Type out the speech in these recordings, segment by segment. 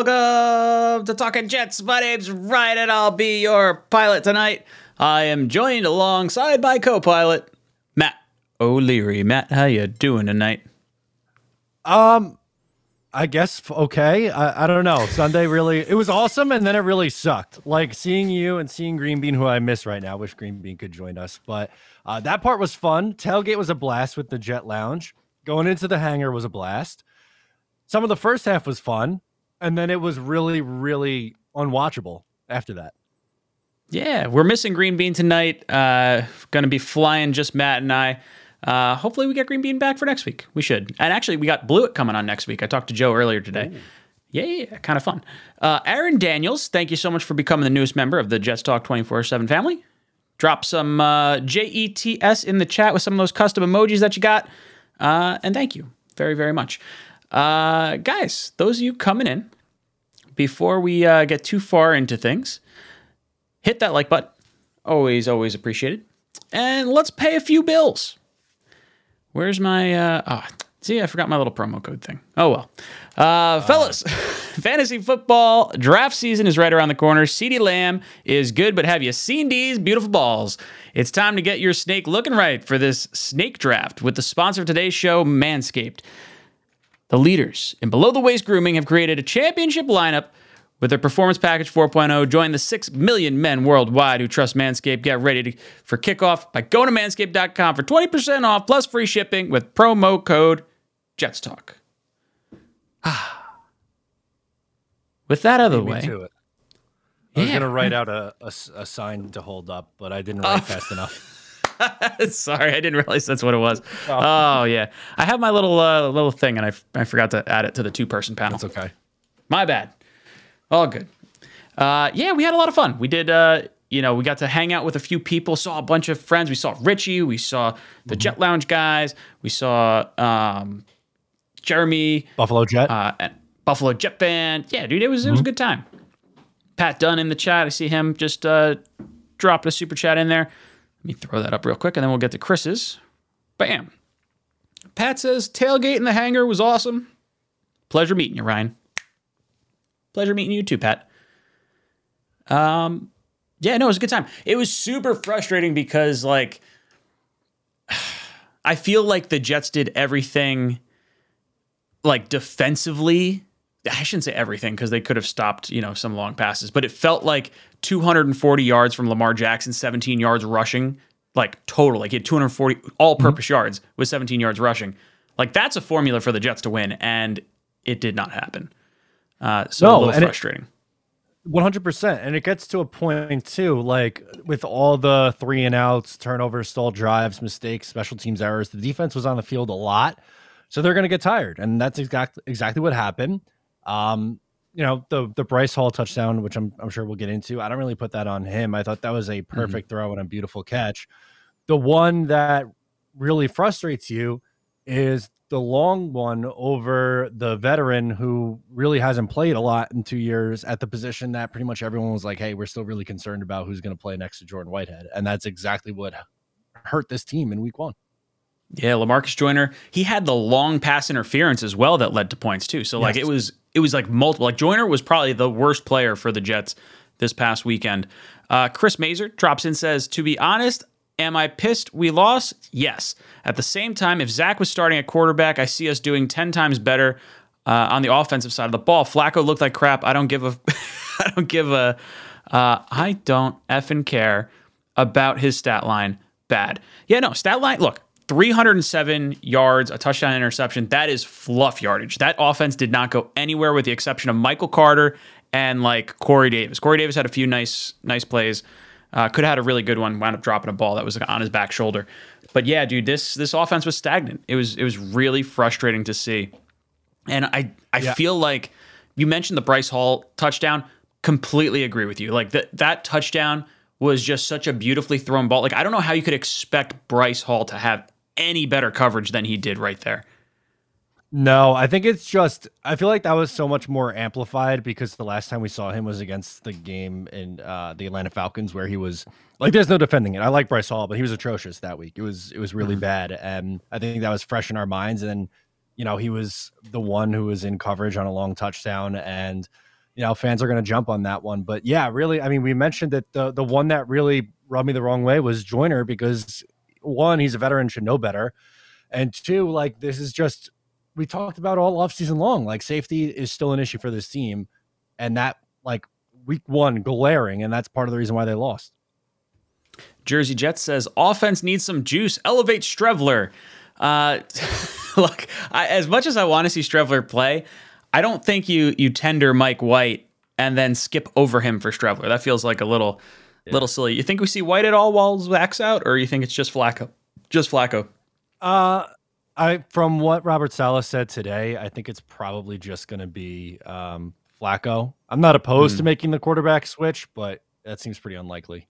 Welcome to Talking Jets. My name's Ryan, and I'll be your pilot tonight. I am joined alongside my co-pilot, Matt O'Leary. Matt, how you doing tonight? Um, I guess okay. I, I don't know. Sunday really it was awesome, and then it really sucked. Like seeing you and seeing Green Bean, who I miss right now. Wish Green Bean could join us, but uh, that part was fun. Tailgate was a blast with the Jet Lounge. Going into the hangar was a blast. Some of the first half was fun, and then it was really, really unwatchable after that. Yeah, we're missing Green Bean tonight. Uh, going to be flying just Matt and I. Uh, hopefully, we get Green Bean back for next week. We should. And actually, we got Blewett coming on next week. I talked to Joe earlier today. Ooh. Yeah, yeah, kind of fun. Uh, Aaron Daniels, thank you so much for becoming the newest member of the Jets Talk 24 7 family. Drop some uh, JETS in the chat with some of those custom emojis that you got. Uh, and thank you very, very much. Uh, guys, those of you coming in, before we uh, get too far into things, hit that like button. Always, always appreciated. And let's pay a few bills. Where's my uh oh, see, I forgot my little promo code thing. Oh well. Uh, fellas, fantasy football draft season is right around the corner. CeeDee Lamb is good, but have you seen these beautiful balls? It's time to get your snake looking right for this snake draft with the sponsor of today's show, Manscaped. The leaders in below the waist grooming have created a championship lineup with their Performance Package 4.0, join the 6 million men worldwide who trust Manscaped. Get ready to, for kickoff by going to manscaped.com for 20% off plus free shipping with promo code JetsTalk. with that out of the way. I was going to write out a, a, a, sign to hold up, but I didn't write uh, fast enough. Sorry, I didn't realize that's what it was. Oh, oh yeah. I have my little uh, little thing and I, I forgot to add it to the two person panel. That's okay. My bad. All good. Uh, yeah, we had a lot of fun. We did. Uh, you know, we got to hang out with a few people, saw a bunch of friends. We saw Richie, we saw the mm-hmm. Jet Lounge guys, we saw um, Jeremy, Buffalo Jet, uh, Buffalo Jet Band. Yeah, dude, it was mm-hmm. it was a mm-hmm. good time. Pat Dunn in the chat. I see him just uh, dropped a super chat in there. Let me throw that up real quick, and then we'll get to Chris's. Bam. Pat says tailgate in the hangar was awesome. Pleasure meeting you, Ryan. Pleasure meeting you too, Pat. Um, yeah, no, it was a good time. It was super frustrating because like I feel like the Jets did everything like defensively. I shouldn't say everything because they could have stopped, you know, some long passes, but it felt like 240 yards from Lamar Jackson, 17 yards rushing, like total. Like he had 240 all-purpose mm-hmm. yards with 17 yards rushing. Like that's a formula for the Jets to win, and it did not happen. Uh, so no, a little frustrating. One hundred percent, and it gets to a point too, like with all the three and outs, turnovers, stall drives, mistakes, special teams errors. The defense was on the field a lot, so they're going to get tired, and that's exactly exactly what happened. Um, you know the the Bryce Hall touchdown, which I'm I'm sure we'll get into. I don't really put that on him. I thought that was a mm-hmm. perfect mm-hmm. throw and a beautiful catch. The one that really frustrates you is the long one over the veteran who really hasn't played a lot in two years at the position that pretty much everyone was like, hey, we're still really concerned about who's going to play next to Jordan Whitehead. And that's exactly what hurt this team in week one. Yeah, Lamarcus Joyner, he had the long pass interference as well that led to points too. So like yes. it was it was like multiple. Like Joyner was probably the worst player for the Jets this past weekend. Uh, Chris Mazer drops in says, to be honest, Am I pissed we lost? Yes. At the same time, if Zach was starting at quarterback, I see us doing 10 times better uh, on the offensive side of the ball. Flacco looked like crap. I don't give a, I don't give a, uh, I don't effing care about his stat line. Bad. Yeah, no, stat line, look, 307 yards, a touchdown interception. That is fluff yardage. That offense did not go anywhere with the exception of Michael Carter and like Corey Davis. Corey Davis had a few nice, nice plays. Uh, could have had a really good one. Wound up dropping a ball that was on his back shoulder. But yeah, dude, this this offense was stagnant. It was it was really frustrating to see. And I I yeah. feel like you mentioned the Bryce Hall touchdown. Completely agree with you. Like that that touchdown was just such a beautifully thrown ball. Like I don't know how you could expect Bryce Hall to have any better coverage than he did right there. No, I think it's just I feel like that was so much more amplified because the last time we saw him was against the game in uh, the Atlanta Falcons where he was like there's no defending it. I like Bryce Hall, but he was atrocious that week. It was it was really mm-hmm. bad and I think that was fresh in our minds and you know, he was the one who was in coverage on a long touchdown and you know, fans are going to jump on that one. But yeah, really, I mean, we mentioned that the the one that really rubbed me the wrong way was Joyner because one, he's a veteran, should know better, and two, like this is just we talked about all offseason long. Like safety is still an issue for this team, and that like week one glaring, and that's part of the reason why they lost. Jersey Jets says offense needs some juice. Elevate Streveler. Uh, look, I, as much as I want to see Streveler play, I don't think you you tender Mike White and then skip over him for Streveler. That feels like a little yeah. little silly. You think we see White at all while Zach's out, or you think it's just Flacco? Just Flacco. Uh I from what Robert Saleh said today, I think it's probably just going to be um, Flacco. I'm not opposed mm. to hmm. making the quarterback switch, but that seems pretty unlikely.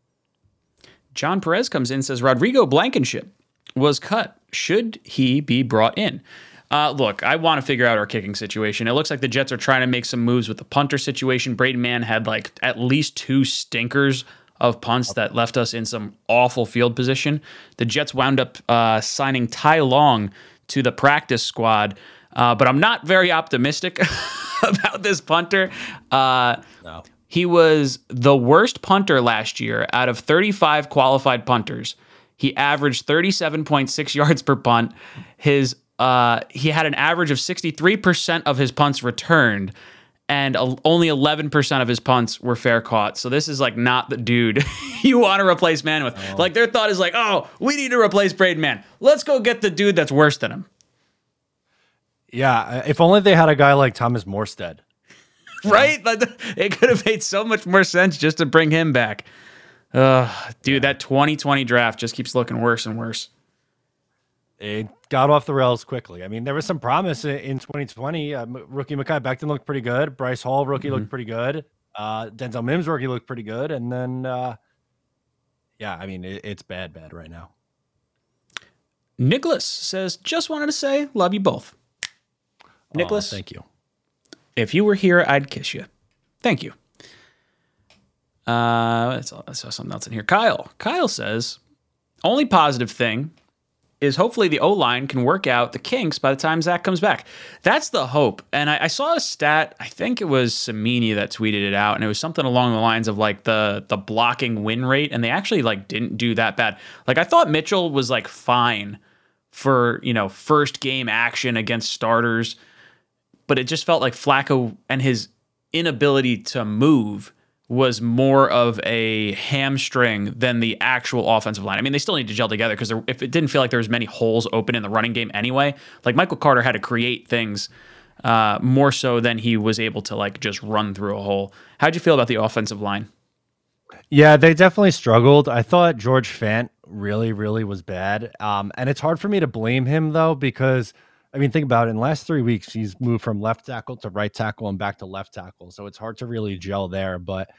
John Perez comes in and says Rodrigo Blankenship was cut. Should he be brought in? Uh, look, I want to figure out our kicking situation. It looks like the Jets are trying to make some moves with the punter situation. Braden Mann had like at least two stinkers of punts that left us in some awful field position. The Jets wound up uh, signing Tai Long to the practice squad, uh, but I'm not very optimistic about this punter. Uh, no. He was the worst punter last year out of 35 qualified punters. He averaged 37.6 yards per punt. His uh, he had an average of 63% of his punts returned, and only 11% of his punts were fair caught. So this is like not the dude you want to replace Mann with. Oh. Like their thought is like, oh, we need to replace Braden Mann. Let's go get the dude that's worse than him. Yeah, if only they had a guy like Thomas Morstead. right? It could have made so much more sense just to bring him back. Uh, dude, that 2020 draft just keeps looking worse and worse it got off the rails quickly. I mean, there was some promise in 2020. Uh, rookie Mekhi Becton looked pretty good. Bryce Hall rookie mm-hmm. looked pretty good. Uh, Denzel Mims rookie looked pretty good. And then, uh, yeah, I mean, it, it's bad, bad right now. Nicholas says, just wanted to say, love you both. Nicholas, oh, thank you. If you were here, I'd kiss you. Thank you. Uh, I saw something else in here. Kyle. Kyle says, only positive thing is hopefully the O line can work out the kinks by the time Zach comes back. That's the hope. And I, I, saw a stat. I think it was Samini that tweeted it out, and it was something along the lines of like the the blocking win rate, and they actually like didn't do that bad. Like I thought Mitchell was like fine for you know first game action against starters, but it just felt like Flacco and his inability to move was more of a hamstring than the actual offensive line. I mean, they still need to gel together because if it didn't feel like there was many holes open in the running game anyway, like Michael Carter had to create things uh, more so than he was able to like just run through a hole. How'd you feel about the offensive line? Yeah, they definitely struggled. I thought George Fant really, really was bad. Um, and it's hard for me to blame him though because – I mean, think about it. In the last three weeks, he's moved from left tackle to right tackle and back to left tackle. So it's hard to really gel there. But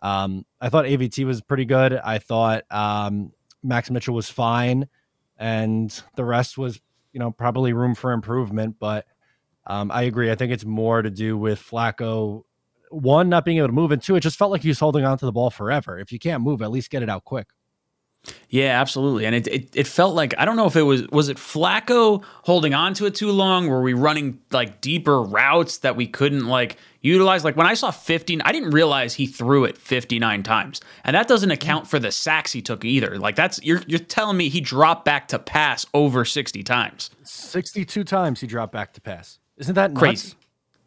um, I thought AVT was pretty good. I thought um, Max Mitchell was fine, and the rest was, you know, probably room for improvement. But um, I agree. I think it's more to do with Flacco. One, not being able to move, and two, it just felt like he was holding on to the ball forever. If you can't move, at least get it out quick. Yeah, absolutely. And it, it, it felt like I don't know if it was was it Flacco holding on to it too long? Were we running like deeper routes that we couldn't like utilize? Like when I saw 15, I didn't realize he threw it 59 times. And that doesn't account for the sacks he took either. Like that's you're you're telling me he dropped back to pass over 60 times. 62 times he dropped back to pass. Isn't that nuts? crazy?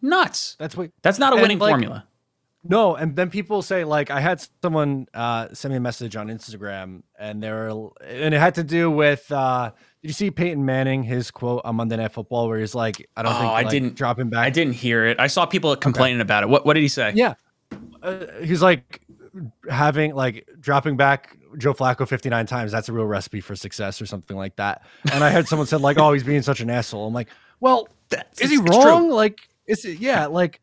Nuts. That's what That's not a winning like, formula. No, and then people say like I had someone uh, send me a message on Instagram, and they were and it had to do with. Uh, did you see Peyton Manning his quote on Monday Night Football where he's like, "I don't oh, think I like, didn't drop him back." I didn't hear it. I saw people complaining okay. about it. What What did he say? Yeah, uh, he's like having like dropping back Joe Flacco 59 times. That's a real recipe for success or something like that. And I heard someone said like, "Oh, he's being such an asshole." I'm like, "Well, That's, is he wrong? True. Like, is it? Yeah, like."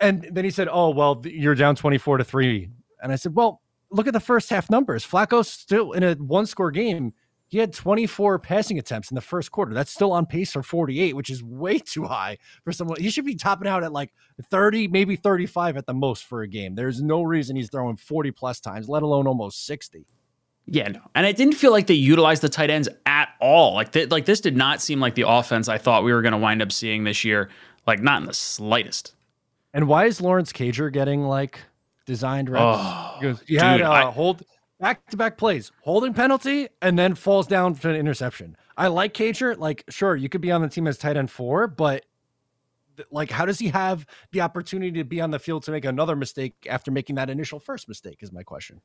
And then he said, "Oh well, you're down 24 to three." And I said, "Well, look at the first half numbers. Flacco's still in a one score game. He had 24 passing attempts in the first quarter. That's still on pace for 48, which is way too high for someone. He should be topping out at like 30, maybe 35 at the most for a game. There's no reason he's throwing 40 plus times, let alone almost 60. Yeah, no, and it didn't feel like they utilized the tight ends at all. Like, th- like this did not seem like the offense I thought we were going to wind up seeing this year. Like, not in the slightest. And why is Lawrence Cager getting like designed reps? Oh, he had uh, I- hold back to back plays, holding penalty, and then falls down for an interception. I like Cager. Like, sure, you could be on the team as tight end four, but like, how does he have the opportunity to be on the field to make another mistake after making that initial first mistake? Is my question.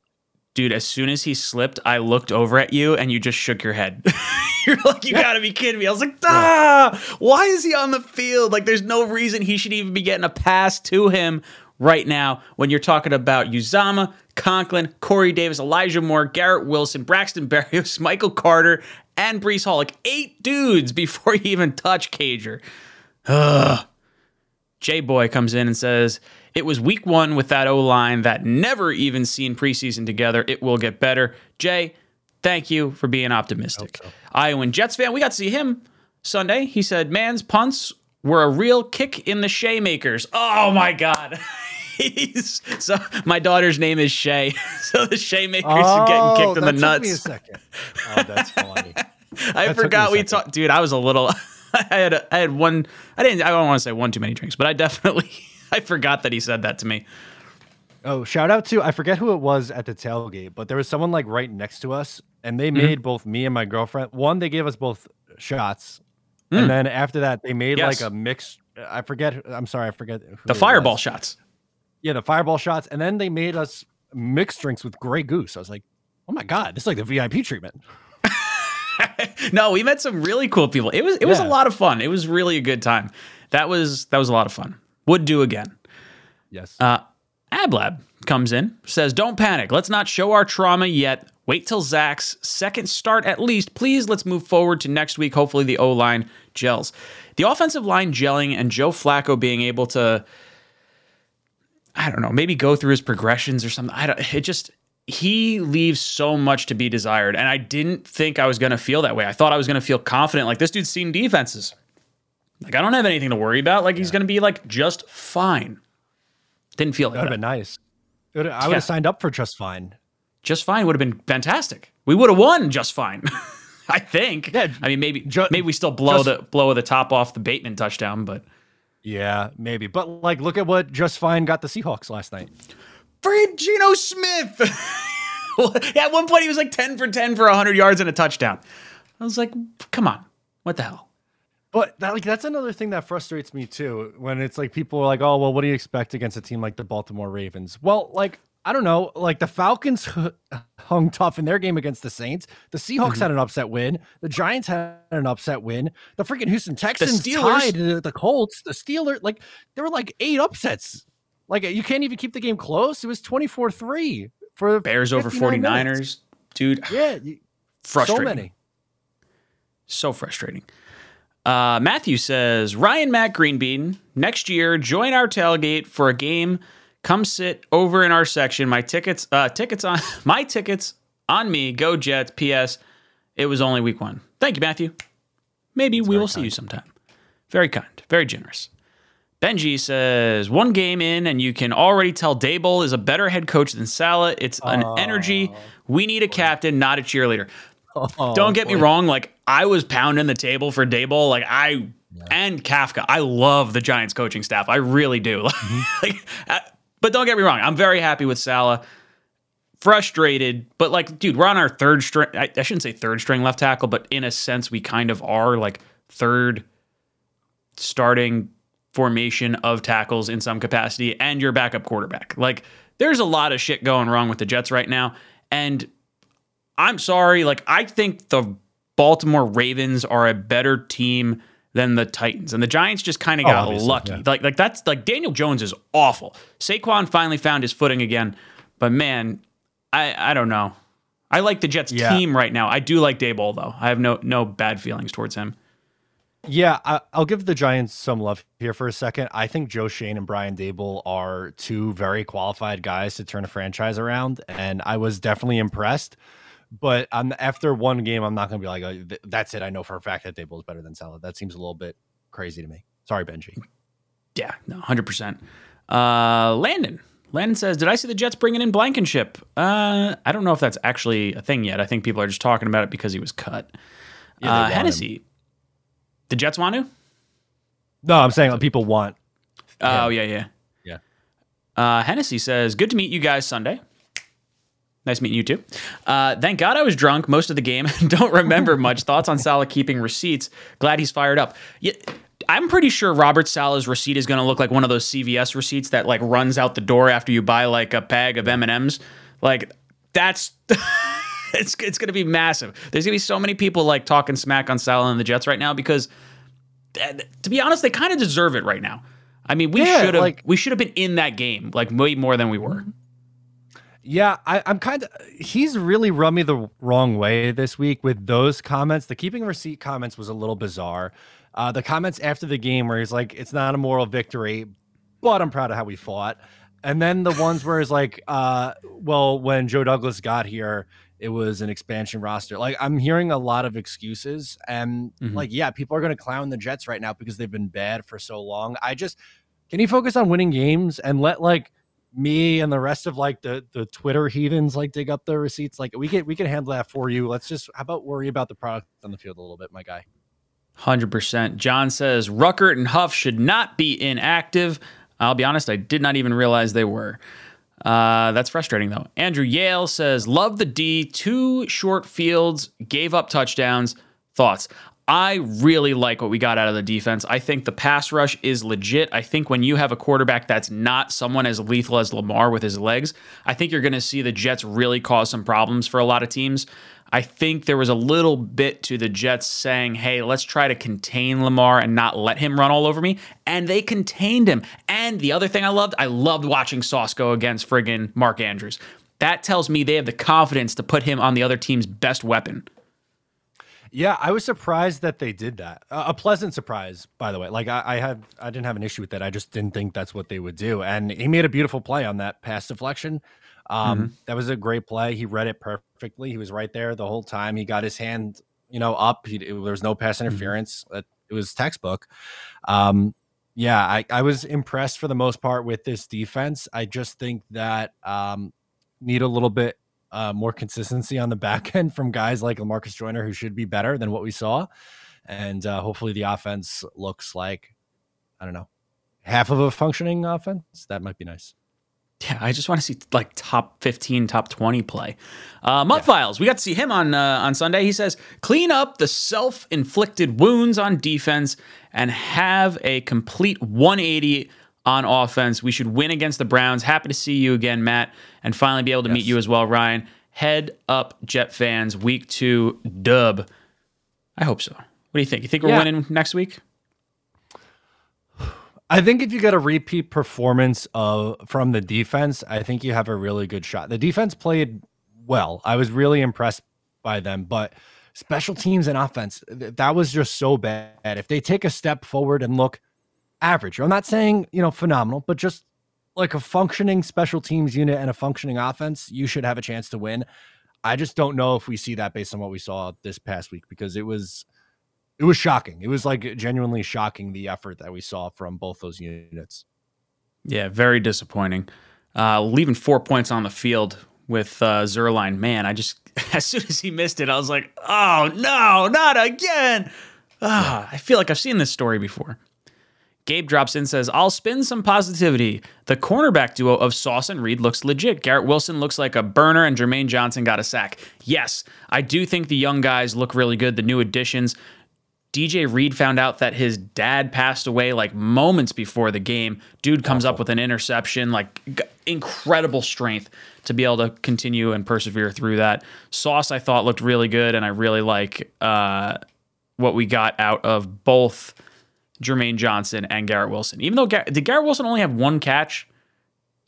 Dude, as soon as he slipped, I looked over at you and you just shook your head. You're like, you gotta be kidding me. I was like, ah, why is he on the field? Like, there's no reason he should even be getting a pass to him right now when you're talking about Uzomah, Conklin, Corey Davis, Elijah Moore, Garrett Wilson, Braxton Berrios, Michael Carter, and Breece Hall. Like, eight dudes before you even touch Cager. Ugh. J Boy comes in and says, It was week one with that O line that never even seen preseason together. It will get better. Jay, thank you for being optimistic. Iowan Jets fan, we got to see him Sunday. He said, Mann's punts were a real kick in the Shea makers. Oh my God. He's, so my daughter's name is Shay. So the Shea makers are getting oh, kicked in the Oh, me a second. Oh, that's funny. I That forgot we talked, dude. I was a little. I had a, I had one. I didn't. I don't want to say one too many drinks, but I definitely. I forgot that he said that to me. Oh, shout out to I forget who it was at the tailgate, but there was someone like right next to us, and Mm-hmm. they made both me and my girlfriend. One, they gave us both shots, Mm. and then after that, they made Yes. like a mix. I forget. I'm sorry, I forget who The fireball was. shots. Yeah, the fireball shots, and then they made us mixed drinks with Grey Goose. I was like, oh my god, this is like the VIP treatment. no, we met some really cool people. It was it was a lot of fun. It was really a good time. That was that was a lot of fun. Would do again. Yes. Uh, Ablab comes in, says, Don't panic. Let's not show our trauma yet. Wait till Zach's second start at least. Please, let's move forward to next week. Hopefully, the O line gels. The offensive line gelling and Joe Flacco being able to, I don't know, maybe go through his progressions or something. I don't, it just, he leaves so much to be desired. And I didn't think I was going to feel that way. I thought I was going to feel confident. Like, this dude's seen defenses. Like, I don't have anything to worry about. Like, he's going to be like just fine. Didn't feel like that would have been nice. Would've- I would Yeah. have signed up for just fine. just fine would have been fantastic. We would have won just fine. I think. Yeah, I mean, maybe ju- maybe we still blow just- the blow the top off the Bateman touchdown, but Yeah, maybe. But like, look at what just fine got the Seahawks last night. Fred Geno Smith. At one point, he was like ten for ten for hundred yards and a touchdown. I was like, come on, what the hell? But that, like that's another thing that frustrates me too. When it's like people are like, "Oh, well, what do you expect against a team like the Baltimore Ravens?" Well, like I don't know. Like the Falcons hung tough in their game against the Saints. The Seahawks Mm-hmm. had an upset win. The Giants had an upset win. The freaking Houston Texans Steelers- tied the, the Colts. The Steelers, like there were like eight upsets. Like you can't even keep the game close. It was twenty four three for the Bears over 59 49ers. minutes. Dude, Yeah, frustrating. so many. So frustrating. Uh, Matthew says Ryan Matt Greenbean next year join our tailgate for a game. Come sit over in our section. My tickets, uh, tickets on my tickets on me. Go Jets. P.S. It was only week one. Thank you, Matthew. Maybe we will see you sometime. Very kind. Very generous. Benji says one game in, and you can already tell Daboll is a better head coach than Saleh. It's an energy. We need a captain, not a cheerleader. Oh, Don't get me wrong. Like I was pounding the table for Daboll. Like I and Kafka. I love the Giants coaching staff. I really do. like, but don't get me wrong. I'm very happy with Saleh. Frustrated, but like, dude, we're on our third string. I, I shouldn't say third string left tackle, but in a sense, we kind of are like third starting formation of tackles in some capacity, and your backup quarterback. Like, there's a lot of shit going wrong with the Jets right now, and I'm sorry. Like, I think the Baltimore Ravens are a better team than the Titans, and the Giants just kind of Oh, got obviously, lucky. yeah. Like, like that's like Daniel Jones is awful. Saquon finally found his footing again, but man, I I don't know. I like the Jets Yeah. team right now. I do like Daboll though. I have no no bad feelings towards him. Yeah, I, I'll give the Giants some love here for a second. I think Joe Schoen and Brian Daboll are two very qualified guys to turn a franchise around, and I was definitely impressed. But I'm, after one game, I'm not going to be like, oh, th- "That's it." I know for a fact that Daboll is better than Saleh. That seems a little bit crazy to me. Sorry, Benji. Yeah, no, hundred percent. Uh, Landon, Landon says, "Did I see the Jets bringing in Blankenship? Uh, I don't know if that's actually a thing yet. I think people are just talking about it because he was cut. Yeah, uh, want him. The Jets want to? No, I'm saying like, people want. Oh yeah, yeah, Yeah. Uh, Hennessy says, "Good to meet you guys Sunday." Nice meeting you too. Uh, thank God I was drunk most of the game. Don't remember much. Thoughts on Saleh keeping receipts? Glad he's fired up. Yeah, I'm pretty sure Robert Saleh's receipt is going to look like one of those CVS receipts that like runs out the door after you buy like a bag of M and M's. Like that's it's it's going to be massive. There's going to be so many people like talking smack on Saleh and the Jets right now because uh, to be honest, they kind of deserve it right now. I mean, we Yeah, should have like- we should have been in that game like way more than we were. Yeah, I, I'm kind of. He's really run me the wrong way this week with those comments. The keeping receipt comments was a little bizarre. Uh, the comments after the game where he's like, "It's not a moral victory, but I'm proud of how we fought," and then the ones where he's like, uh, "Well, when Joe Douglas got here, it was an expansion roster." Like I'm hearing a lot of excuses, and Mhm. like, yeah, people are going to clown the Jets right now because they've been bad for so long. I just can he focus on winning games and let like me and the rest of like the the Twitter heathens like dig up the receipts. Like we can we can handle that for you. Let's just how about worry about the product on the field a little bit, my guy. Hundred percent. John says Ruckert and Huff should not be inactive. I'll be honest, I did not even realize they were. Uh, that's frustrating though. Andrew Yale says, "Love the D. Two short fields, gave up touchdowns. Thoughts." I really like what we got out of the defense. I think the pass rush is legit. I think when you have a quarterback that's not someone as lethal as Lamar with his legs, I think you're going to see the Jets really cause some problems for a lot of teams. I think there was a little bit to the Jets saying, hey, let's try to contain Lamar and not let him run all over me. And they contained him. And the other thing I loved, I loved watching Sauce go against friggin' Mark Andrews. That tells me they have the confidence to put him on the other team's best weapon. Yeah, I was surprised that they did that. Uh, a pleasant surprise, by the way. Like I, I had, I didn't have an issue with that. I just didn't think that's what they would do. And he made a beautiful play on that pass deflection. Um, That was a great play. He read it perfectly. He was right there the whole time. He got his hand, you know, up. He, there was no pass interference. It, it was textbook. Um, yeah, I, I was impressed for the most part with this defense. I just think that um, need a little bit uh, more consistency on the back end from guys like Lamarcus Joyner, who should be better than what we saw. And uh, hopefully the offense looks like, I don't know, half of a functioning offense. That might be nice. Yeah, I just want to see like top 15, top 20 play. Uh, Mutt Files, we got to see him on uh, on Sunday. He says, clean up the self inflicted wounds on defense and have a complete 180 on offense. We should win against the Browns. Happy to see you again, Matt, and finally be able to meet you as well, Ryan. Head up, Jet fans. Week two dub. I hope so. What do you think? You think we're Yeah. winning next week? I think if you get a repeat performance of from the defense, I think you have a really good shot. The defense played well. I was really impressed by them, but special teams and offense, that was just so bad. If they take a step forward and look average, I'm not saying, you know, phenomenal, but just like a functioning special teams unit and a functioning offense, you should have a chance to win. I just don't know if we see that based on what we saw this past week because it was it was shocking. It was like genuinely shocking the effort that we saw from both those units. Yeah, very disappointing. Uh, leaving four points on the field with uh, Zuerlein. Man, I just as soon as he missed it, I was like, "Oh no, not again!" Ah, I feel like I've seen this story before. Gabe drops in says, I'll spin some positivity. The cornerback duo of Sauce and Reed looks legit. Garrett Wilson looks like a burner, and Jermaine Johnson got a sack. Yes, I do think the young guys look really good, the new additions. DJ Reed found out that his dad passed away like moments before the game. Dude comes up with an interception, like g- incredible strength to be able to continue and persevere through that. Sauce, I thought looked really good, and I really like uh, what we got out of both Jermaine Johnson and Garrett Wilson. Even though Gar- did Garrett Wilson only have one catch?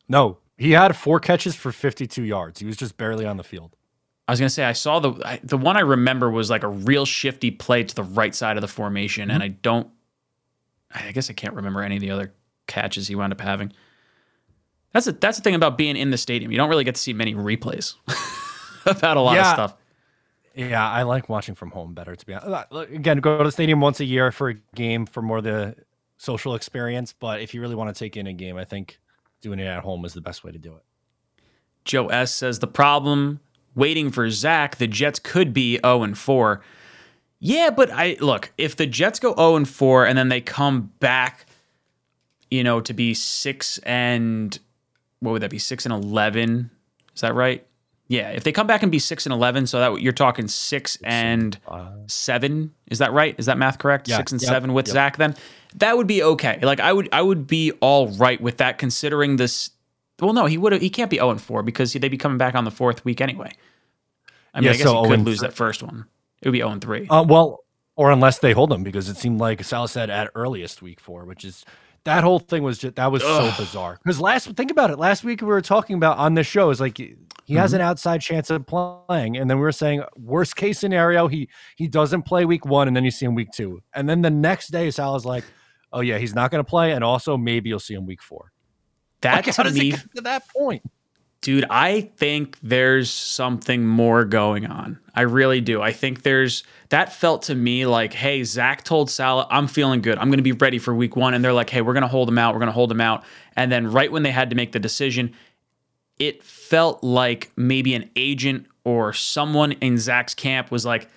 No, he had four catches for 52 yards. He was just barely on the field. I was gonna say I saw the I, the one I remember was like a real shifty play to the right side of the formation, and mm-hmm. I don't. I guess I can't remember any of the other catches he wound up having. That's a, that's the thing about being in the stadium. You don't really get to see many replays about a lot of stuff. Yeah, I like watching from home better, to be honest. Uh, Again, go to the stadium once a year for a game for more the social experience. But if you really want to take in a game, I think doing it at home is the best way to do it. Joe S says the problem waiting for Zach, the Jets could be 0 and 4. Yeah, but I look, if the Jets go 0 and 4 and then they come back, you know, to be 6 and what would that be? 6 and 11. Is that right? Yeah, if they come back and be 6 and 11, so that you're talking 6 and 7, is that right? Is that math correct? Yeah, 6 and yep, 7 with yep. Zach then. That would be okay. Like I would I would be all right with that considering this well, no, he would he can't be 0 and 4 because they'd be coming back on the fourth week anyway. I mean, Yeah, I guess so he could lose three. that first one. It would be 0 and 3. Uh, well, or unless they hold him, because it seemed like Sal said at earliest week four, which is that whole thing was just that was Ugh. so bizarre. Because last, think about it. Last week we were talking about on this show is like he has Mm-hmm. an outside chance of playing, and then we were saying worst case scenario he he doesn't play week one, and then you see him week two, and then the next day Sal is like, oh yeah, he's not going to play, and also maybe you'll see him week four. that Like, how to does me to that point? Dude, I think there's something more going on. I really do. I think there's that felt to me like, hey, Zach told Saleh, I'm feeling good. I'm going to be ready for week one. And they're like, hey, we're going to hold him out. We're going to hold him out. And then right when they had to make the decision, it felt like maybe an agent or someone in Zach's camp was like,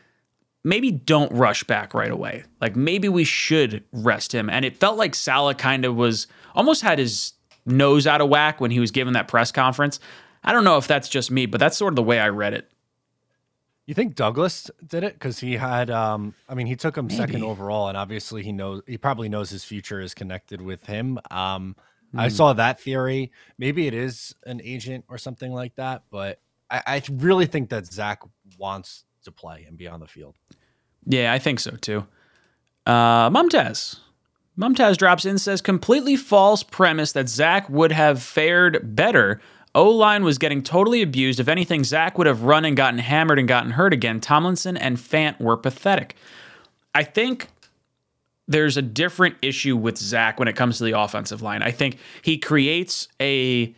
maybe don't rush back right away. Like maybe we should rest him. And it felt like Saleh kind of was almost had his nose out of whack when he was given that press conference. I don't know if that's just me, but that's sort of the way I read it. You think Douglas did it because he had? um I mean, he took him second overall, and obviously he knows he probably knows his future is connected with him. Um I Hmm. saw that theory. Maybe it is an agent or something like that, but I, I really think that Zach wants to play and be on the field. Yeah, I think so too. Uh, Mumtaz. Mumtaz drops in says completely false premise that Zach would have fared better. O line was getting totally abused. If anything, Zach would have run and gotten hammered and gotten hurt again. Tomlinson and Fant were pathetic. I think there's a different issue with Zach when it comes to the offensive line. I think he creates a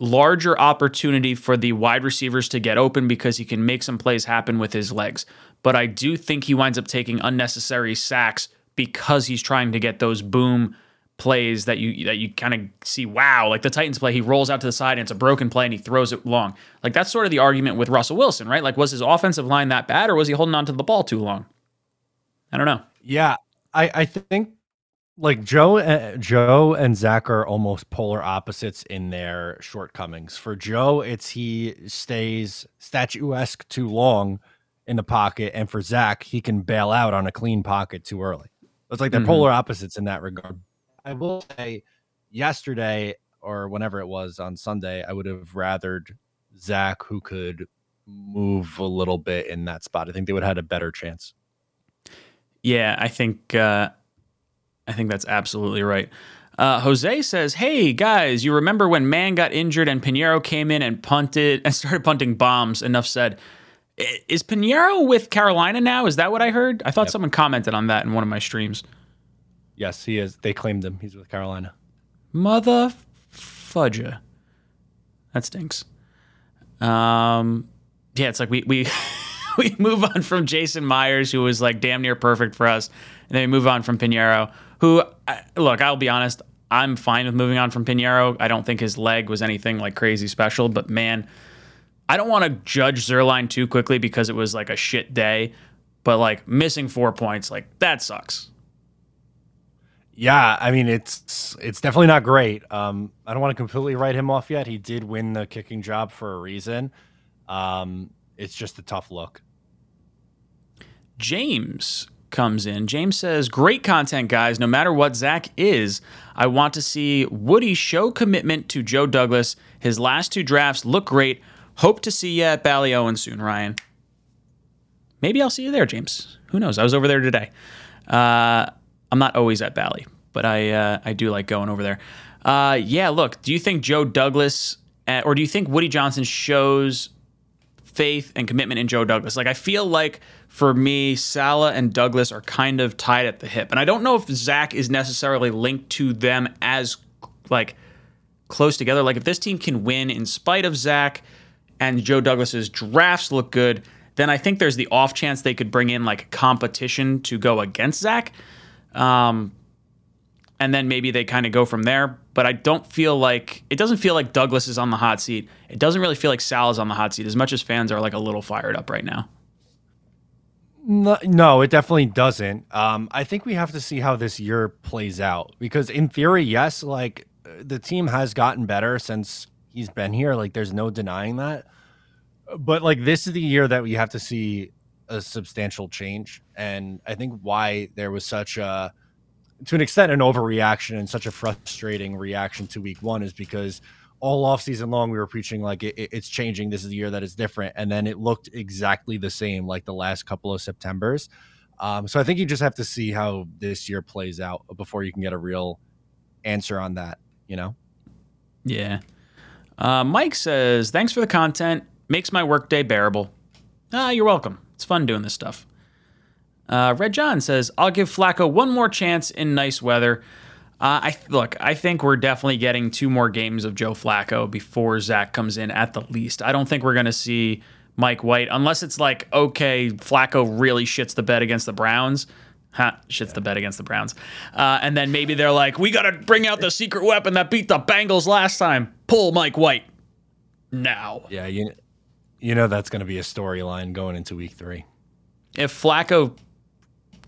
larger opportunity for the wide receivers to get open because he can make some plays happen with his legs. But I do think he winds up taking unnecessary sacks because he's trying to get those boom plays that you that you kind of see wow like the Titans play he rolls out to the side and it's a broken play and he throws it long like that's sort of the argument with Russell Wilson right like was his offensive line that bad or was he holding on to the ball too long I don't know Yeah, I I think like Joe uh, Joe and Zach are almost polar opposites in their shortcomings. For Joe, it's he stays statuesque too long in the pocket, and for Zach, he can bail out on a clean pocket too early. It's like they're Mhm. polar opposites in that regard. I will say, yesterday or whenever it was on Sunday, I would have rathered Zach, who could move a little bit in that spot. I think they would have had a better chance. Yeah, I think uh, I think that's absolutely right. Uh, Jose says, "Hey guys, you remember when Mann got injured and Piñeiro came in and punted and started punting bombs?" Enough said. Is Piñeiro with Carolina now? Is that what I heard? I thought Yep. someone commented on that in one of my streams. Yes, he is. They claimed him. He's with Carolina. Mother fudger. That stinks. Um, yeah, it's like we we we move on from Jason Myers, who was like damn near perfect for us, and then we move on from Piñeiro, who I- look, I'll be honest, I'm fine with moving on from Piñeiro. I don't think his leg was anything like crazy special, but man, I don't want to judge Zuerlein too quickly because it was like a shit day. But like missing four points, like that sucks. Yeah, I mean it's it's definitely not great. Um, I don't want to completely write him off yet. He did win the kicking job for a reason. Um, it's just a tough look. James comes in. James says, Great content, guys. No matter what Zach is, I want to see Woody show commitment to Joe Douglas. His last two drafts look great. Hope to see you at Ballyowen soon, Ryan. Maybe I'll see you there, James. Who knows? I was over there today. Uh, I'm not always at Bally, but I uh, I do like going over there. Uh, yeah, look, do you think Joe Douglas, uh, or do you think Woody Johnson shows faith and commitment in Joe Douglas. Like I feel like for me, Saleh and Douglas are kind of tied at the hip, and I don't know if Zach is necessarily linked to them as like close together. Like if this team can win in spite of Zach and Joe Douglas's drafts look good, then I think there's the off chance they could bring in like competition to go against Zach. Um, and then maybe they kind of go from there. but I don't feel like it doesn't feel like Douglas is on the hot seat. It doesn't really feel like Sal is on the hot seat as much as fans are like a little fired up right now. No, no, it definitely doesn't. Um, I think we have to see how this year plays out because, in theory, yes, like the team has gotten better since he's been here. Like, there's no denying that. But like, this is the year that we have to see a substantial change, and I think why there was such a, to an extent, an overreaction and such a frustrating reaction to Week One is because all off season long we were preaching like it, it's changing this is the year that is different and then it looked exactly the same like the last couple of septembers um, so i think you just have to see how this year plays out before you can get a real answer on that you know yeah uh, mike says thanks for the content makes my workday bearable ah you're welcome it's fun doing this stuff uh, red john says i'll give flacco one more chance in nice weather uh, I look. I think we're definitely getting two more games of Joe Flacco before Zach comes in, at the least. I don't think we're going to see Mike White unless it's like, okay, Flacco really shits the bed against the Browns. Ha, shits yeah. the bed against the Browns, uh, and then maybe they're like, we got to bring out the secret weapon that beat the Bengals last time. Pull Mike White now. Yeah, you you know that's going to be a storyline going into Week Three. If Flacco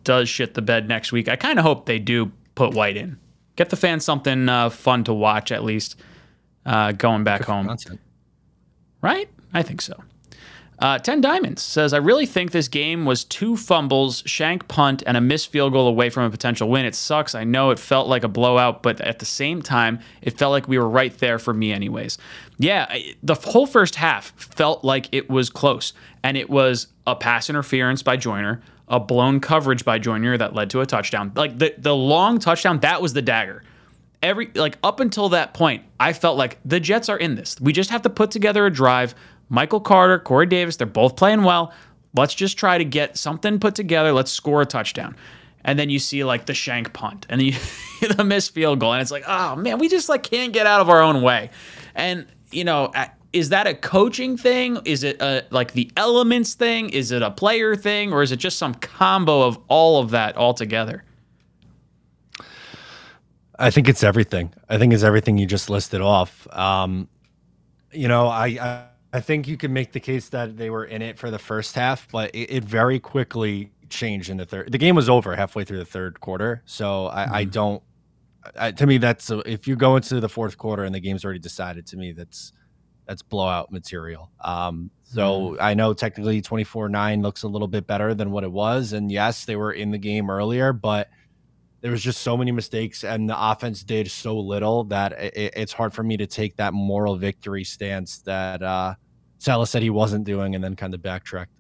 does shit the bed next week, I kind of hope they do put White in get the fans something uh, fun to watch at least uh, going back home. Content. Right? I think so. Uh, 10 Diamonds says, I really think this game was two fumbles, shank punt, and a missed field goal away from a potential win. It sucks. I know it felt like a blowout, but at the same time, it felt like we were right there for me, anyways. Yeah, the whole first half felt like it was close, and it was a pass interference by Joyner, a blown coverage by Joyner that led to a touchdown. Like the the long touchdown, that was the dagger. Every like up until that point, I felt like the Jets are in this. We just have to put together a drive. Michael Carter, Corey Davis, they're both playing well. Let's just try to get something put together. Let's score a touchdown. And then you see like the shank punt and then the missed field goal. And it's like, oh man, we just like can't get out of our own way. And you know, is that a coaching thing? Is it a, like the elements thing? Is it a player thing? Or is it just some combo of all of that all together? I think it's everything. I think it's everything you just listed off. Um, you know, I I, I, think you can make the case that they were in it for the first half, but it, it very quickly changed in the third. The game was over halfway through the third quarter, so I, mm-hmm. I don't. I, to me, that's a, if you go into the fourth quarter and the game's already decided. To me, that's that's blowout material. Um, so mm. I know technically 24 9 looks a little bit better than what it was. And yes, they were in the game earlier, but there was just so many mistakes and the offense did so little that it, it's hard for me to take that moral victory stance that uh, Saleh said he wasn't doing and then kind of backtracked.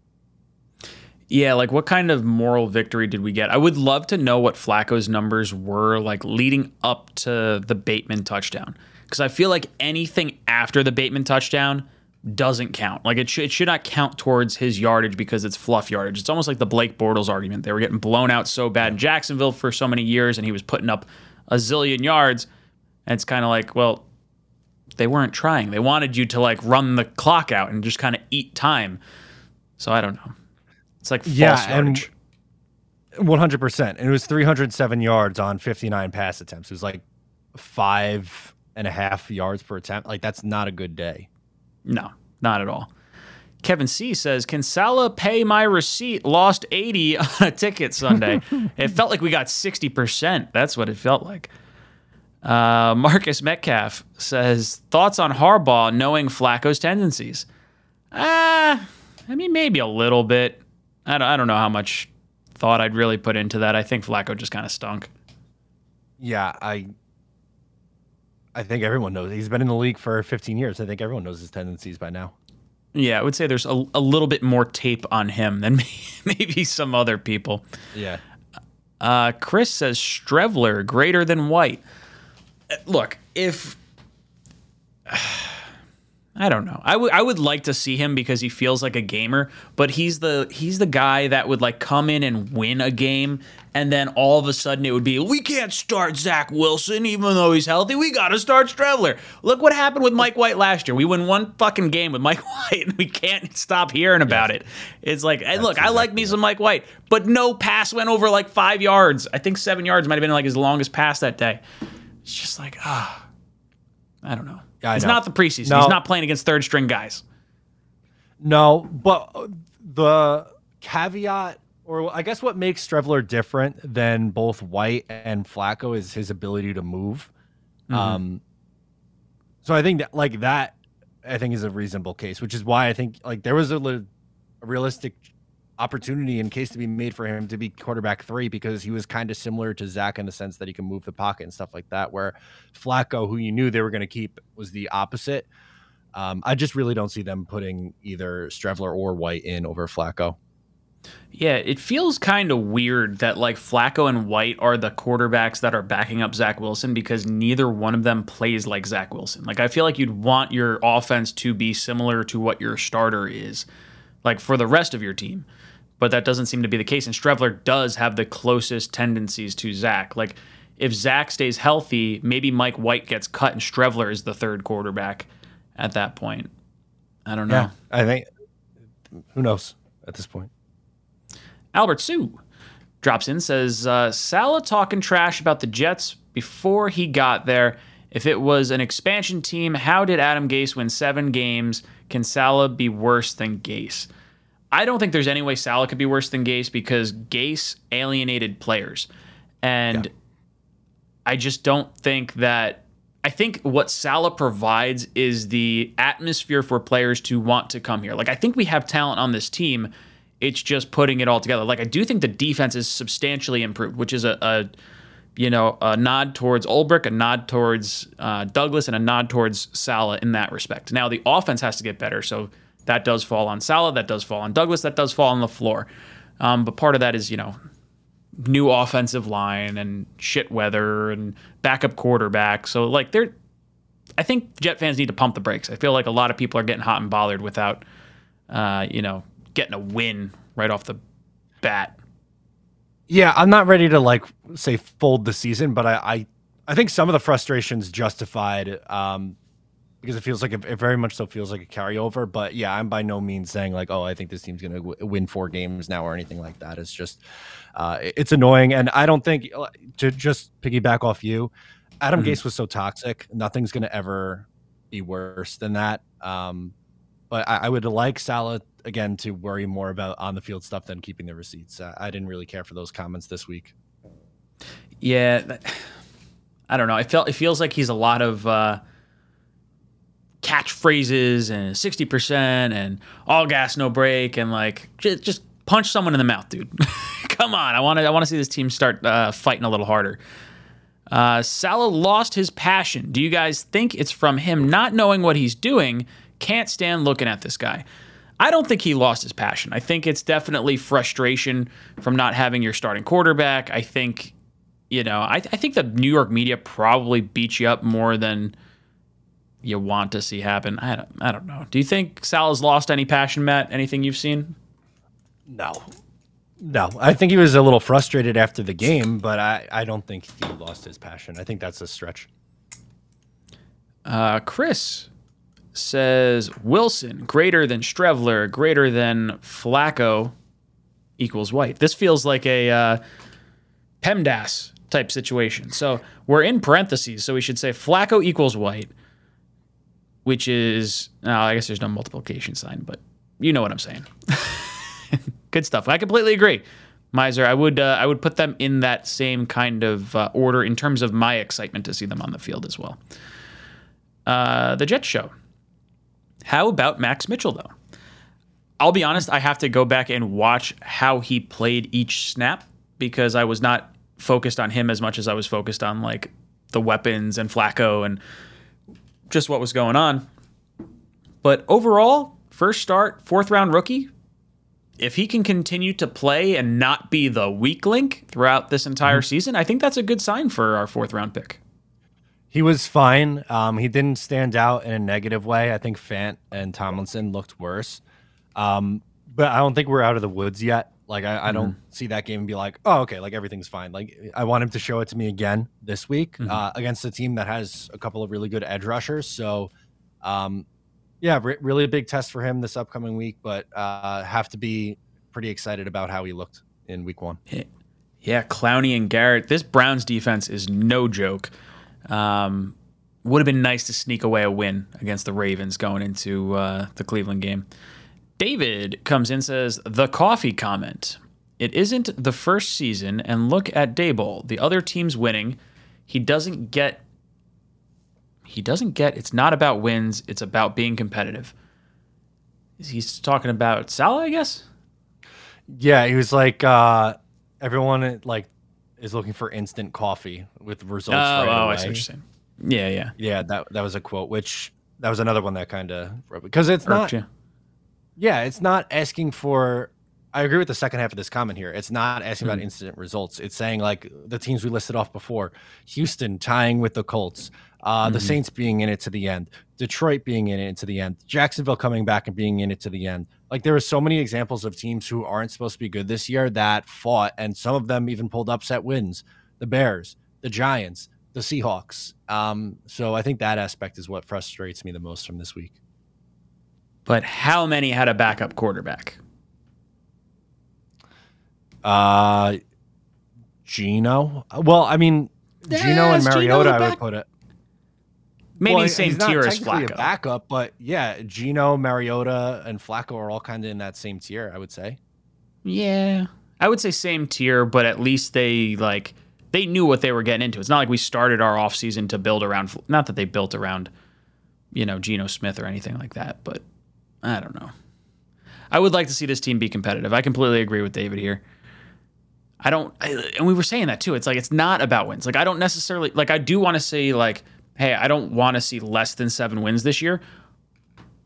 Yeah, like what kind of moral victory did we get? I would love to know what Flacco's numbers were like leading up to the Bateman touchdown because I feel like anything after the Bateman touchdown doesn't count. Like it should, it should not count towards his yardage because it's fluff yardage. It's almost like the Blake Bortles argument. They were getting blown out so bad in Jacksonville for so many years, and he was putting up a zillion yards. And it's kind of like, well, they weren't trying. They wanted you to like run the clock out and just kind of eat time. So I don't know. It's like false yeah, yardage. One hundred percent. And it was three hundred seven yards on fifty nine pass attempts. It was like five and a half yards per attempt. Like that's not a good day. No, not at all. Kevin C says, "Can Saleh pay my receipt? Lost eighty on a ticket Sunday. it felt like we got sixty percent. That's what it felt like." Uh, Marcus Metcalf says, "Thoughts on Harbaugh knowing Flacco's tendencies?" Ah, uh, I mean, maybe a little bit. I don't, I don't know how much thought I'd really put into that. I think Flacco just kind of stunk. Yeah, I I think everyone knows. He's been in the league for 15 years. I think everyone knows his tendencies by now. Yeah, I would say there's a, a little bit more tape on him than maybe some other people. Yeah. Uh, Chris says Streveler greater than White. Uh, look, if I don't know. I would I would like to see him because he feels like a gamer, but he's the he's the guy that would like come in and win a game and then all of a sudden it would be we can't start Zach Wilson even though he's healthy. We got to start Streveler. Look what happened with Mike White last year. We win one fucking game with Mike White and we can't stop hearing about yes. it. It's like, hey, look, exactly I like me some Mike White, but no pass went over like 5 yards. I think 7 yards might have been like his longest pass that day. It's just like, ah. I don't know. I it's know. not the preseason. No. He's not playing against third string guys. No, but the caveat, or I guess what makes Streveler different than both White and Flacco is his ability to move. Um, so I think that like that, I think is a reasonable case, which is why I think like there was a, a realistic opportunity in case to be made for him to be quarterback three because he was kind of similar to Zach in the sense that he can move the pocket and stuff like that. Where Flacco, who you knew they were going to keep, was the opposite. Um, I just really don't see them putting either Streveler or White in over Flacco. Yeah, it feels kind of weird that like Flacco and White are the quarterbacks that are backing up Zach Wilson because neither one of them plays like Zach Wilson. Like I feel like you'd want your offense to be similar to what your starter is, like for the rest of your team. But that doesn't seem to be the case. And Streveler does have the closest tendencies to Zach. Like if Zach stays healthy, maybe Mike White gets cut and Streveler is the third quarterback at that point. I don't know. Yeah, I think who knows at this point. Albert Sue drops in says uh, Saleh talking trash about the Jets before he got there. If it was an expansion team, how did Adam Gase win seven games? Can Saleh be worse than Gase? I don't think there's any way Saleh could be worse than Gase because Gase alienated players, and I just don't think that. I think what Saleh provides is the atmosphere for players to want to come here. Like I think we have talent on this team. It's just putting it all together. Like I do think the defense is substantially improved, which is a, a you know a nod towards Ulbrich, a nod towards uh, Douglas, and a nod towards Saleh in that respect. Now the offense has to get better, so that does fall on Saleh, that does fall on Douglas, that does fall on the floor. Um, but part of that is you know new offensive line and shit weather and backup quarterback. So like they're I think Jet fans need to pump the brakes. I feel like a lot of people are getting hot and bothered without uh, you know, getting a win right off the bat. Yeah, I'm not ready to like say fold the season, but I I, I think some of the frustrations justified um, because it feels like it, it very much so feels like a carryover. But yeah, I'm by no means saying like, oh, I think this team's going to w- win four games now or anything like that. It's just uh, it's annoying, and I don't think uh, to just piggyback off you, Adam Mhm. Gase was so toxic. Nothing's going to ever be worse than that. Um, but I, I would like Saleh again to worry more about on the field stuff than keeping the receipts. Uh, I didn't really care for those comments this week. Yeah, that- I don't know. It felt it feels like he's a lot of uh, catchphrases and sixty percent and all gas no break and like just, just punch someone in the mouth, dude. Come on, I want to I want to see this team start uh, fighting a little harder. Uh, Saleh lost his passion. Do you guys think it's from him not knowing what he's doing? Can't stand looking at this guy. I don't think he lost his passion. I think it's definitely frustration from not having your starting quarterback. I think, you know, I, I think the New York media probably beat you up more than you want to see happen. I don't, I don't know. Do you think Sal has lost any passion, Matt? Anything you've seen? No. No, I think he was a little frustrated after the game, but I, I don't think he lost his passion. I think that's a stretch. Uh, Chris says Wilson greater than Streveler greater than Flacco equals White. This feels like a uh, PEMDAS type situation. So we're in parentheses, so we should say Flacco equals White, which is oh, I guess there's no multiplication sign, but you know what I'm saying. Good stuff. I completely agree. Miser, I would uh, I would put them in that same kind of uh, order in terms of my excitement to see them on the field as well. Uh, the Jets show. How about Max Mitchell though? I'll be honest, I have to go back and watch how he played each snap because I was not focused on him as much as I was focused on like the weapons and Flacco and just what was going on. But overall, first start, fourth round rookie, if he can continue to play and not be the weak link throughout this entire mm-hmm. season, I think that's a good sign for our fourth round pick. He was fine. Um, he didn't stand out in a negative way. I think Fant and Tomlinson looked worse. Um, but I don't think we're out of the woods yet. Like I, I don't see that game and be like, oh, okay, like everything's fine. Like I want him to show it to me again this week Mhm. uh, against a team that has a couple of really good edge rushers. So, um, yeah, re- really a big test for him this upcoming week. But uh, have to be pretty excited about how he looked in week one. Yeah, Clowney and Garrett. This Browns defense is no joke. Um, would have been nice to sneak away a win against the Ravens going into uh, the Cleveland game. David comes in says the coffee comment. It isn't the first season, and look at Daboll. The other team's winning. He doesn't get. He doesn't get. It's not about wins. It's about being competitive. He's talking about Saleh, I guess. Yeah, he was like, uh, everyone like is looking for instant coffee with results. Oh, right oh away. I see what you're saying. Yeah, yeah. Yeah, that that was a quote, which that was another one that kind of because it's not. you. Yeah, it's not asking for. I agree with the second half of this comment here. It's not asking Hmm. about instant results. It's saying like the teams we listed off before: Houston tying with the Colts, uh, the Mhm. Saints being in it to the end, Detroit being in it to the end, Jacksonville coming back and being in it to the end. Like there were so many examples of teams who aren't supposed to be good this year that fought, and some of them even pulled upset wins. The Bears, the Giants, the Seahawks. Um, so I think that aspect is what frustrates me the most from this week. But how many had a backup quarterback? Uh, Geno. Well, I mean, Geno Yeah, and is Geno Mariota, I would put it. Maybe Well, same tier as Flacco. Backup, but yeah, Geno, Mariota, and Flacco are all kind of in that same tier. I would say. Yeah. I would say same tier, but at least they like they knew what they were getting into. It's not like we started our offseason to build around not that they built around you know Geno Smith or anything like that, but I don't know. I would like to see this team be competitive. I completely agree with David here. I don't I, and we were saying that too. It's like it's not about wins. Like I don't necessarily like I do want to say like hey, I don't want to see less than 7 wins this year,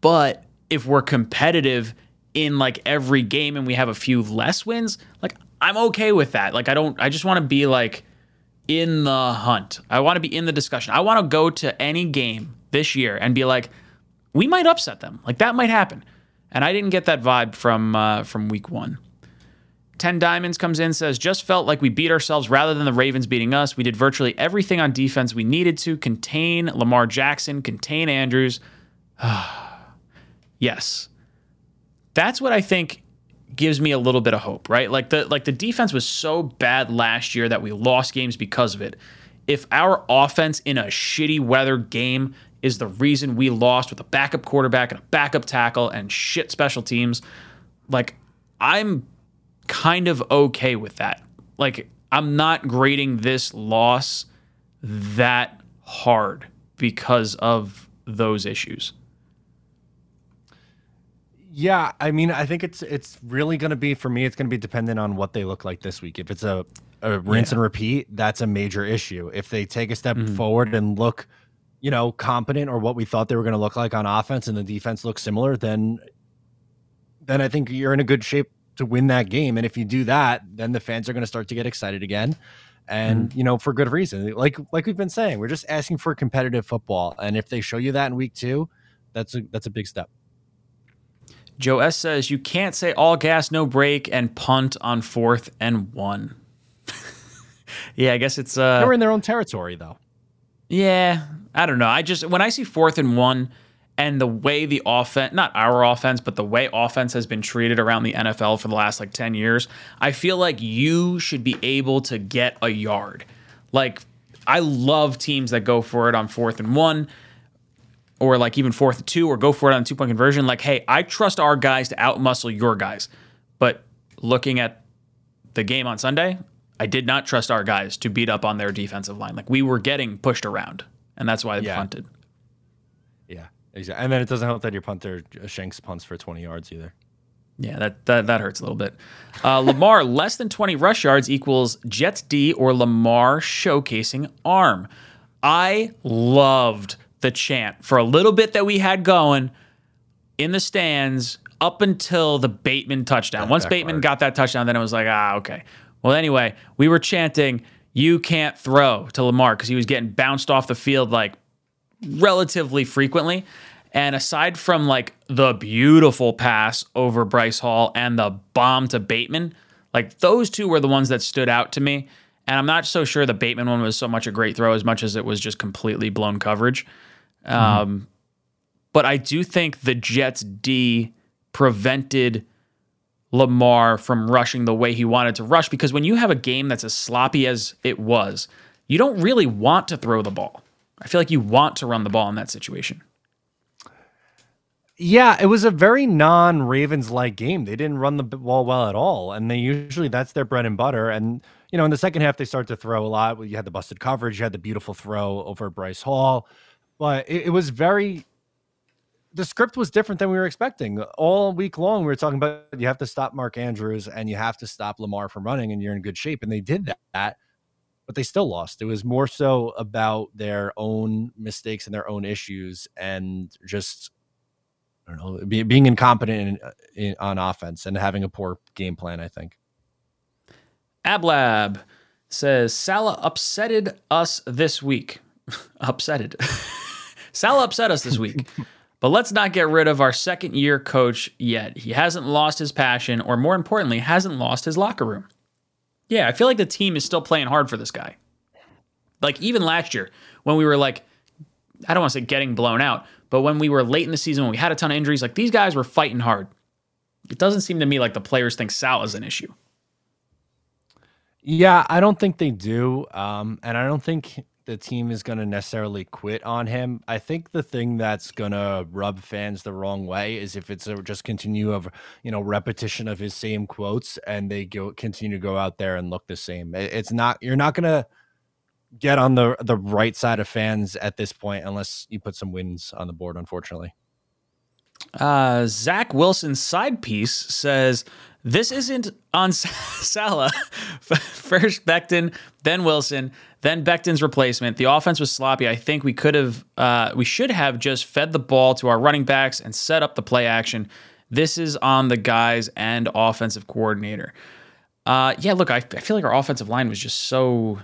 but if we're competitive in like every game and we have a few less wins, like I'm okay with that. Like I don't I just want to be like in the hunt. I want to be in the discussion. I want to go to any game this year and be like we might upset them. Like that might happen. And I didn't get that vibe from uh, from week 1. 10 Diamonds comes in says just felt like we beat ourselves rather than the Ravens beating us. We did virtually everything on defense we needed to contain Lamar Jackson, contain Andrews. yes. That's what I think gives me a little bit of hope, right? Like the like the defense was so bad last year that we lost games because of it. If our offense in a shitty weather game is the reason we lost with a backup quarterback and a backup tackle and shit special teams, like I'm kind of okay with that. Like I'm not grading this loss that hard because of those issues. Yeah, I mean, I think it's it's really going to be for me. It's going to be dependent on what they look like this week. If it's a, a rinse Yeah. and repeat, that's a major issue. If they take a step Mhm. forward and look, you know, competent or what we thought they were going to look like on offense, and the defense looks similar, then then I think you're in a good shape to win that game. And if you do that, then the fans are going to start to get excited again, and you know, for good reason. Like like we've been saying, we're just asking for competitive football, and if they show you that in week two, that's a that's a big step. Joe S says you can't say all gas, no break, and punt on fourth and one. yeah, I guess it's uh They're in their own territory, though. Yeah, I don't know. I just when I see fourth and one and the way the offense, not our offense, but the way offense has been treated around the NFL for the last like 10 years, I feel like you should be able to get a yard. Like I love teams that go for it on fourth and one or like even fourth and two or go for it on two point conversion. Like, hey, I trust our guys to outmuscle your guys. But looking at the game on Sunday, I did not trust our guys to beat up on their defensive line. Like we were getting pushed around, and that's why they Yeah. punted. Exactly. And then it doesn't help that your punter uh, Shanks punts for 20 yards either. Yeah, that that, that hurts a little bit. Uh, Lamar less than 20 rush yards equals Jets D or Lamar showcasing arm. I loved the chant for a little bit that we had going in the stands up until the Bateman touchdown. That Once Bateman backfired. got that touchdown, then it was like, ah, okay. Well, anyway, we were chanting, "You can't throw" to Lamar because he was getting bounced off the field like relatively frequently. And aside from like the beautiful pass over Bryce Hall and the bomb to Bateman, like those two were the ones that stood out to me. And I'm not so sure the Bateman one was so much a great throw as much as it was just completely blown coverage. Um, but I do think the Jets D prevented Lamar from rushing the way he wanted to rush because when you have a game that's as sloppy as it was, you don't really want to throw the ball. I feel like you want to run the ball in that situation. Yeah, it was a very non-Ravens like game. They didn't run the ball well at all, and they usually that's their bread and butter. And you know, in the second half, they start to throw a lot. You had the busted coverage, you had the beautiful throw over Bryce Hall, but it, it was very. The script was different than we were expecting. All week long, we were talking about you have to stop Mark Andrews and you have to stop Lamar from running, and you're in good shape. And they did that, but they still lost. It was more so about their own mistakes and their own issues, and just I don't know, be, being incompetent in, uh, in, on offense and having a poor game plan. I think. Ablab says Saleh upsetted us this week. upsetted. Saleh upset us this week. but let's not get rid of our second year coach yet. He hasn't lost his passion, or more importantly, hasn't lost his locker room. Yeah, I feel like the team is still playing hard for this guy. Like even last year, when we were like, I don't want to say getting blown out, but when we were late in the season, when we had a ton of injuries, like these guys were fighting hard. It doesn't seem to me like the players think Sal is an issue. Yeah, I don't think they do. Um, and I don't think the team is going to necessarily quit on him. I think the thing that's going to rub fans the wrong way is if it's a just continue of, you know, repetition of his same quotes and they go continue to go out there and look the same. It's not you're not going to get on the the right side of fans at this point unless you put some wins on the board, unfortunately. Uh, Zach Wilson's side piece says this isn't on Saleh. First Becton, then Wilson, then Becton's replacement. The offense was sloppy. I think we could have, uh, we should have just fed the ball to our running backs and set up the play action. This is on the guys and offensive coordinator. Uh, yeah, look, I, I feel like our offensive line was just so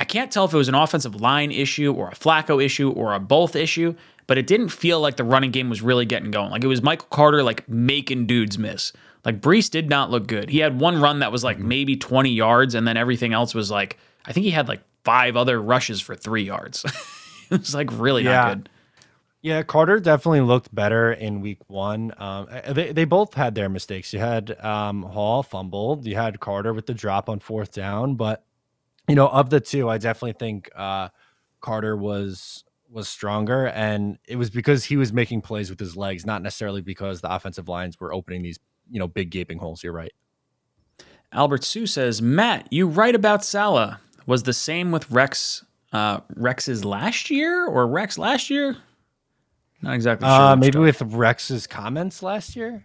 I can't tell if it was an offensive line issue or a Flacco issue or a both issue, but it didn't feel like the running game was really getting going. Like it was Michael Carter like making dudes miss. Like Breece did not look good. He had one run that was like mm-hmm. maybe 20 yards, and then everything else was like I think he had like five other rushes for three yards. it was like really yeah. not good. Yeah, Carter definitely looked better in week one. Um, they, they both had their mistakes. You had um, Hall fumbled. You had Carter with the drop on fourth down, but you know, of the two, I definitely think uh, Carter was was stronger, and it was because he was making plays with his legs, not necessarily because the offensive lines were opening these you know big gaping holes. You're right. Albert Sue says, Matt, you write about Saleh. Was the same with Rex uh, Rex's last year or Rex last year? Not exactly sure. Uh, maybe with Rex's comments last year.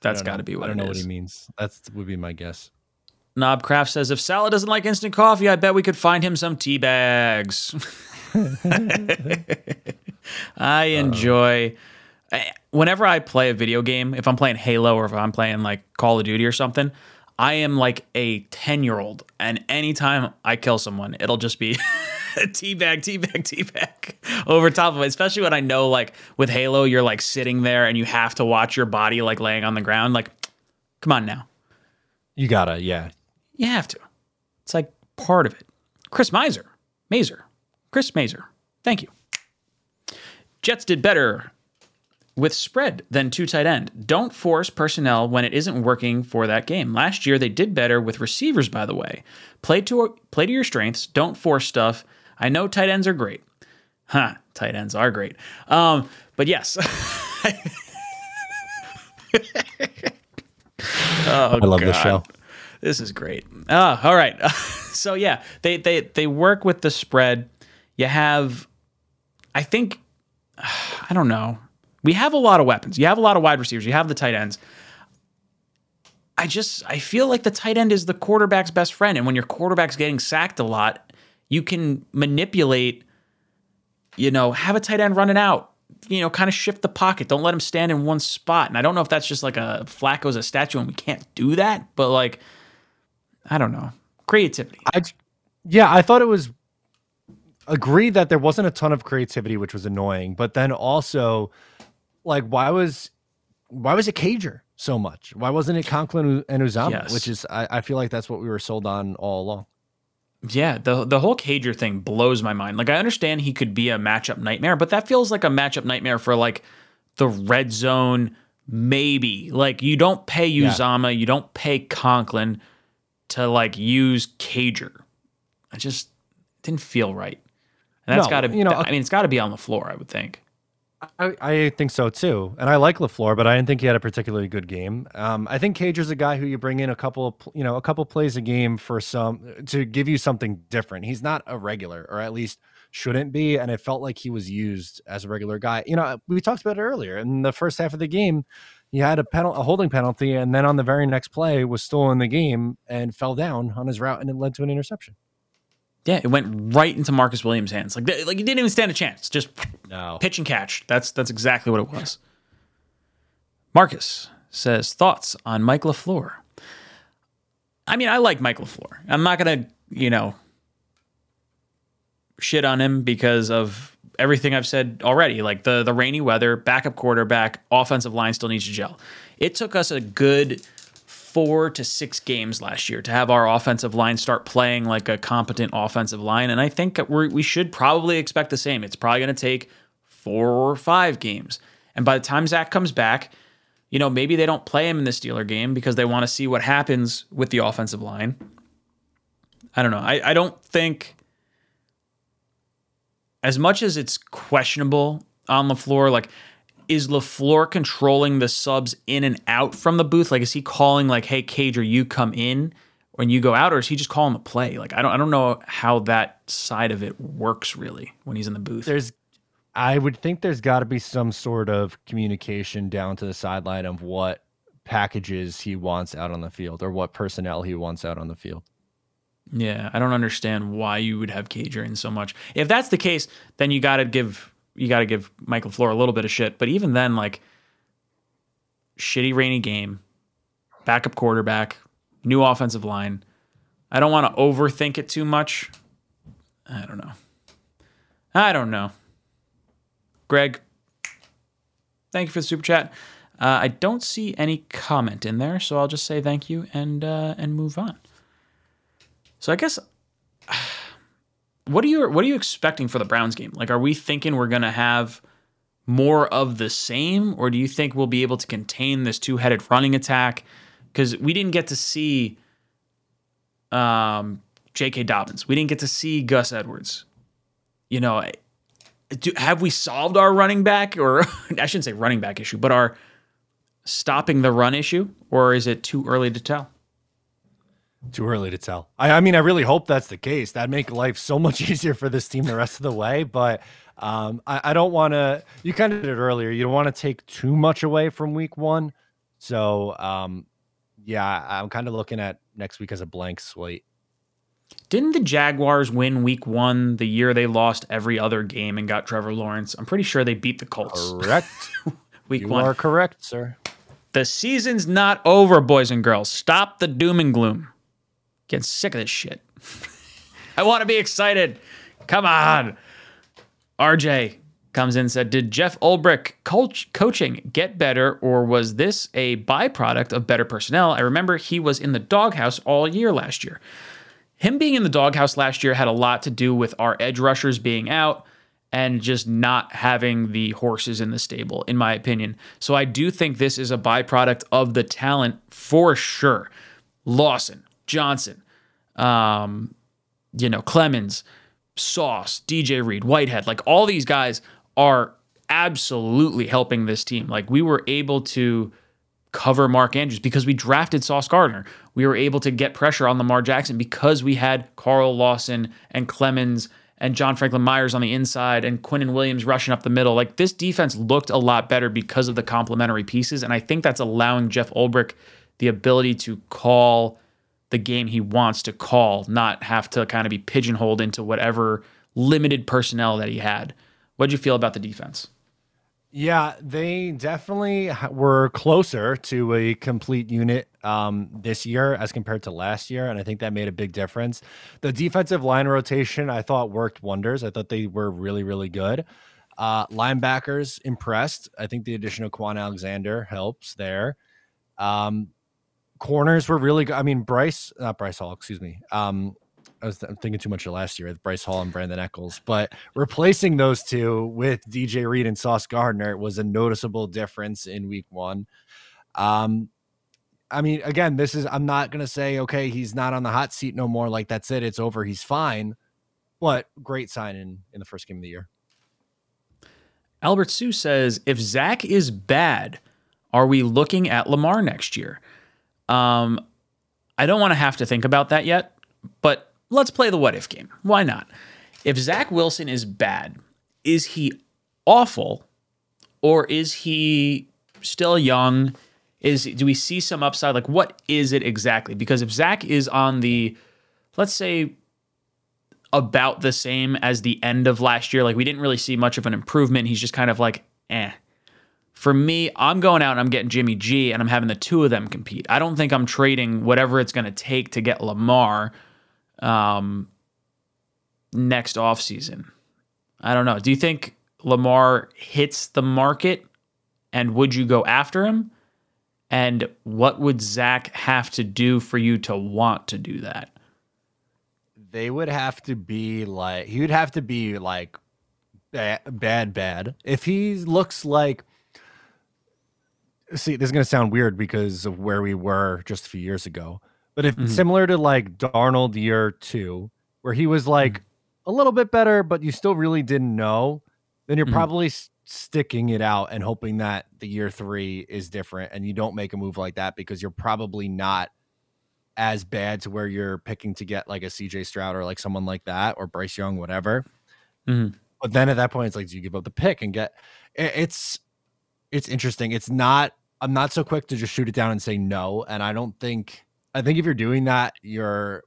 That's got to be what I don't know is. what he means. That would be my guess. Knobcraft says, if Saleh doesn't like instant coffee, I bet we could find him some tea bags. I enjoy. Whenever I play a video game, if I'm playing Halo or if I'm playing like Call of Duty or something, I am like a 10 year old. And anytime I kill someone, it'll just be teabag, teabag, teabag over top of it. Especially when I know, like with Halo, you're like sitting there and you have to watch your body like laying on the ground. Like, come on now. You gotta, yeah. You have to. It's like part of it. Chris Miser, Mazer, Chris Mazer. Thank you. Jets did better with spread than two tight end. Don't force personnel when it isn't working for that game. Last year they did better with receivers. By the way, play to play to your strengths. Don't force stuff. I know tight ends are great. Huh? Tight ends are great. Um, but yes. oh, I love God. this show. This is great. Ah, all right. so yeah, they they they work with the spread. You have, I think, I don't know. We have a lot of weapons. You have a lot of wide receivers. You have the tight ends. I just I feel like the tight end is the quarterback's best friend, and when your quarterback's getting sacked a lot, you can manipulate. You know, have a tight end running out you know, kind of shift the pocket. Don't let him stand in one spot. And I don't know if that's just like a Flacco's a statue and we can't do that, but like, I don't know. Creativity. I, yeah, I thought it was agreed that there wasn't a ton of creativity, which was annoying. But then also, like, why was why was it Cager so much? Why wasn't it Conklin and Uzomah? Yes. Which is, I, I feel like that's what we were sold on all along. Yeah, the the whole Cager thing blows my mind. Like I understand he could be a matchup nightmare, but that feels like a matchup nightmare for like the red zone maybe. Like you don't pay Uzomah, yeah. you don't pay Conklin to like use Cager. I just didn't feel right. And that's No, got to, you know, I mean, it's got to be on LaFleur. I would think. I, I think so too, and I like LaFleur, but I didn't think he had a particularly good game. Um, I think Cager's a guy who you bring in a couple of you know a couple plays a game for some to give you something different. He's not a regular, or at least shouldn't be, and it felt like he was used as a regular guy. You know, we talked about it earlier in the first half of the game. He had a penalty, a holding penalty, and then on the very next play was still in the game and fell down on his route, and it led to an interception. Yeah, it went right into Marcus Williams' hands. Like, th- like he didn't even stand a chance. Just No, pitch and catch. That's that's exactly what it was. Marcus says thoughts on Mike LaFleur. I mean, I like Mike LaFleur. I'm not gonna, you know, shit on him because of everything I've said already. Like the the rainy weather, backup quarterback, offensive line still needs to gel. It took us a good four to six games last year to have our offensive line start playing like a competent offensive line, and I think we should probably expect the same. It's probably going to take four or five games, and by the time Zach comes back, you know maybe they don't play him in the Steeler game because they want to see what happens with the offensive line. I don't know. I, I don't think as much as it's questionable on LaFleur, like is LaFleur controlling the subs in and out from the booth? Like, is he calling like, "Hey, Cager, you come in when you go out," or is he just calling the play? Like, I don't, I don't know how that side of it works really when he's in the booth. there's I would think there's got to be some sort of communication down to the sideline of what packages he wants out on the field or what personnel he wants out on the field. Yeah, I don't understand why you would have Cager in so much. If that's the case, then you got to give you got to give Mike LaFleur a little bit of shit. But even then, like shitty rainy game, backup quarterback, new offensive line. I don't want to overthink it too much. I don't know. I don't know. Greg, thank you for the super chat. Uh, I don't see any comment in there, so I'll just say thank you and uh, and move on. So I guess what are you what are you expecting for the Browns game? Like are we thinking we're going to have more of the same or do you think we'll be able to contain this two-headed running attack cuz we didn't get to see um J.K. Dobbins. We didn't get to see Gus Edwards. You know, do, have we solved our running back or I shouldn't say running back issue, but our stopping the run issue or is it too early to tell? Too early to tell. I, I mean, I really hope that's the case. That'd make life so much easier for this team the rest of the way. But um, I, I don't want to. You kind of did it earlier. You don't want to take too much away from week one. So um, yeah, I'm kind of looking at next week as a blank slate. Didn't the Jaguars win week one the year they lost every other game and got Trevor Lawrence? I'm pretty sure they beat the Colts Correct. week you one. You are correct, sir. The season's not over, boys and girls. Stop the doom and gloom. Getting sick of this shit. I want to be excited. Come on. RJ comes in and said, Did Jeff Ulbrich coach, coaching get better, or was this a byproduct of better personnel? I remember he was in the doghouse all year last year. Him being in the doghouse last year had a lot to do with our edge rushers being out and just not having the horses in the stable, in my opinion. So I do think this is a byproduct of the talent for sure. Lawson, Johnson, um, you know, Clemons, Sauce, DJ Reed, Whitehead, like all these guys are absolutely helping this team. Like we were able to cover Mark Andrews because we drafted Sauce Gardner. We were able to get pressure on Lamar Jackson because we had Carl Lawson and Clemons and John Franklin Myers on the inside and Quinnen Williams rushing up the middle. Like this defense looked a lot better because of the complementary pieces. And I think that's allowing Jeff Ulbrich the ability to call the game he wants to call, not have to kind of be pigeonholed into whatever limited personnel that he had. What'd you feel about the defense? Yeah, they definitely were closer to a complete unit um, this year as compared to last year, and I think that made a big difference. The defensive line rotation I thought worked wonders. I thought they were really, really good. Uh, linebackers impressed. I think the addition of Kwon Alexander helps there. Um, corners were really good. I mean, Bryce, not Bryce Hall, excuse me. Um, I was I'm thinking too much of last year with Bryce Hall and Brandon Echols, but replacing those two with DJ Reed and Sauce Gardner was a noticeable difference in week one. Um, I mean, again, this is I'm not gonna say okay, he's not on the hot seat no more. Like that's it, it's over, he's fine. but great sign in in the first game of the year. Albert Sue says, if Zach is bad, are we looking at Lamar next year? Um, I don't want to have to think about that yet, but let's play the what if game. Why not? If Zach Wilson is bad, is he awful or is he still young? Is do we see some upside? Like what is it exactly? Because if Zach is on the let's say about the same as the end of last year, like we didn't really see much of an improvement. He's just kind of like, eh. For me, I'm going out and I'm getting Jimmy G and I'm having the two of them compete. I don't think I'm trading whatever it's going to take to get Lamar um, next offseason. I don't know. Do you think Lamar hits the market and would you go after him? And what would Zach have to do for you to want to do that? They would have to be like, he would have to be like bad, bad, bad. If he looks like, see, this is going to sound weird because of where we were just a few years ago. But if mm-hmm. similar to like Darnold year two, where he was like mm-hmm. a little bit better, but you still really didn't know, then you're mm-hmm. probably s- sticking it out and hoping that the year three is different and you don't make a move like that because you're probably not as bad to where you're picking to get like a CJ Stroud or like someone like that or Bryce Young, whatever. Mm-hmm. But then at that point, it's like, do you give up the pick and get? It's it's interesting. It's not. I'm not so quick to just shoot it down and say no. And I don't think. I think if you're doing that, you're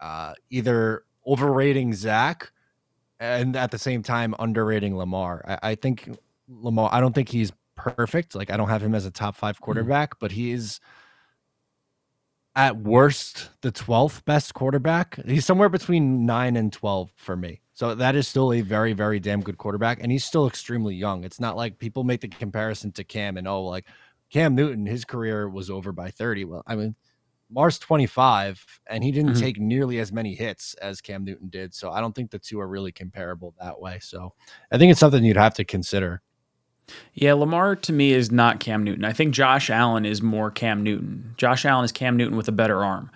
uh, either overrating Zach and at the same time underrating Lamar. I, I, think Lamar. I don't think he's perfect. Like I don't have him as a top five mm-hmm. quarterback, mm-hmm. but he's at worst the 12th best quarterback. He's somewhere between 9 and 12 for me. So that is still a very very damn good quarterback and he's still extremely young. It's not like people make the comparison to Cam and oh like Cam Newton his career was over by 30. Well, I mean Mars 25 and he didn't mm-hmm. take nearly as many hits as Cam Newton did. So I don't think the two are really comparable that way. So I think it's something you'd have to consider. Yeah, Lamar to me is not Cam Newton. I think Josh Allen is more Cam Newton. Josh Allen is Cam Newton with a better arm.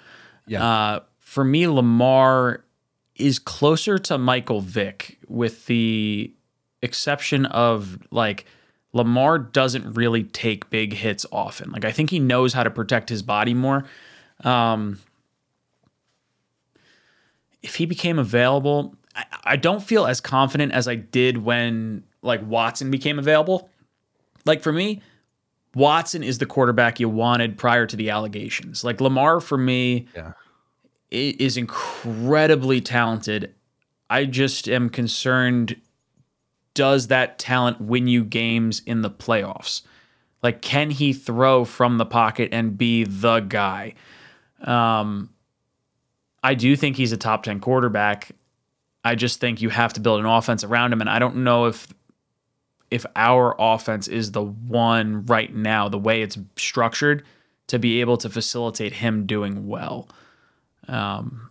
Yeah. Uh, for me, Lamar is closer to Michael Vick with the exception of like Lamar doesn't really take big hits often. Like I think he knows how to protect his body more. Um, if he became available, I, I don't feel as confident as I did when like Watson became available. Like for me, Watson is the quarterback you wanted prior to the allegations. Like Lamar for me yeah. is incredibly talented. I just am concerned does that talent win you games in the playoffs? Like can he throw from the pocket and be the guy? Um, I do think he's a top 10 quarterback. I just think you have to build an offense around him. And I don't know if if our offense is the one right now, the way it's structured, to be able to facilitate him doing well. Um,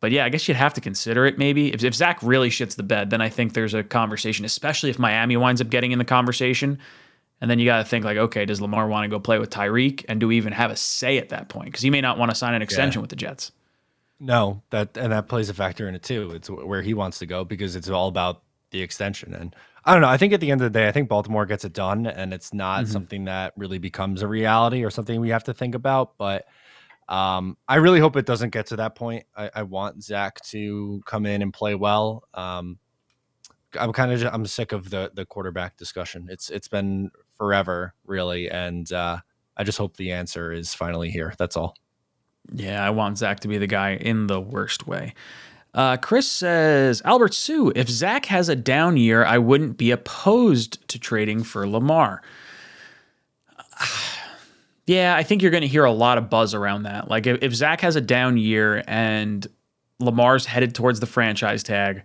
but yeah, I guess you'd have to consider it maybe. If, if Zach really shits the bed, then I think there's a conversation, especially if Miami winds up getting in the conversation. And then you got to think like, okay, does Lamar want to go play with Tyreek, and do we even have a say at that point? Because he may not want to sign an extension yeah. with the Jets. No, that and that plays a factor in it too. It's where he wants to go because it's all about the extension. And I don't know. I think at the end of the day, I think Baltimore gets it done, and it's not mm-hmm. something that really becomes a reality or something we have to think about. But um, I really hope it doesn't get to that point. I, I want Zach to come in and play well. Um, I'm kind of I'm sick of the the quarterback discussion. It's it's been forever, really. And uh, I just hope the answer is finally here. That's all. Yeah, I want Zach to be the guy in the worst way. Uh, Chris says, Albert Sue, if Zach has a down year, I wouldn't be opposed to trading for Lamar. yeah, I think you're going to hear a lot of buzz around that. Like, if, if Zach has a down year and Lamar's headed towards the franchise tag,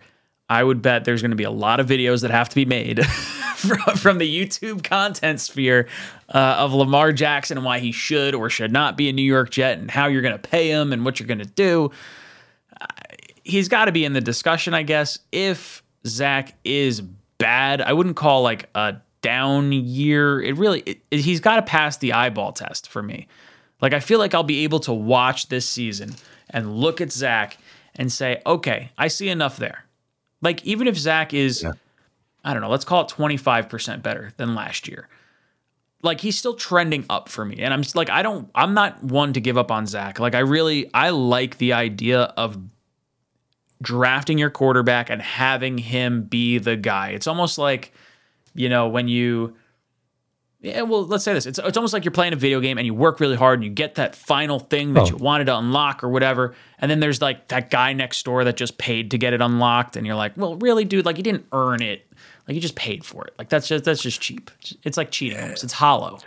I would bet there's going to be a lot of videos that have to be made from, from the YouTube content sphere uh, of Lamar Jackson and why he should or should not be a New York Jet and how you're going to pay him and what you're going to do. He's got to be in the discussion, I guess. If Zach is bad, I wouldn't call like a down year. It really, it, it, he's got to pass the eyeball test for me. Like, I feel like I'll be able to watch this season and look at Zach and say, okay, I see enough there. Like even if Zach is, yeah. I don't know, let's call it twenty five percent better than last year. Like he's still trending up for me, and I'm just like I don't. I'm not one to give up on Zach. Like I really, I like the idea of drafting your quarterback and having him be the guy. It's almost like, you know, when you yeah, well, let's say this. It's, it's almost like you're playing a video game and you work really hard and you get that final thing that oh. you wanted to unlock or whatever. And then there's like that guy next door that just paid to get it unlocked. And you're like, well, really, dude, like you didn't earn it. Like you just paid for it. Like that's just, that's just cheap. It's like cheating. It's hollow.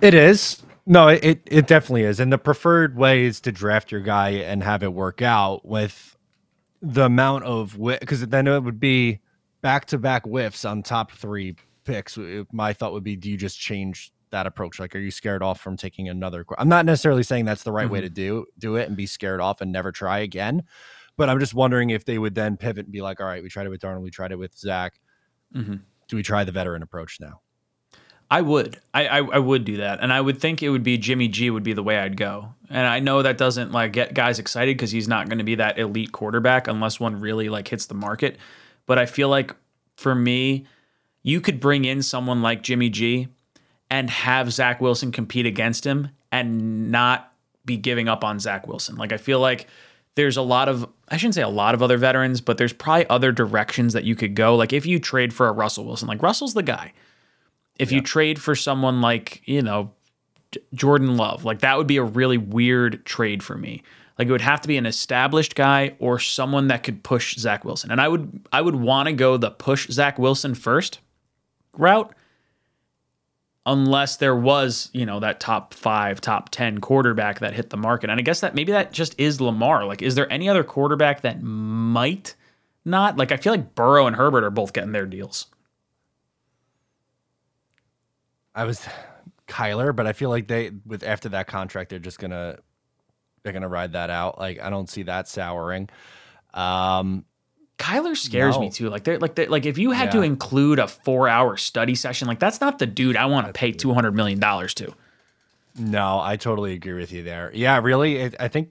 It is. No, it, it definitely is. And the preferred way is to draft your guy and have it work out with the amount of, because then it would be back to back whiffs on top three picks, my thought would be, do you just change that approach? Like, are you scared off from taking another? I'm not necessarily saying that's the right mm-hmm. way to do do it and be scared off and never try again. But I'm just wondering if they would then pivot and be like, all right, we tried it with Darnold, we tried it with Zach. Mm-hmm. Do we try the veteran approach now? I would. I, I, I would do that, and I would think it would be Jimmy G would be the way I'd go. And I know that doesn't like get guys excited because he's not going to be that elite quarterback unless one really like hits the market. But I feel like for me, you could bring in someone like Jimmy G and have Zach Wilson compete against him and not be giving up on Zach Wilson. Like I feel like there's a lot of I shouldn't say a lot of other veterans, but there's probably other directions that you could go. Like if you trade for a Russell Wilson, like Russell's the guy. If yeah. you trade for someone like, you know, Jordan Love, like that would be a really weird trade for me. Like it would have to be an established guy or someone that could push Zach Wilson. And I would I would want to go the push Zach Wilson first route unless there was, you know, that top five, top 10 quarterback that hit the market. And I guess that maybe that just is Lamar. Like, is there any other quarterback that might not? Like, I feel like Burrow and Herbert are both getting their deals. I was Kyler, but I feel like they, with after that contract, they're just going to, they're going to ride that out. Like, I don't see that souring. Um, Kyler scares no. me too. Like they're like they're, like if you had yeah. to include a four hour study session, like that's not the dude I want to pay two hundred million dollars to. No, I totally agree with you there. Yeah, really, it, I think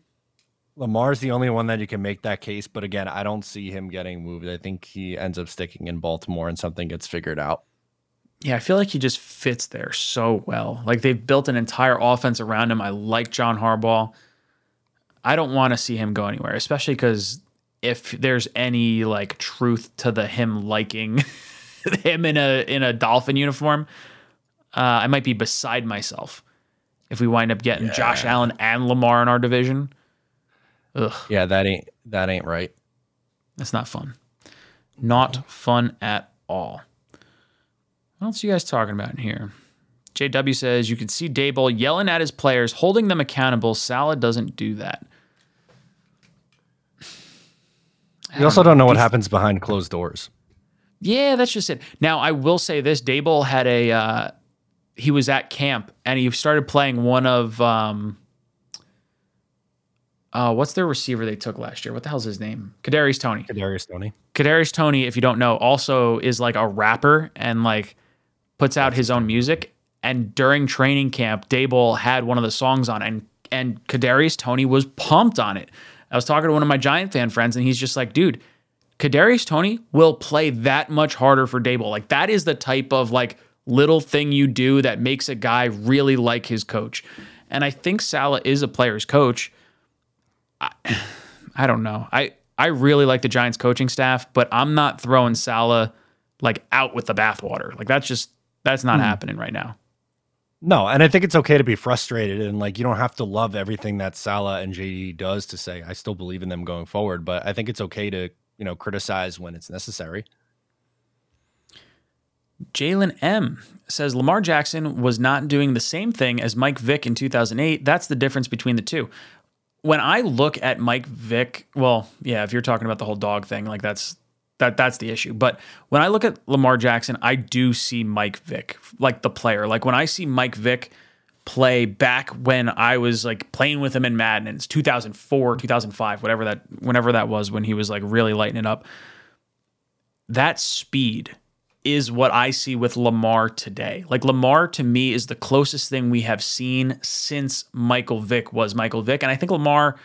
Lamar's the only one that you can make that case. But again, I don't see him getting moved. I think he ends up sticking in Baltimore and something gets figured out. Yeah, I feel like he just fits there so well. Like they've built an entire offense around him. I like John Harbaugh. I don't want to see him go anywhere, especially because if there's any like truth to the him liking him in a in a dolphin uniform, uh, I might be beside myself if we wind up getting yeah. Josh Allen and Lamar in our division. Ugh. Yeah, that ain't that ain't right. That's not fun. Not fun at all. What else are you guys talking about in here? JW says you can see Daboll yelling at his players, holding them accountable. Saleh doesn't do that. We also don't know what happens behind closed doors. Yeah, that's just it. Now, I will say this: Daboll had a uh, he was at camp and he started playing one of um, uh, what's their receiver they took last year? What the hell's his name? Kadarius Toney. Kadarius Toney. Kadarius Toney, if you don't know, also is like a rapper and like puts out his own music. And during training camp, Daboll had one of the songs on, and and Kadarius Toney was pumped on it. I was talking to one of my Giant fan friends, and he's just like, dude, Kadarius Toney will play that much harder for Daboll. Like that is the type of like little thing you do that makes a guy really like his coach. And I think Saleh is a player's coach. I, I don't know. I I really like the Giants coaching staff, but I'm not throwing Saleh like out with the bathwater. Like that's just that's not mm. happening right now. No, and I think it's okay to be frustrated and like you don't have to love everything that Saleh and JD does to say I still believe in them going forward, but I think it's okay to, you know, criticize when it's necessary. Jalen M says Lamar Jackson was not doing the same thing as Mike Vick in 2008. That's the difference between the two. When I look at Mike Vick, well, yeah, if you're talking about the whole dog thing, like that's that that's the issue. But when I look at Lamar Jackson, I do see Mike Vick, like the player. Like when I see Mike Vick play back when I was like playing with him in Madden, it's 2004, 2005, whatever that, whenever that was, when he was like really lighting it up. That speed is what I see with Lamar today. Like Lamar to me is the closest thing we have seen since Michael Vick was Michael Vick. And I think Lamar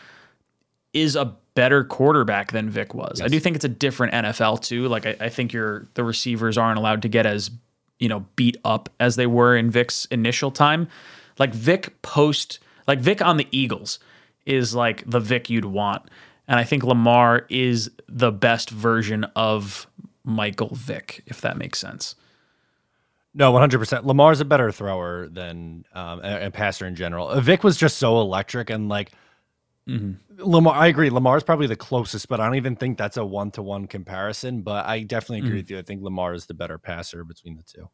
is a better quarterback than Vick was. I do think it's a different NFL too. Like I, I think you're the receivers aren't allowed to get as you know beat up as they were in Vick's initial time. Like Vick post, like Vick on the Eagles is like the Vick you'd want, and I think Lamar is the best version of Michael Vick, if that makes sense. No, one hundred percent. Lamar's a better thrower than um, a, a passer in general. Vick was just so electric and like Lamar. I agree. Lamar is probably the closest, but I don't even think that's a one to one comparison. But I definitely agree with you. I think Lamar is the better passer between the two.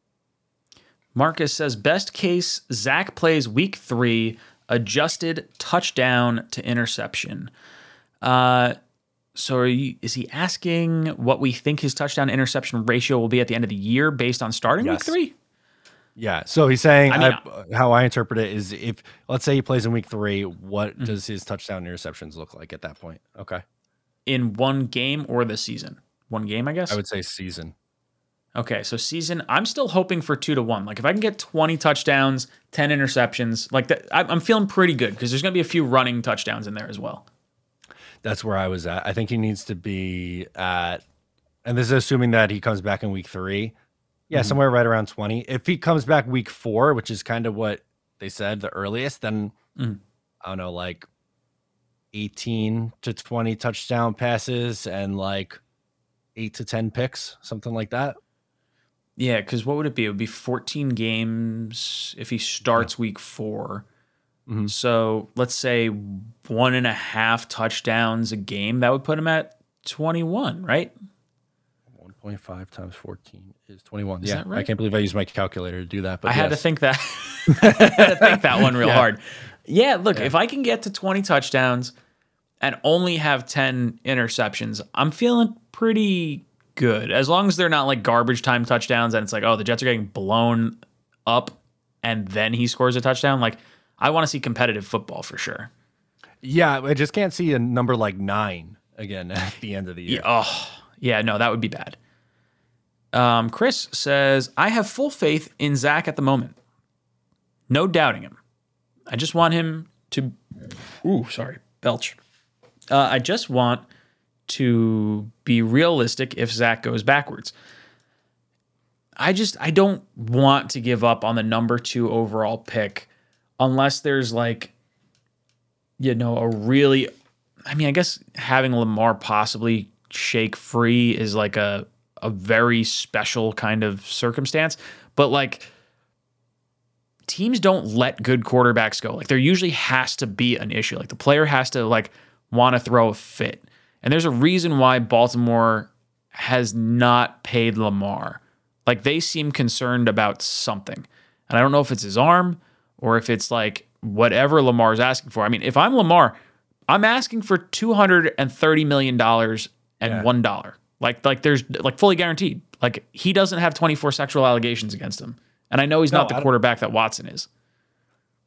Marcus says best case Zach plays week three, adjusted touchdown to interception. Uh, so are you, is he asking what we think his touchdown interception ratio will be at the end of the year based on starting Yes. week three? Yeah. So he's saying I mean, I- how I interpret it is if let's say he plays in week three, what Mm-hmm. does his touchdown interceptions look like at that point? Okay. In one game or the season? One game, I guess. I would say season. Okay, so season, I'm still hoping for two to one. Like if I can get 20 touchdowns, 10 interceptions, like that, I'm I'm feeling pretty good because there's going to be a few running touchdowns in there as well. That's where I was at. I think he needs to be at, and this is assuming that he comes back in week three. Yeah, Mhm. somewhere right around 20. If he comes back week four, which is kind of what they said the earliest, then Mhm. I don't know, like 18 to 20 touchdown passes and like eight to 10 picks, something like that. Yeah, because what would it be? It would be 14 games if he starts week 4 Mhm. So let's say one and a half touchdowns a game. That would put him at 21, right? 1.5 times 14 is 21. Is yeah, that right? I can't believe I used my calculator to do that. But I had to think that. I had to think that one real Yeah. hard. Yeah, look, Yeah. if I can get to 20 touchdowns and only have 10 interceptions, I'm feeling pretty good. As long as they're not like garbage time touchdowns and it's like, oh, the Jets are getting blown up and then he scores a touchdown. Like, I want to see competitive football for sure. Yeah, I just can't see a number like nine again at the end of the year. Yeah, oh, yeah, no, that would be bad. Um, Chris says, I have full faith in Zach at the moment. No doubting him. I just want him to. Ooh, sorry, belch. Uh, I just want to be realistic if Zach goes backwards. I just I don't want to give up on the number two overall pick unless there's like, you know, a really I mean, I guess having Lamar possibly shake free is like a a very special kind of circumstance, but like teams don't let good quarterbacks go. Like there usually has to be an issue. Like the player has to like want to throw a fit. And there's a reason why Baltimore has not paid Lamar. Like they seem concerned about something. And I don't know if it's his arm or if it's like whatever Lamar's asking for. I mean, if I'm Lamar, I'm asking for two hundred and thirty million dollars and Yeah. one dollar. Like, like there's like fully guaranteed. Like he doesn't have 24 sexual allegations against him, and I know he's No, not the quarterback that Watson is.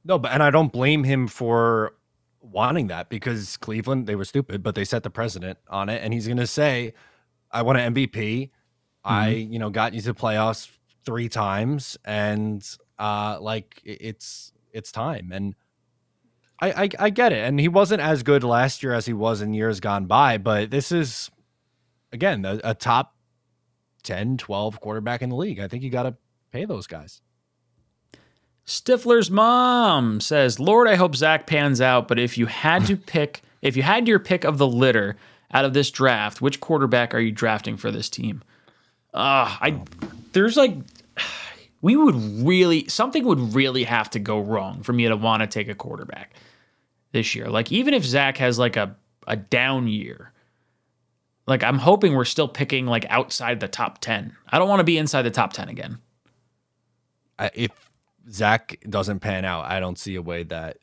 No, but and I don't blame him for wanting that because Cleveland they were stupid, but they set the precedent on it, and he's going to say, "I want an MVP. I you know got you to playoffs three times, and uh like it's it's time." And I, I I get it, and he wasn't as good last year as he was in years gone by, but this is again a, a top 10, 12 quarterback in the league. I think you got to pay those guys. Stifler's mom says, "Lord, I hope Zach pans out. But if you had to pick, if you had your pick of the litter out of this draft, which quarterback are you drafting for this team?" Ah, I there's like we would really something would really have to go wrong for me to want to take a quarterback this year. Like even if Zach has like a a down year, like I'm hoping we're still picking like outside the top ten. I don't want to be inside the top ten again. I- if Zach doesn't pan out, I don't see a way that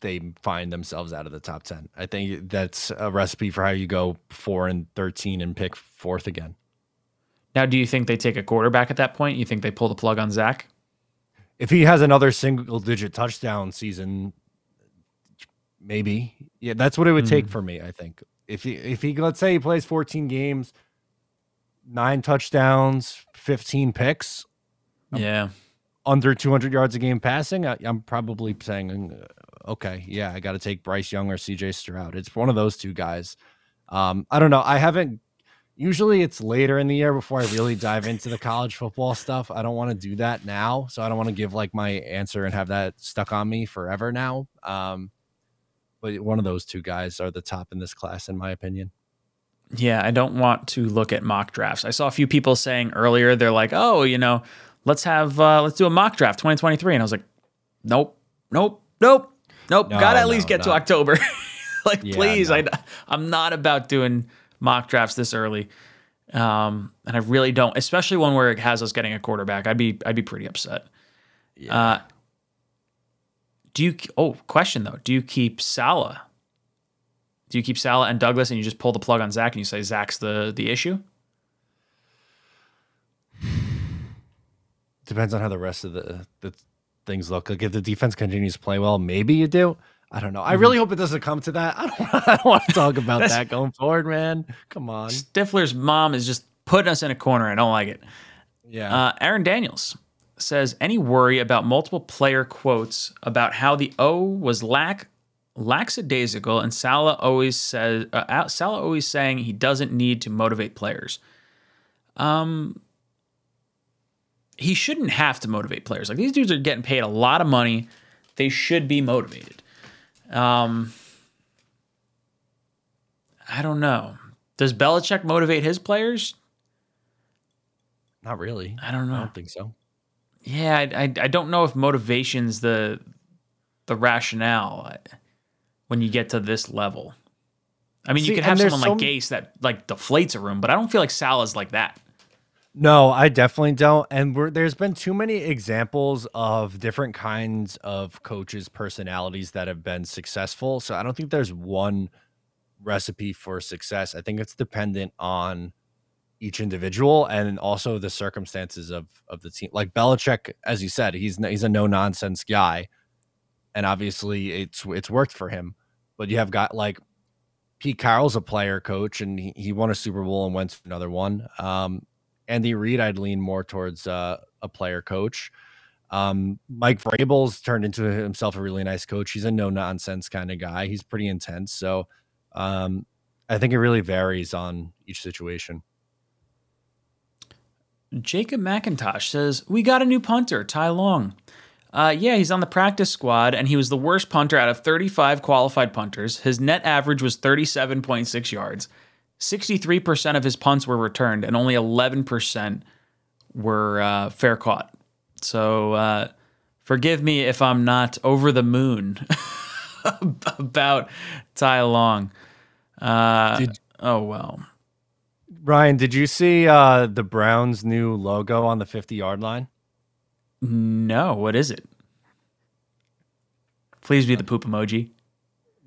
they find themselves out of the top 10. I think that's a recipe for how you go 4 and 13 and pick fourth again. Now, do you think they take a quarterback at that point? You think they pull the plug on Zach? If he has another single digit touchdown season, maybe. Yeah, that's what it would take Mhm. for me, I think. If he if he let's say he plays 14 games, 9 touchdowns, 15 picks, Yeah. under 200 yards a game passing, I, I'm probably saying uh, okay, yeah, I got to take Bryce Young or CJ Stroud. It's one of those two guys. Um, I don't know. I haven't. Usually, it's later in the year before I really dive into the college football stuff. I don't want to do that now, so I don't want to give like my answer and have that stuck on me forever now. Um, but one of those two guys are the top in this class, in my opinion. Yeah, I don't want to look at mock drafts. I saw a few people saying earlier they're like, "Oh, you know, let's have uh, let's do a mock draft 2023," and I was like, "Nope, nope, nope, nope. No, Gotta at no, least get to. October. like, Yeah, please. I I'm not about doing mock drafts this early, um, and I really don't, especially one where it has us getting a quarterback. I'd be I'd be pretty upset. Uh, do you? Oh, question though. Do you keep Saleh? Do you keep Saleh and Douglas, and you just pull the plug on Zach, and you say Zach's the the issue? Depends on how the rest of the the things look. Like if the defense continues to play well, maybe you do. I don't know. I really hope it doesn't come to that. I don't, I don't want to talk about that going forward, man. Come on. Stifler's mom is just putting us in a corner. I don't like it. Yeah. Uh, Aaron Daniels says, any worry about multiple player quotes about how the O was lack lackadaisical and Saleh always says uh, Al- Saleh always saying he doesn't need to motivate players. Um, he shouldn't have to motivate players. Like these dudes are getting paid a lot of money. They should be motivated. Um, I don't know. Does Belichick motivate his players? Not really. I don't know. I don't think so. Yeah, I, I, I don't know if motivation's the the rationale uh, when you get to this level. I mean, See, you could and have someone like so- Gase that like deflates a room, but I don't feel like Saleh's like that. No, I definitely don't. And we're, there's been too many examples of different kinds of coaches' personalities that have been successful. So I don't think there's one recipe for success. I think it's dependent on each individual and also the circumstances of of the team. Like Belichick, as you said, he's he's a no nonsense guy, and obviously it's it's worked for him. But you have got like Pete Carroll's a player coach, and he, he won a Super Bowl and went to another one. Um, Andy Reid, I'd lean more towards uh, a player coach. Um, Mike Vrabel's turned into himself a really nice coach. He's a no nonsense kind of guy. He's pretty intense. So um, I think it really varies on each situation. Jacob McIntosh says, We got a new punter, Ty Long. Uh, yeah, he's on the practice squad, and he was the worst punter out of 35 qualified punters. His net average was 37.6 yards. 63% of his punts were returned, and only 11% were uh, fair caught. So uh, forgive me if I'm not over the moon about Ty Long. Uh, Did- oh, well. Ryan, did you see uh, the Browns' new logo on the 50 yard line? No, what is it? Please be the poop emoji.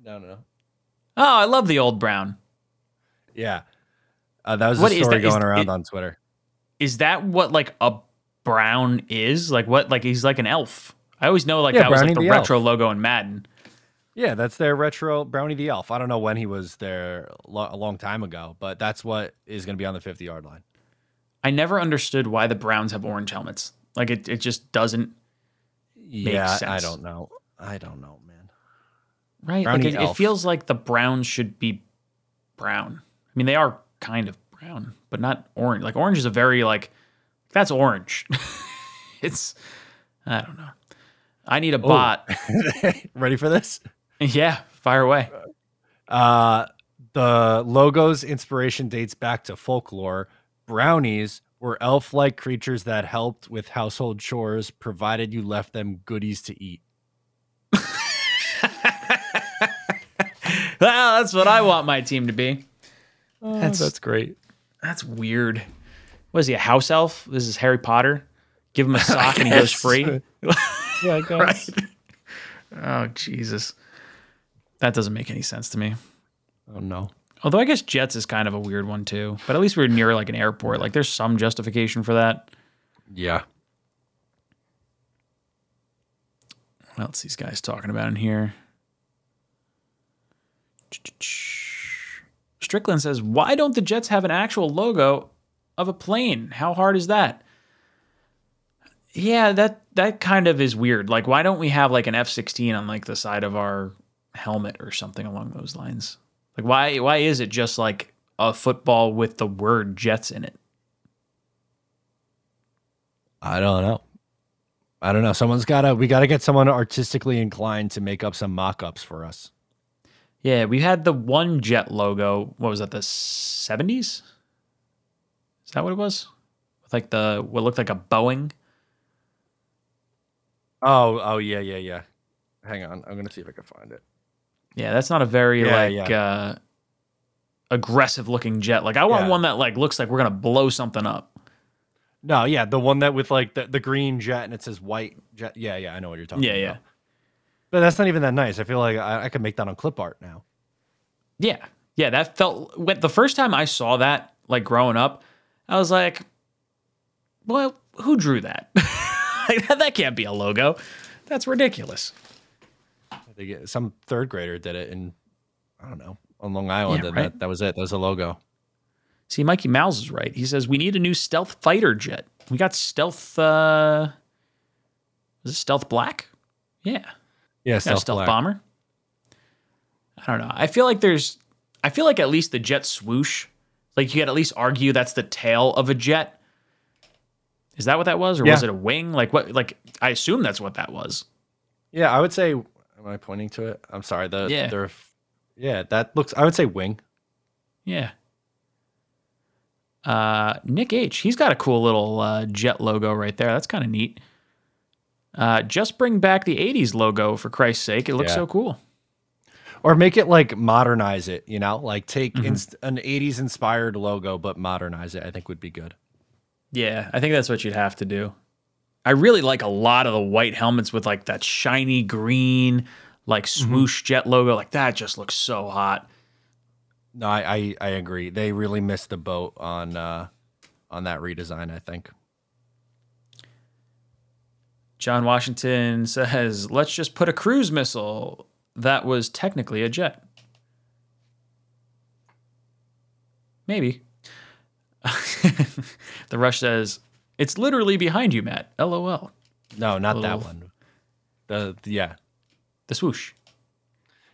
No, no, no. Oh, I love the old brown. Yeah. Uh, that was What is story that? Is- going around it- on Twitter. Is that what like a brown is? Like what? Like he's like an elf. I always know like Yeah, that was like the, the retro logo in Madden. Yeah, that's their retro Brownie the Elf. I don't know when he was there lo- a long time ago, but that's what is going to be on the 50 yard line. I never understood why the Browns have orange helmets. Like it, it just doesn't Yeah, I sense. don't know. I don't know, man. right. Brownie like it, it feels like the Browns should be brown. I mean, they are kind of brown, but not orange. Like orange is a very like that's orange. it's I don't know. I need a bot. Ready for this? Yeah, fire away. Uh, the logo's inspiration dates back to folklore. Brownies were elf like creatures that helped with household chores, provided you left them goodies to eat. well, that's what I want my team to be. That's, that's great. That's weird. Was he a house elf? This is Harry Potter. Give him a sock and he goes free. Yeah, I guess. right. Oh Jesus, that doesn't make any sense to me. Oh, no. Although I guess Jets is kind of a weird one too. But at least we're near like an airport. Like there's some justification for that. Yeah. What else these guys talking about in here? Strickland says, "Why don't the Jets have an actual logo of a plane? How hard is that?" Yeah, that that kind of is weird. Like, why don't we have like an F sixteen on like the side of our helmet or something along those lines? Like, why why is it just like a football with the word Jets in it? I don't know. I don't know. Someone's gotta. We gotta get someone artistically inclined to make up some mock-ups for us. Yeah, we had the one jet logo. What was that? The seventies? Is that what it was? With like the what looked like a Boeing. Oh, oh yeah, yeah, yeah. Hang on, I'm gonna see if I can find it. Yeah, that's not a very Yeah, like yeah. uh aggressive looking jet. Like I want Yeah. one that like looks like we're gonna blow something up. No, yeah, the one that with like the, the green jet and it says white jet. Yeah, yeah, I know what you're talking Yeah, about. yeah. yeah. But that's not even that nice. I feel like I, I could make that on clip art now. Yeah. Yeah, that felt when the first time I saw that, like growing up, I was like, Well, who drew that? like, that, that can't be a logo. That's ridiculous. Think it- some third grader did it in I don't know on Long Island, Yeah, and right. that, that was it. That was a logo. See, Mikey Mouse is right. He says we need a new stealth fighter jet. We got stealth uh was it stealth black? Yeah. Yeah, Yeah, stealth, stealth black. bomber. I don't know. I feel like there's I feel like at least the jet swoosh, like you could at least argue that's the tail of a jet. Is that what that was? Or was it a wing? Like what like I assume that's what that was. Yeah, I would say. Am I pointing to it? I'm sorry. The Yeah. they're yeah, that looks. I would say wing. Yeah. Uh, Nick H. He's got a cool little uh, jet logo right there. That's kind of neat. Uh, just bring back the '80s logo for Christ's sake. It looks Yeah. so cool. Or make it like modernize it. You know, like take Mhm. inst- an '80s inspired logo, but modernize it. I think would be good. Yeah, I think that's what you'd have to do. I really like a lot of the white helmets with like that shiny green, like swoosh jet logo. Like that just looks so hot. No, I, I I agree. They really missed the boat on uh on that redesign. I think. John Washington says, let's just put a cruise missile. That was technically a jet. Maybe. the Rush says, it's literally behind you, Matt. LOL. No, not Little- that one. The, the yeah The swoosh.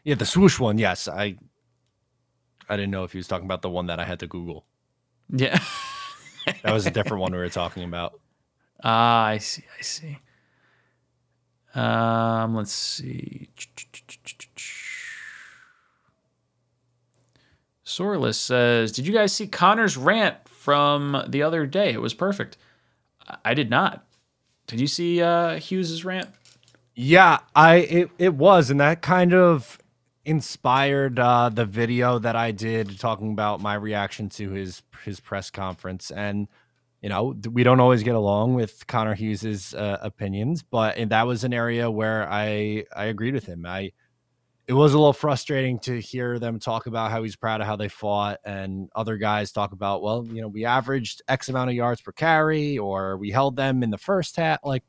yeah the swoosh one. Yes, I. I didn't know if he was talking about the one that I had to Google. Yeah. That was a different one we were talking about. Ah, I see. I see. Um, let's see. Sorless says, "Did you guys see Connor's rant from the other day? It was perfect." I- did not. Did you see uh, Hughes's rant? Yeah, I it, it was, and that kind of inspired uh, the video that I did talking about my reaction to his his press conference. And you know, we don't always get along with Connor Hughes's uh, opinions, but that was an area where I I agreed with him. I it was a little frustrating to hear them talk about how he's proud of how they fought, and other guys talk about, well, you know, we averaged X amount of yards per carry, or we held them in the first half, like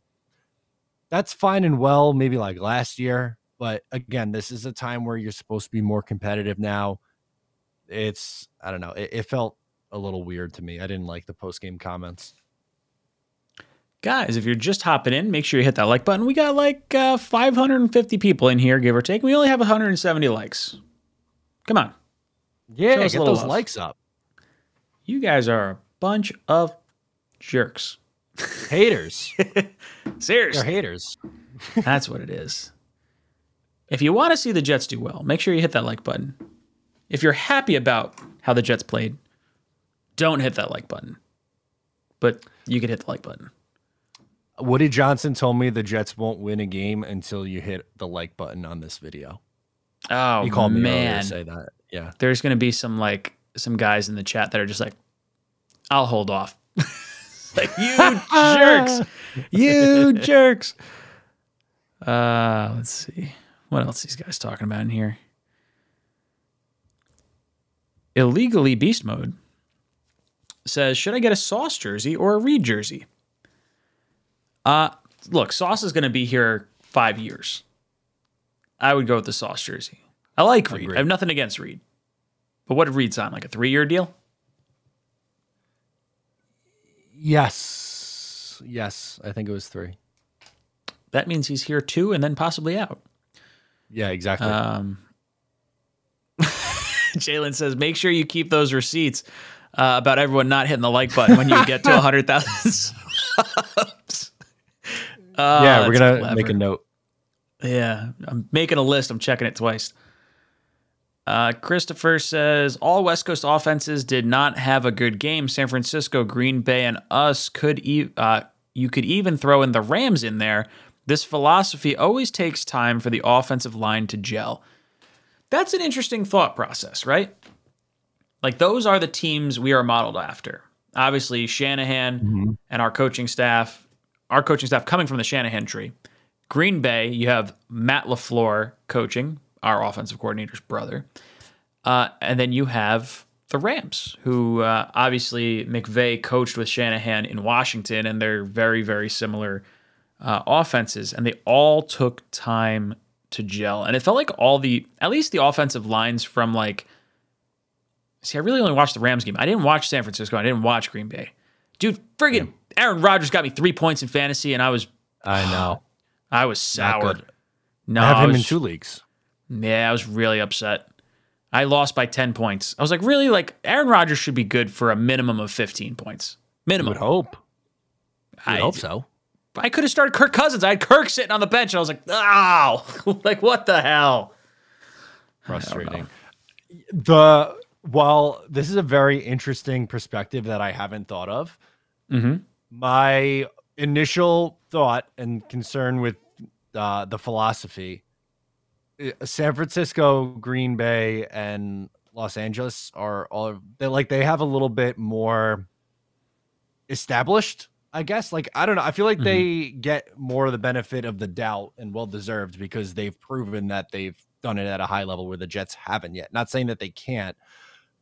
that's fine and well, maybe like last year. But again, this is a time where you're supposed to be more competitive now. It's, I don't know, it, it felt a little weird to me. I didn't like the post game comments. Guys, if you're just hopping in, make sure you hit that like button. We got like uh, 550 people in here, give or take. We only have 170 likes. Come on. Yeah, Show us a get those love. likes up. You guys are a bunch of jerks. Haters. Seriously. They're haters. That's what it is. If you want to see the Jets do well, make sure you hit that like button. If you're happy about how the Jets played, don't hit that like button. But you can hit the like button. Woody Johnson told me the Jets won't win a game until you hit the like button on this video. Oh He called me man, to say that. Yeah. there's going to be some like some guys in the chat that are just like, "I'll hold off." like you jerks, you jerks. Uh, let's see what else these guys talking about in here. Illegally beast mode says, "Should I get a Sauce jersey or a Reed jersey?" Uh, look, Sauce is going to be here five years. I would go with the Sauce jersey. I like Reed. Agreed. I have nothing against Reed. But what did Reed sign? Like a three year deal? Yes. Yes, I think it was three. That means he's here two and then possibly out. Yeah, exactly. Um, Jalen says, make sure you keep those receipts uh, about everyone not hitting the like button when you get to 100,000 subs. Oh, yeah, we're gonna clever. make a note. Yeah, I'm making a list. I'm checking it twice. Uh, Christopher says all West Coast offenses did not have a good game. San Francisco, Green Bay, and us could e- uh, you could even throw in the Rams in there. This philosophy always takes time for the offensive line to gel. That's an interesting thought process, right? Like those are the teams we are modeled after. Obviously, Shanahan and our coaching staff, our coaching staff coming from the Shanahan tree. Green Bay, you have Matt LaFleur coaching, our offensive coordinator's brother. Uh, and then you have the Rams, who uh, obviously McVay coached with Shanahan in Washington, and they're very, very similar uh, offenses. And they all took time to gel. And it felt like all the, at least the offensive lines from like, see, I really only watched the Rams game. I didn't watch San Francisco. I didn't watch Green Bay. Dude, friggin' Aaron Rodgers got me three points in fantasy, and I was I know. I was Not soured. No, I have I him was, in two leagues. Yeah, I was really upset. I lost by 10 points. I was like, really? Like, Aaron Rodgers should be good for a minimum of 15 points. I Minimum. would hope. I I, hope so. I could have started Kirk Cousins. I had Kirk sitting on the bench, and I was like, oh, like, what the hell? Frustrating. The while this is a very interesting perspective that I haven't thought of. Mm-hmm. My initial thought and concern with uh, the philosophy, uh, San Francisco, Green Bay, and Los Angeles are all they like they have a little bit more established. I guess like I don't know. I feel like they get more of the benefit of the doubt and well deserved because they've proven that they've done it at a high level where the Jets haven't yet. Not saying that they can't,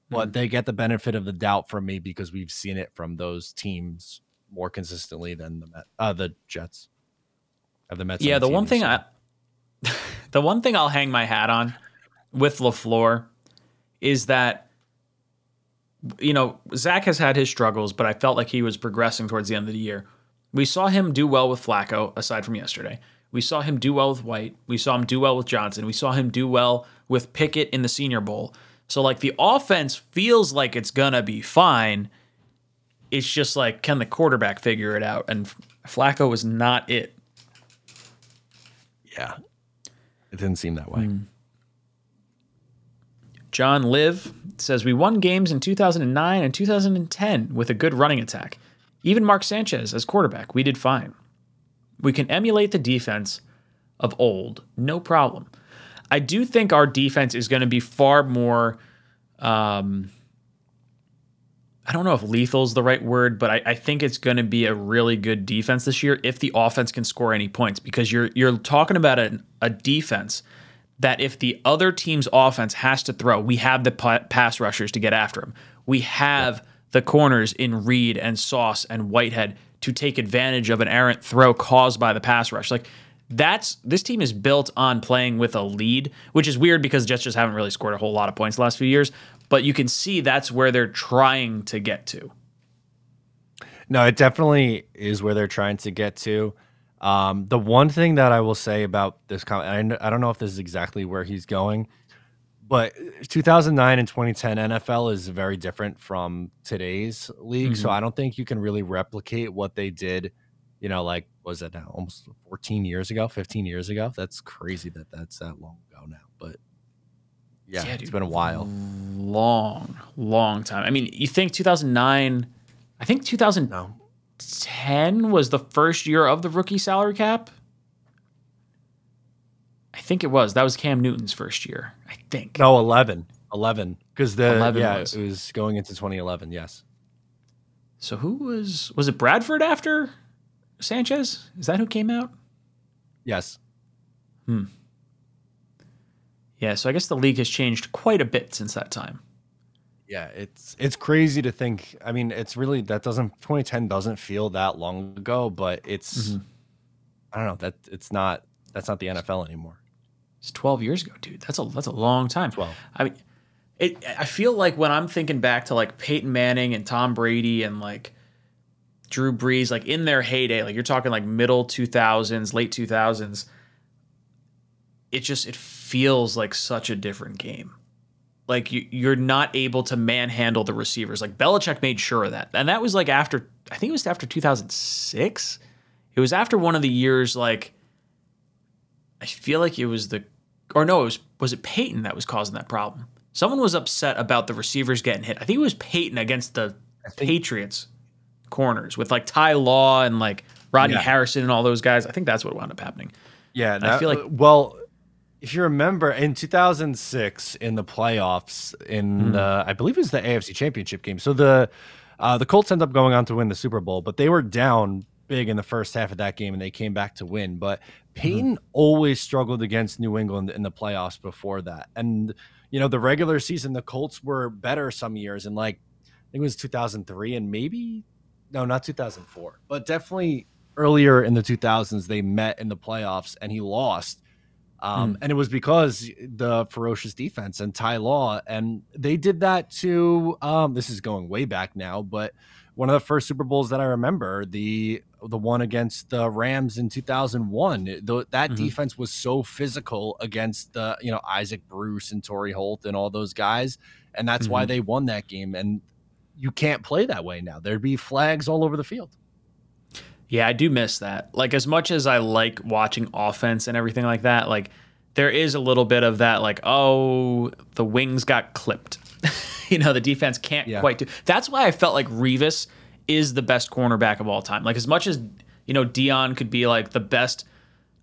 but they get the benefit of the doubt from me because we've seen it from those teams more consistently than the Met, uh, the Jets. Of the Mets? Yeah, the team, one thing I, the one thing I'll hang my hat on with LaFleur is that you know Zach has had his struggles, but I felt like he was progressing towards the end of the year. We saw him do well with Flacco, aside from yesterday. We saw him do well with White. We saw him do well with Johnson. We saw him do well with Pickett in the Senior Bowl. So like the offense feels like it's gonna be fine. It's just like can the quarterback figure it out? And Flacco was not it. yeah, it didn't seem that way. Hmm. John Live says we won games in 2009 and 2010 with a good running attack. Even Mark Sanchez as quarterback, we did fine. We can emulate the defense of old, no problem. I do think our defense is going to be far more. Um, I don't know if lethal is the right word, but I, I think it's going to be a really good defense this year if the offense can score any points because you're you're talking about a, a defense that if the other team's offense has to throw, we have the pa- pass rushers to get after them. We have the corners in Reed and Sauce and Whitehead to take advantage of an errant throw caused by the pass rush. Like that's this team is built on playing with a lead, which is weird because the Jets just haven't really scored a whole lot of points the last few years. But you can see that's where they're trying to get to. No, it definitely is where they're trying to get to. Um, the one thing that I will say about this comment, I, I don't know if this is exactly where he's going, but 2009 and 2010 NFL is very different from today's league. So I don't think you can really replicate what they did, you know, like, was it now almost 14 years ago, 15 years ago? That's crazy that that's that long ago now. But yeah, Yeah, it's dude. been a while. Long, long time. I mean, you think 2009, I think 2010 No. was the first year of the rookie salary cap. I think it was. That was Cam Newton's first year. I think. No, 11. 11. Because the, 11 yeah, was. it was going into 2011. Yes. So who was was it Bradford after Sanchez? Is that who came out? Yes. Hmm. Yeah, so I guess the league has changed quite a bit since that time. Yeah, it's it's crazy to think. I mean, it's really that doesn't 2010 doesn't feel that long ago, but it's Mm-hmm. I don't know that it's not that's not the NFL anymore. It's 12 years ago, dude. That's a that's a long time. 12. I mean, it. I feel like when I'm thinking back to like Peyton Manning and Tom Brady and like Drew Brees, like in their heyday, like you're talking like middle 2000s, late 2000s, it just it feels like such a different game. Like you, you're not able to manhandle the receivers. Like Belichick made sure of that, and that was like after I think it was after 2006. It was after one of the years like I feel like it was the or no, it was was it Peyton that was causing that problem. Someone was upset about the receivers getting hit. I think it was Peyton against the Patriots corners with like Ty Law and like Rodney yeah. Harrison and all those guys. I think that's what wound up happening. Yeah, that, I feel like well, if you remember in 2006 in the playoffs in mm-hmm. the I believe it was the AFC Championship game. So the uh, the Colts end up going on to win the Super Bowl, but they were down big in the first half of that game and they came back to win. But Peyton mm-hmm. always struggled against New England in the playoffs before that. And you know, the regular season the Colts were better some years and like I think it was 2003 and maybe no, not 2004, but definitely earlier in the 2000s they met in the playoffs and he lost um, mm. And it was because the ferocious defense and Ty Law, and they did that to. Um, this is going way back now, but one of the first Super Bowls that I remember, the the one against the Rams in 2001, the, that mm-hmm. defense was so physical against the you know Isaac Bruce and Torry Holt and all those guys, and that's mm-hmm. why they won that game. And you can't play that way now. There'd be flags all over the field. Yeah, I do miss that. Like as much as I like watching offense and everything like that, like there is a little bit of that like, oh, the wings got clipped. you know, the defense can't yeah. quite do. That's why I felt like Revis is the best cornerback of all time. Like as much as, you know, Deion could be like the best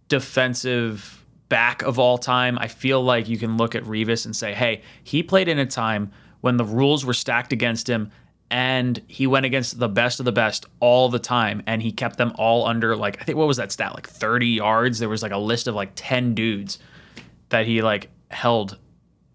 defensive back of all time, I feel like you can look at Revis and say, "Hey, he played in a time when the rules were stacked against him and he went against the best of the best all the time and he kept them all under like I think what was that stat like 30 yards there was like a list of like 10 dudes that he like held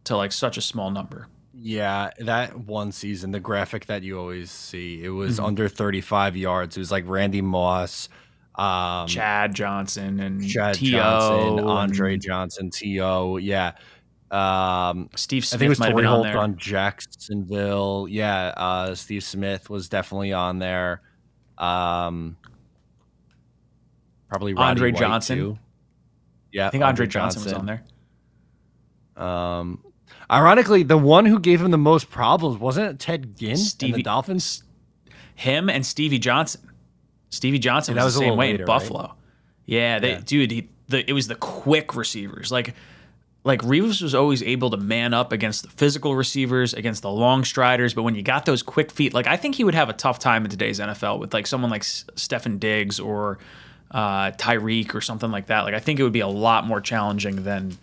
to like such a small number yeah that one season the graphic that you always see it was mm-hmm. under 35 yards it was like Randy Moss um, Chad Johnson and Chad T.O. Johnson, Andre Johnson, T.O. Yeah. Um, Steve Smith I think it was Torry Holt on, on, Jacksonville. Yeah, uh, Steve Smith was definitely on there. Um, probably Roddy Andre White Johnson. Too. Yeah, I think Andre, Andre Johnson. Johnson was on there. Um, ironically, the one who gave him the most problems wasn't it Ted Ginn Stevie, and the Dolphins. Him and Stevie Johnson. Stevie Johnson yeah, was, was the same way later, in Buffalo. Right? Yeah, they, yeah. dude, he, the, it was the quick receivers. Like like Revis was always able to man up against the physical receivers, against the long striders. But when you got those quick feet, like I think he would have a tough time in today's NFL with like someone like Stefon Diggs or uh, Tyreek or something like that. Like I think it would be a lot more challenging than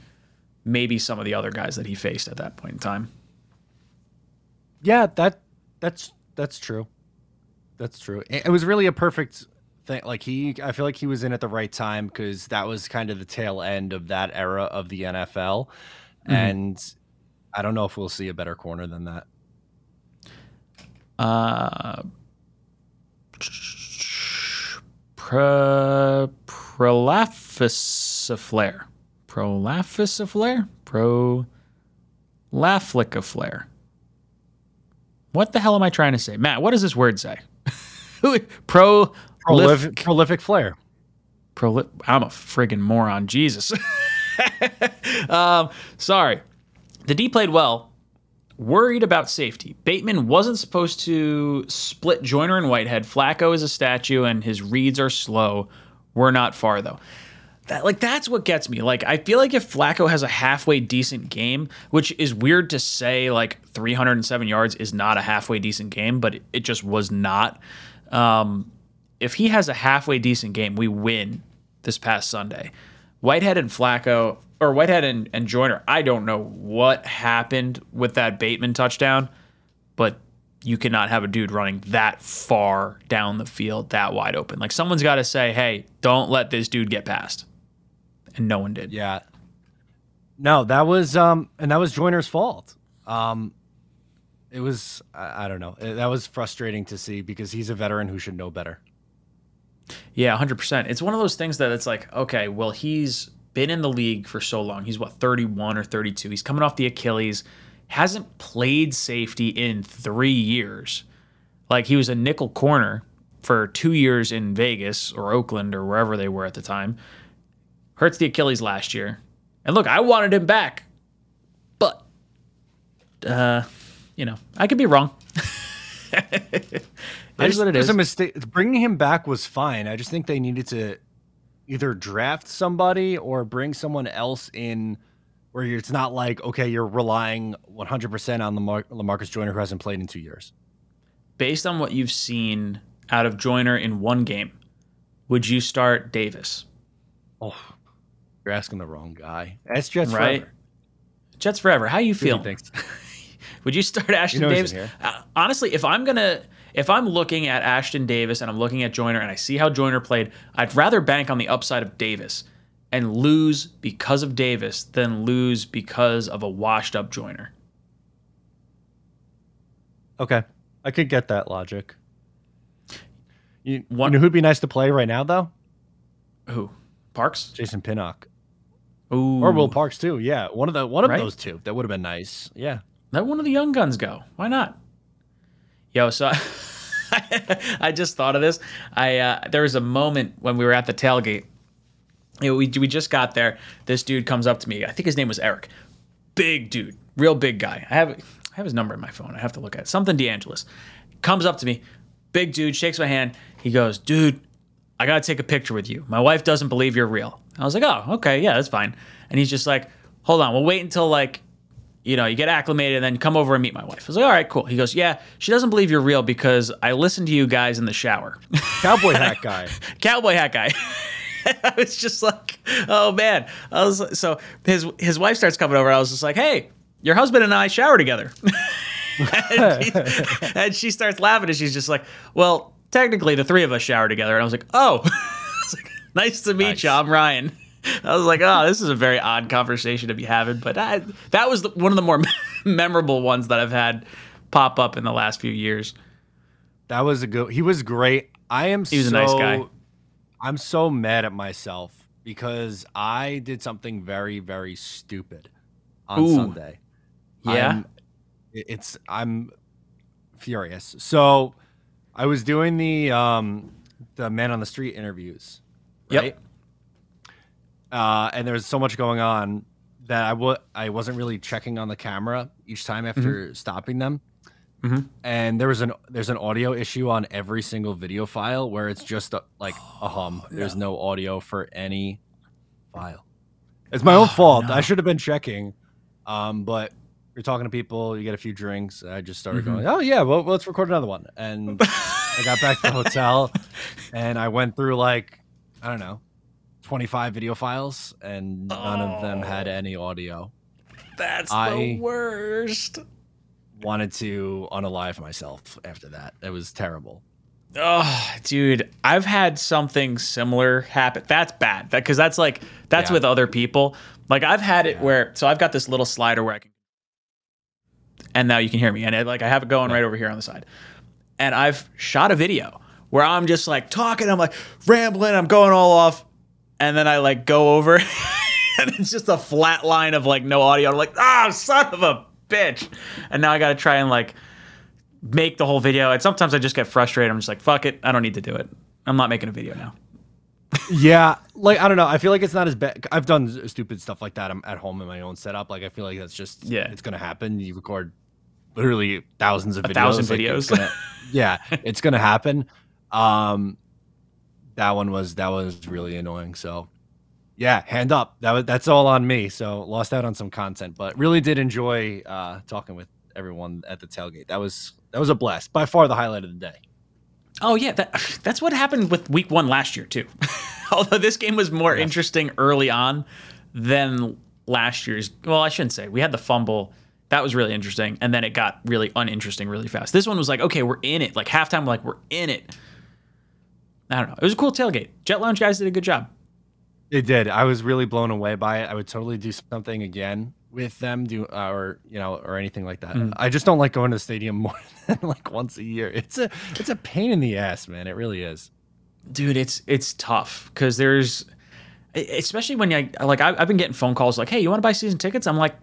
maybe some of the other guys that he faced at that point in time. Yeah, that that's that's true. That's true. It was really a perfect thing. Like he, I feel like he was in at the right time because that was kind of the tail end of that era of the NFL, mm-hmm. and I don't know if we'll see a better corner than that. Uh, prolaphus of flare prolaphus of flare pro prolapliciflare. What the hell am I trying to say, Matt? What does this word say? Pro prolific, prolific flare. Proli- I'm a friggin' moron. Jesus. um, sorry. The D played well. Worried about safety. Bateman wasn't supposed to split Joyner and Whitehead. Flacco is a statue, and his reads are slow. We're not far though. That, like that's what gets me. Like I feel like if Flacco has a halfway decent game, which is weird to say, like 307 yards is not a halfway decent game, but it, it just was not. Um, if he has a halfway decent game, we win this past Sunday. Whitehead and Flacco, or Whitehead and, and Joyner, I don't know what happened with that Bateman touchdown, but you cannot have a dude running that far down the field, that wide open. Like someone's got to say, hey, don't let this dude get past. And no one did. Yeah. No, that was um and that was Joyner's fault. Um it was I, I don't know. That was frustrating to see because he's a veteran who should know better. Yeah, 100%. It's one of those things that it's like, okay, well, he's been in the league for so long. He's what, 31 or 32. He's coming off the Achilles, hasn't played safety in three years. Like, he was a nickel corner for two years in Vegas or Oakland or wherever they were at the time. Hurts the Achilles last year. And look, I wanted him back, but, uh, you know, I could be wrong. I is just, what it it was a mistake. Bringing him back was fine. I just think they needed to either draft somebody or bring someone else in where it's not like, okay, you're relying 100% on Lamar- Lamarcus Joyner who hasn't played in two years. Based on what you've seen out of Joyner in one game, would you start Davis? Oh, you're asking the wrong guy. That's Jets Right. forever. Jets forever. How you feel? Would you start Ashtyn Davis? Uh, honestly, if I'm gonna, if I'm looking at Ashtyn Davis and I'm looking at Joyner and I see how Joyner played, I'd rather bank on the upside of Davis and lose because of Davis than lose because of a washed up Joyner. Okay. I could get that logic. You, One- you know who'd be nice to play right now, though? Who? Parks? Jason Pinnock. Ooh, Or Will Parks, too. Yeah. One of the one of Right? those two. That would have been nice. Yeah. Let one of the young guns go. Why not? Yo, so I just thought of this. I uh, there was a moment when we were at the tailgate. You know, we we just got there. This dude comes up to me. I think his name was Eric. Big dude, real big guy. I have I have his number in my phone. I have to look at it. Something DeAngelis comes up to me. Big dude shakes my hand. He goes, "Dude, I gotta take a picture with you. My wife doesn't believe you're real." I was like, "Oh, okay, yeah, that's fine." And he's just like, "Hold on, we'll wait until like you know, you get acclimated and then come over and meet my wife. I was like, all right, cool. He goes, yeah, she doesn't believe you're real because I listen to you guys in the shower. Cowboy hat guy. Cowboy hat guy. I was just like, oh man. I was so his his wife starts coming over. I was just like, hey, your husband and I shower together. and, she, and she starts laughing and she's just like, well, technically the three of us shower together. And I was like, oh, I was like, nice to meet Nice. you. I'm Ryan. I was like, oh, this is a very odd conversation to be having, but I, that was the, one of the more memorable ones that I've had pop up in the last few years. That was a good. He was great. I am. He was a nice guy. I'm so mad at myself because I did something very, very stupid on Ooh. Sunday. Yeah. I'm, it's. I'm furious. So, I was doing the um the man on the street interviews. Yep. Uh, and there was so much going on that I I wasn't really checking on the camera each time after stopping them Mhm. and there was an there's an audio issue on every single video file where it's just a, like a hum. There's no audio for any file. It's my own fault. no. I should have been checking. Um, but you're talking to people, you get a few drinks. I just started Mhm. going, oh yeah, well let's record another one. And I got back to the hotel, and I went through like I don't know, 25 video files, and none of them had Oh. any audio. That's I- the worst. Wanted to unalive myself after that. It was terrible. Oh, dude, I've had something similar happen. That's bad. That because that's like that's Yeah. with other people. Like I've had it Yeah. where so I've got this little slider where I can, and now you can hear me, and I, like I have it going right over here on the side, and I've shot a video where I'm just like talking, I'm like rambling, I'm going all off, and then I like go over, and it's just a flat line of like no audio. I'm like, ah, son of a bitch, and now I got to try and like make the whole video. And sometimes I just get frustrated. I'm just like, fuck it. I don't need to do it. I'm not making a video now. yeah, like I don't know. I feel like it's not as bad. I've done stupid stuff like that. I'm at home in my own setup. Like I feel like that's just Yeah. it's gonna happen. You record literally thousands of A videos. thousand like, it's videos. gonna- yeah, it's gonna happen. Um, that one was that was really annoying. So yeah, hand up. That was that's all on me. So lost out on some content, but really did enjoy uh talking with everyone at the tailgate. That was that was a blast. By far the highlight of the day. Oh yeah, that, that's what happened with week one last year too. Although this game was more Yeah. interesting early on than last year's. Well, I shouldn't say. We had the fumble. That was really interesting, and then it got really uninteresting really fast. This one was like, okay, we're in it. Like halftime, we're like we're in it. I don't know. It was a cool tailgate. Jet Lounge guys did a good job. It did. I was really blown away by it. I would totally do something again with them, do uh, or you know, or anything like that. Mm. I just don't like going to the stadium more than like once a year. It's a it's a pain in the ass, man. It really is. dude it's it's tough because there's especially when you like I, i've been getting phone calls like hey you want to buy season tickets i'm like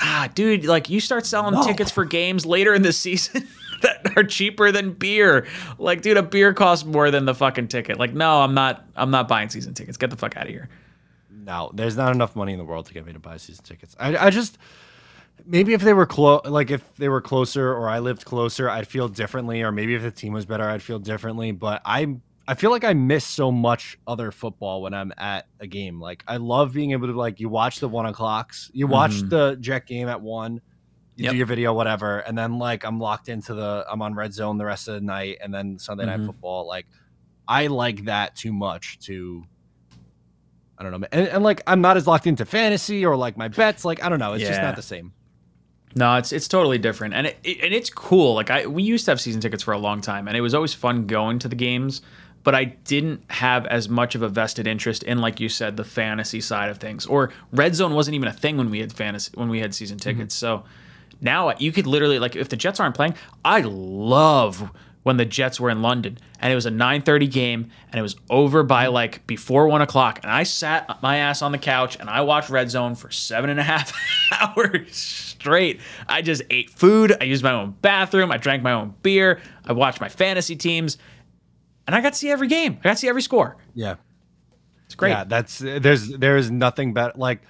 ah, dude, like you start selling No. tickets for games later in the season that are cheaper than beer. Like, dude, a beer costs more than the fucking ticket. Like, no, I'm not. I'm not buying season tickets. Get the fuck out of here. No, there's not enough money in the world to get me to buy season tickets. I, I just maybe if they were close, like if they were closer or I lived closer, I'd feel differently. Or maybe if the team was better, I'd feel differently. But I, I feel like I miss so much other football when I'm at a game. Like I love being able to like you watch the one o'clocks, you watch Mhm. the Jet game at one. You Yep. do your video, whatever, and then like I'm locked into the I'm on red zone the rest of the night, and then Sunday Mhm. night football. Like I like that too much to I don't know. And, and like I'm not as locked into fantasy or like my bets. Like I don't know. It's just not the same. No, it's it's totally different, and it, it- and it's cool. Like I, we used to have season tickets for a long time, and it was always fun going to the games. But I didn't have as much of a vested interest in, like you said, the fantasy side of things. Or red zone wasn't even a thing when we had fantasy when we had season tickets. So now you could literally like if the Jets aren't playing, I love when the Jets were in London and it was a 9:30 game and it was over by like before one o'clock and I sat my ass on the couch and I watched Red Zone for seven and a half hours straight. I just ate food. I used my own bathroom. I drank my own beer. I watched my fantasy teams, and I got to see every game. I got to see every score. Yeah. It's great. Yeah, that's there's there's nothing better. Like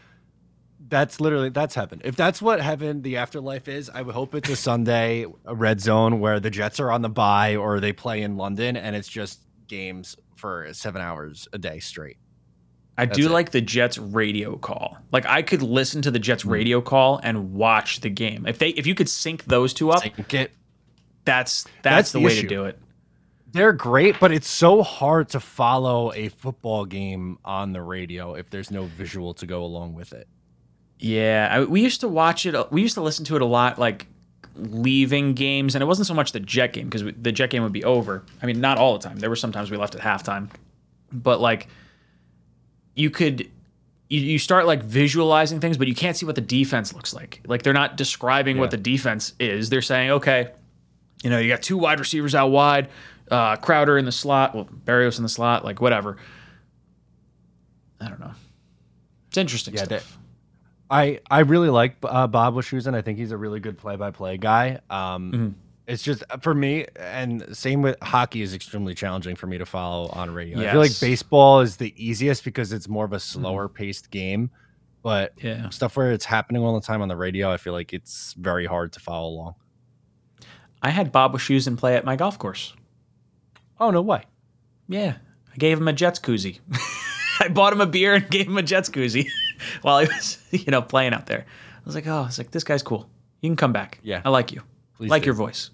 that's literally that's heaven. If that's what heaven, the afterlife is, I would hope it's a Sunday, a red zone where the Jets are on the bye or they play in London and it's just games for seven hours a day straight. I That's do it. like the Jets radio call. Like I could listen to the Jets Hmm. radio call and watch the game. If they if you could sync those two up, that's that's, That's the, the way issue. to do it. They're great, but it's so hard to follow a football game on the radio if there's no visual to go along with it. Yeah, I, we used to watch it. We used to listen to it a lot, like leaving games, and it wasn't so much the Jet game because the Jet game would be over. I mean, not all the time. There were sometimes we left at halftime, but like you could. You, you start like visualizing things, but you can't see what the defense looks like. Like they're not describing Yeah. what the defense is. They're saying, okay, you know, you got two wide receivers out wide, uh, Crowder in the slot, well, Barrios in the slot, like whatever. I don't know. It's interesting Yeah, stuff. I I really like uh, Bob Wischusen. I think he's a really good play-by-play guy. Um, Mhm. It's just uh, for me, and same with hockey is extremely challenging for me to follow on radio. I feel like baseball is the easiest because it's more of a slower paced game, but yeah. stuff where it's happening all the time on the radio, I feel like it's very hard to follow along. I had Bob Wischusen play at my golf course. Oh no way! Yeah, I gave him a Jets koozie. I bought him a beer and gave him a Jets koozie while he was, you know, playing out there. I was like, oh, it's like this guy's cool. You can come back. Yeah. I like you. Please like do. your voice.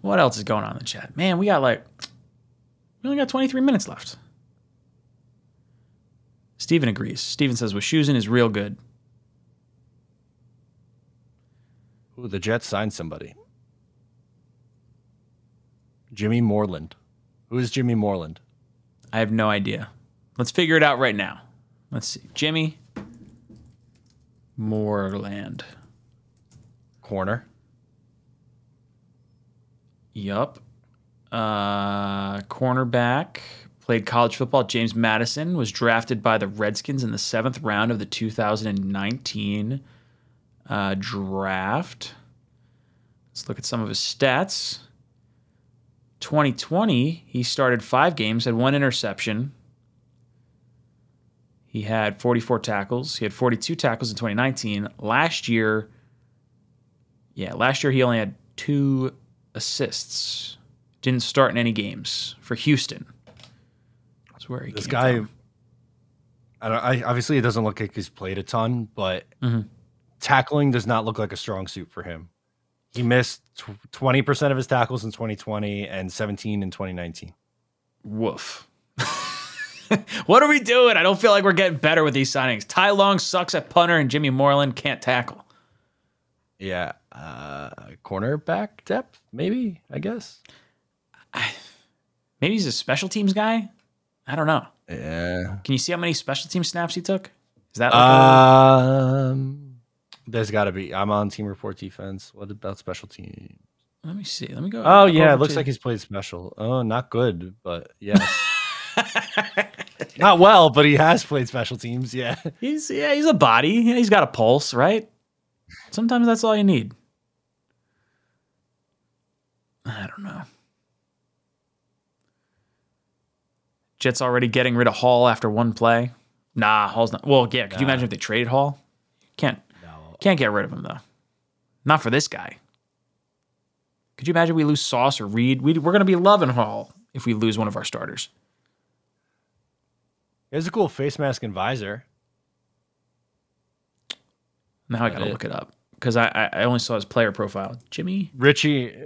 What else is going on in the chat? Man, we got like we only got 23 minutes left. Steven agrees. Steven says Wischusen is real good. Ooh, the Jets signed somebody. Jimmy Moreland. Who is Jimmy Moreland? I have no idea. Let's figure it out right now. Let's see. Jimmy Moreland. Corner. Yup. Uh, cornerback. Played college football. James Madison was drafted by the Redskins in the seventh round of the 2019 uh, draft. Let's look at some of his stats. 2020, he started five games, had one interception. He had 44 tackles. He had 42 tackles in 2019. Last year, yeah, last year he only had two assists. Didn't start in any games for Houston. That's where he This guy. from. I don't. I obviously it doesn't look like he's played a ton, but Mhm. tackling does not look like a strong suit for him. He missed twenty percent of his tackles in 2020 and 17 in 2019. Woof. what are we doing? I don't feel like we're getting better with these signings. Ty Long sucks at punter, and Jimmy Moreland can't tackle. Yeah, uh, cornerback depth, maybe. I guess. Maybe he's a special teams guy. I don't know. Yeah. Can you see how many special team snaps he took? Is that like Um, there's got to be. I'm on team report defense. What about special team? a, let me see. Let me go. Oh yeah, it looks to- like he's played special. Oh, not good, but yes. Not well, but he has played special teams. Yeah. He's yeah, he's a body. Yeah, he's got a pulse, right? Sometimes that's all you need. I don't know. Jets already getting rid of Hall after one play. Nah, Hall's not. Well, yeah. Could you Nah. imagine if they traded Hall? Can't No. can't get rid of him though. Not for this guy. Could you imagine we lose Sauce or Reed? We, we're going to be loving Hall if we lose one of our starters. He has a cool face mask and visor. Now I got to it? look it up because I, I I only saw his player profile. Jimmy Richie,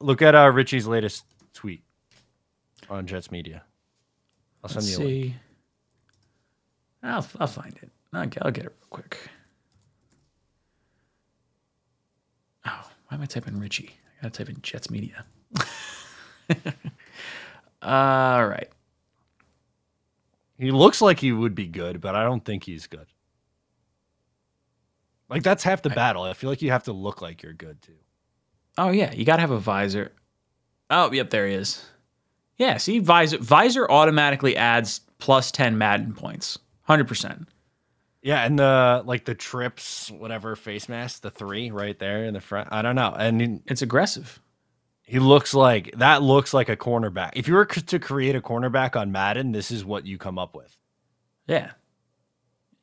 look at uh, Richie's latest tweet on Jets Media. I'll send Let's you a link. I'll I'll find it. I'll I'll get it real quick. Oh, why am I typing Richie? I gotta type in Jets Media. All right. He looks like he would be good, but I don't think he's good. Like that's half the battle. I feel like you have to look like you're good too. Oh yeah, you gotta have a visor. Oh, yep, there he is. Yeah, see, visor visor automatically adds plus ten Madden points, hundred percent. Yeah, and the like the trips, whatever face mask, the three right there in the front. I don't know, and It's aggressive. He looks like that looks like a cornerback. If you were to create a cornerback on Madden, this is what you come up with. Yeah.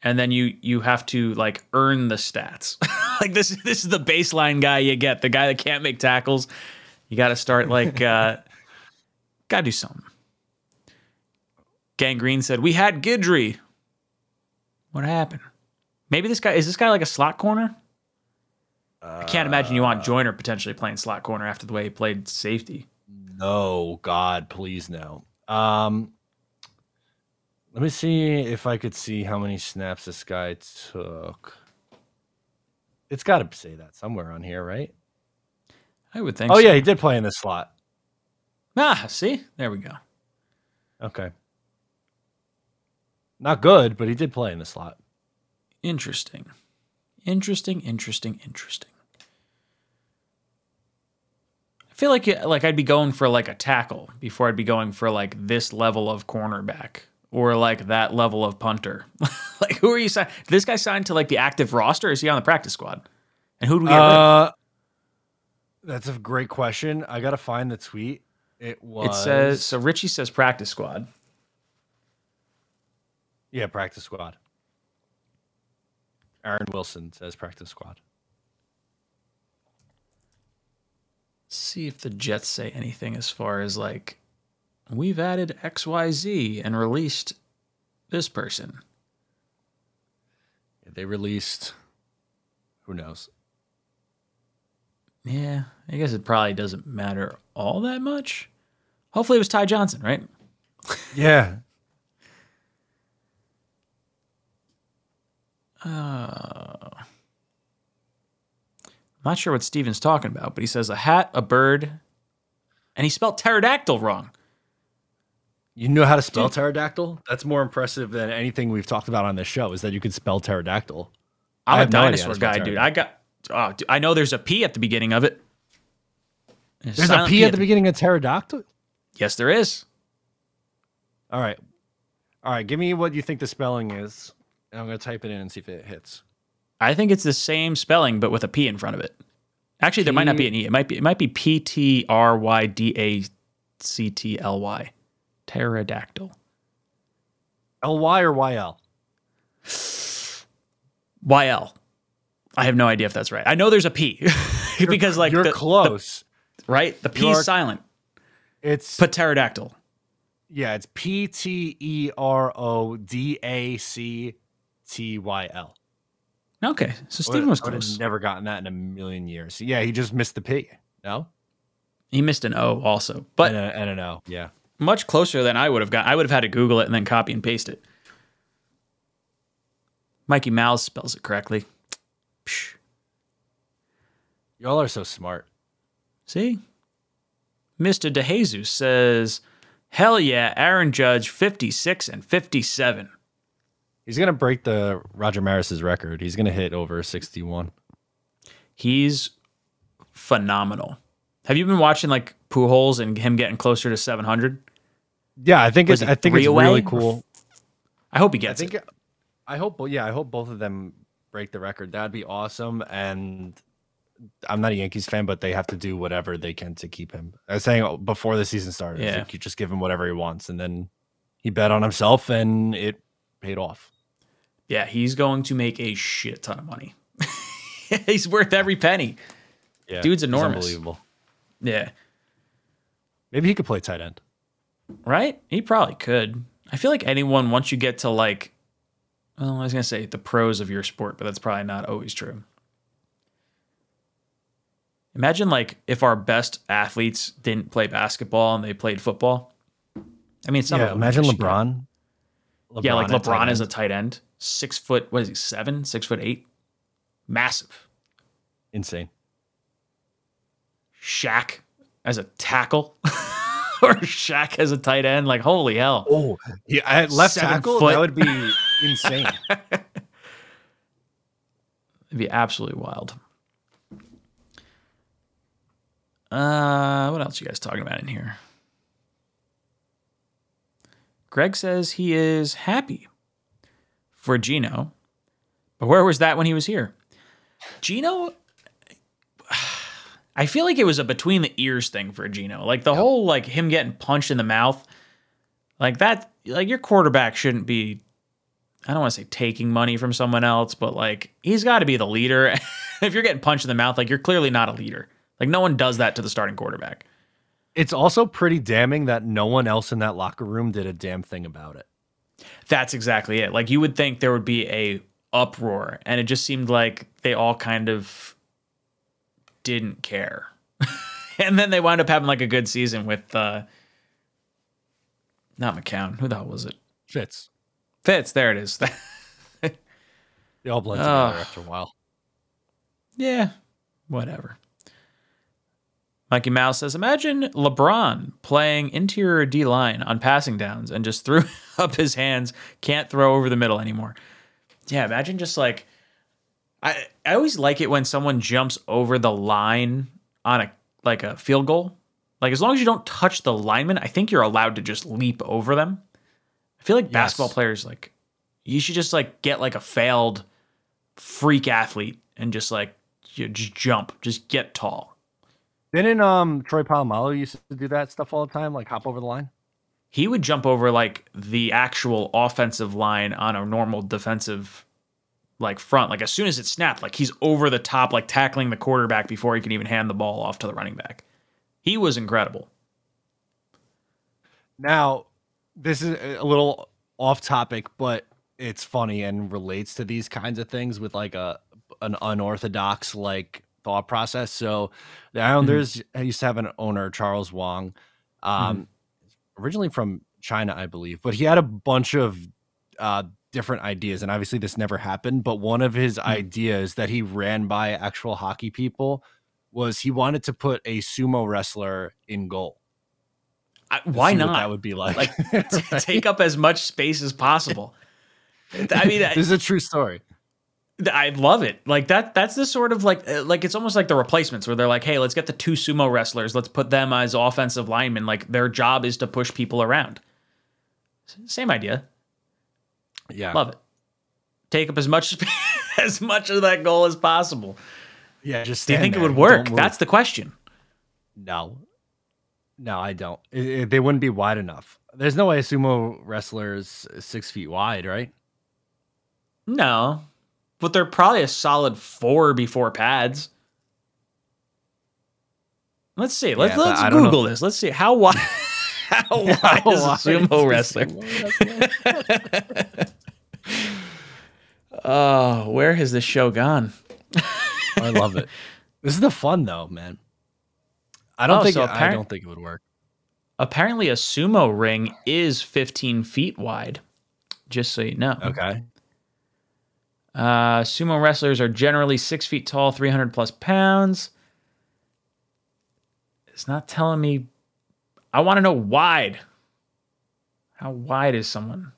And then you you have to like earn the stats. like this this is the baseline guy you get, the guy that can't make tackles. You got to start like uh got to do something. Gangrene said, "We had Guidry. What happened? Maybe this guy is this guy like a slot corner? I can't imagine you want Joyner potentially playing slot corner after the way he played safety. No, God, please no. Um, let me see if I could see how many snaps this guy took. It's got to say that somewhere on here, right? I would think Oh so. yeah, he did play in the slot. Ah, see? There we go. Okay. Not good, but he did play in the slot. Interesting. Interesting, interesting, interesting. I feel like like I'd be going for like a tackle before I'd be going for like this level of cornerback or like that level of punter. like who are you signed? This guy signed to like the active roster? Or is he on the practice squad? And who do we of? Uh, that's a great question. I gotta find the tweet. It was. It says so. Richie says practice squad. yeah, practice squad. Aaron Wilson says practice squad. see if the Jets say anything as far as like we've added XYZ and released this person. They released. Who knows? Yeah, I guess it probably doesn't matter all that much. Hopefully it was Ty Johnson, right? Yeah, Uh, I'm not sure what Steven's talking about, but he says a hat, a bird, and he spelled pterodactyl wrong. You know how to spell pterodactyl? That's more impressive than anything we've talked about on this show. Is that you can spell pterodactyl? I I'm a have no dinosaur guy, dude. I got. Oh, dude, I know there's a P at the beginning of it. There's a silent P at the beginning of pterodactyl. Yes, there is. All right, all right. Give me what you think the spelling is, I'm gonna type it in and see if it hits. I think it's the same spelling, but with a P in front of it. Actually, there might not be an E. It might be. It might be P T R Y D A C T L Y. Pterodactyl. L Y or Y L? Y L. I have no idea if that's right. I know there's a P because like you're the, close. the- right? The P is silent. it's But pterodactyl. yeah, it's P T E R O D A C T Y L. Okay, so Stephen was I would have close. never gotten that in a million years. Yeah, he just missed the P. No, He missed an O also, but and, a, and an O. Yeah. much closer than I would have got. I would have had to Google it and then copy and paste it. Mikey Mouse spells it correctly. Psh. Y'all are so smart. See? Mr. DeJesus says, Hell yeah, Aaron Judge 56 and 57. He's gonna break the Roger Maris's record. He's gonna hit over sixty-one. He's phenomenal. Have you been watching like Pujols and him getting closer to 700? Yeah, I think Was it's I think it's really cool. I hope he I gets think it. I hope yeah, I hope both of them break the record. That'd be awesome. And I'm not a Yankees fan, but they have to do whatever they can to keep him. I was saying oh, before the season started, Yeah. you just give him whatever he wants, and then he bet on himself, and it paid off. Yeah, he's going to make a shit ton of money. he's worth every penny. Yeah, Dude's enormous. unbelievable. Yeah. Maybe he could play tight end. Right? He probably could. I feel like anyone, once you get to like, well, I was going to say the pros of your sport, but that's probably not always true. Imagine like if our best athletes didn't play basketball and they played football. I mean, yeah, of them imagine actually- LeBron. Yeah, like LeBron is a tight end, six foot. What is he? Seven, six foot eight, massive. insane. Shaq as a tackle, or Shaq as a tight end. Like holy hell! Oh, yeah, at left Seven tackle foot. that would be insane. It'd be absolutely wild. Uh, what else you guys talking about in here? Greg says he is happy for Geno, but where was that when he was here? Geno, I feel like it was a between the ears thing for Geno. Like the whole like him getting punched in the mouth, like that. Like your quarterback shouldn't be I don't want to say taking money from someone else, but like he's got to be the leader. if you're getting punched in the mouth, like you're clearly not a leader. Like no one does that to the starting quarterback. It's also pretty damning that no one else in that locker room did a damn thing about it. That's exactly it. Like you would think there would be a uproar, and it just seemed like they all kind of didn't care. and then they wound up having like a good season with uh not McCown. Who the hell was it? Fitz. Fitz. There it is. They all blend together after a while. Yeah, whatever. Mikey Mouse says, imagine LeBron playing interior D line on passing downs and just threw up his hands, can't throw over the middle anymore. Yeah, imagine just like I I always like it when someone jumps over the line on a like a field goal. Like as long as you don't touch the lineman, I think you're allowed to just leap over them. I feel like basketball players like you should just like get like a failed freak athlete and just like you just jump, just get tall. Didn't um Troy Polamalu used to do that stuff all the time, like hop over the line? He would jump over like the actual offensive line on a normal defensive like front. Like as soon as it snapped, like he's over the top, like tackling the quarterback before he can even hand the ball off to the running back. He was incredible. Now, this is a little off topic, but it's funny and relates to these kinds of things with like a an unorthodox like thought process. So the Islanders used to have an owner, Charles Wang, um, originally from China, I believe, but he had a bunch of uh, different ideas, and obviously this never happened. But one of his ideas that he ran by actual hockey people was he wanted to put a sumo wrestler in goal. I, why not? that would be like. Like, t- take up as much space as possible. I mean, I, this is a true story. I love it. Like that. That's the sort of like uh, like it's almost like the replacements where they're like, hey, let's get the two sumo wrestlers. Let's put them as offensive linemen. Like their job is to push people around. Same idea. Yeah, Love it. Take up as much as much of that goal as possible. yeah. Just Do you think it would work? That's the question. no, no. I don't. It- it- they wouldn't be wide enough. There's no way a sumo wrestler is six feet wide, right? No, but they're probably a solid four before pads. Let's see. Let's Yeah, let's I don't know. Google this. Let's see how wide. How wide How is wide sumo is a wrestler? sumo wrestler? Oh, where has this show gone? I love it. This is the fun though, man. I don't Oh, think so it, I don't think it would work. Apparently, a sumo ring is 15 feet wide. Just so you know. Okay. Uh, sumo wrestlers are generally six feet tall, 300 plus pounds. It's not telling me. I want to know wide. How wide is someone?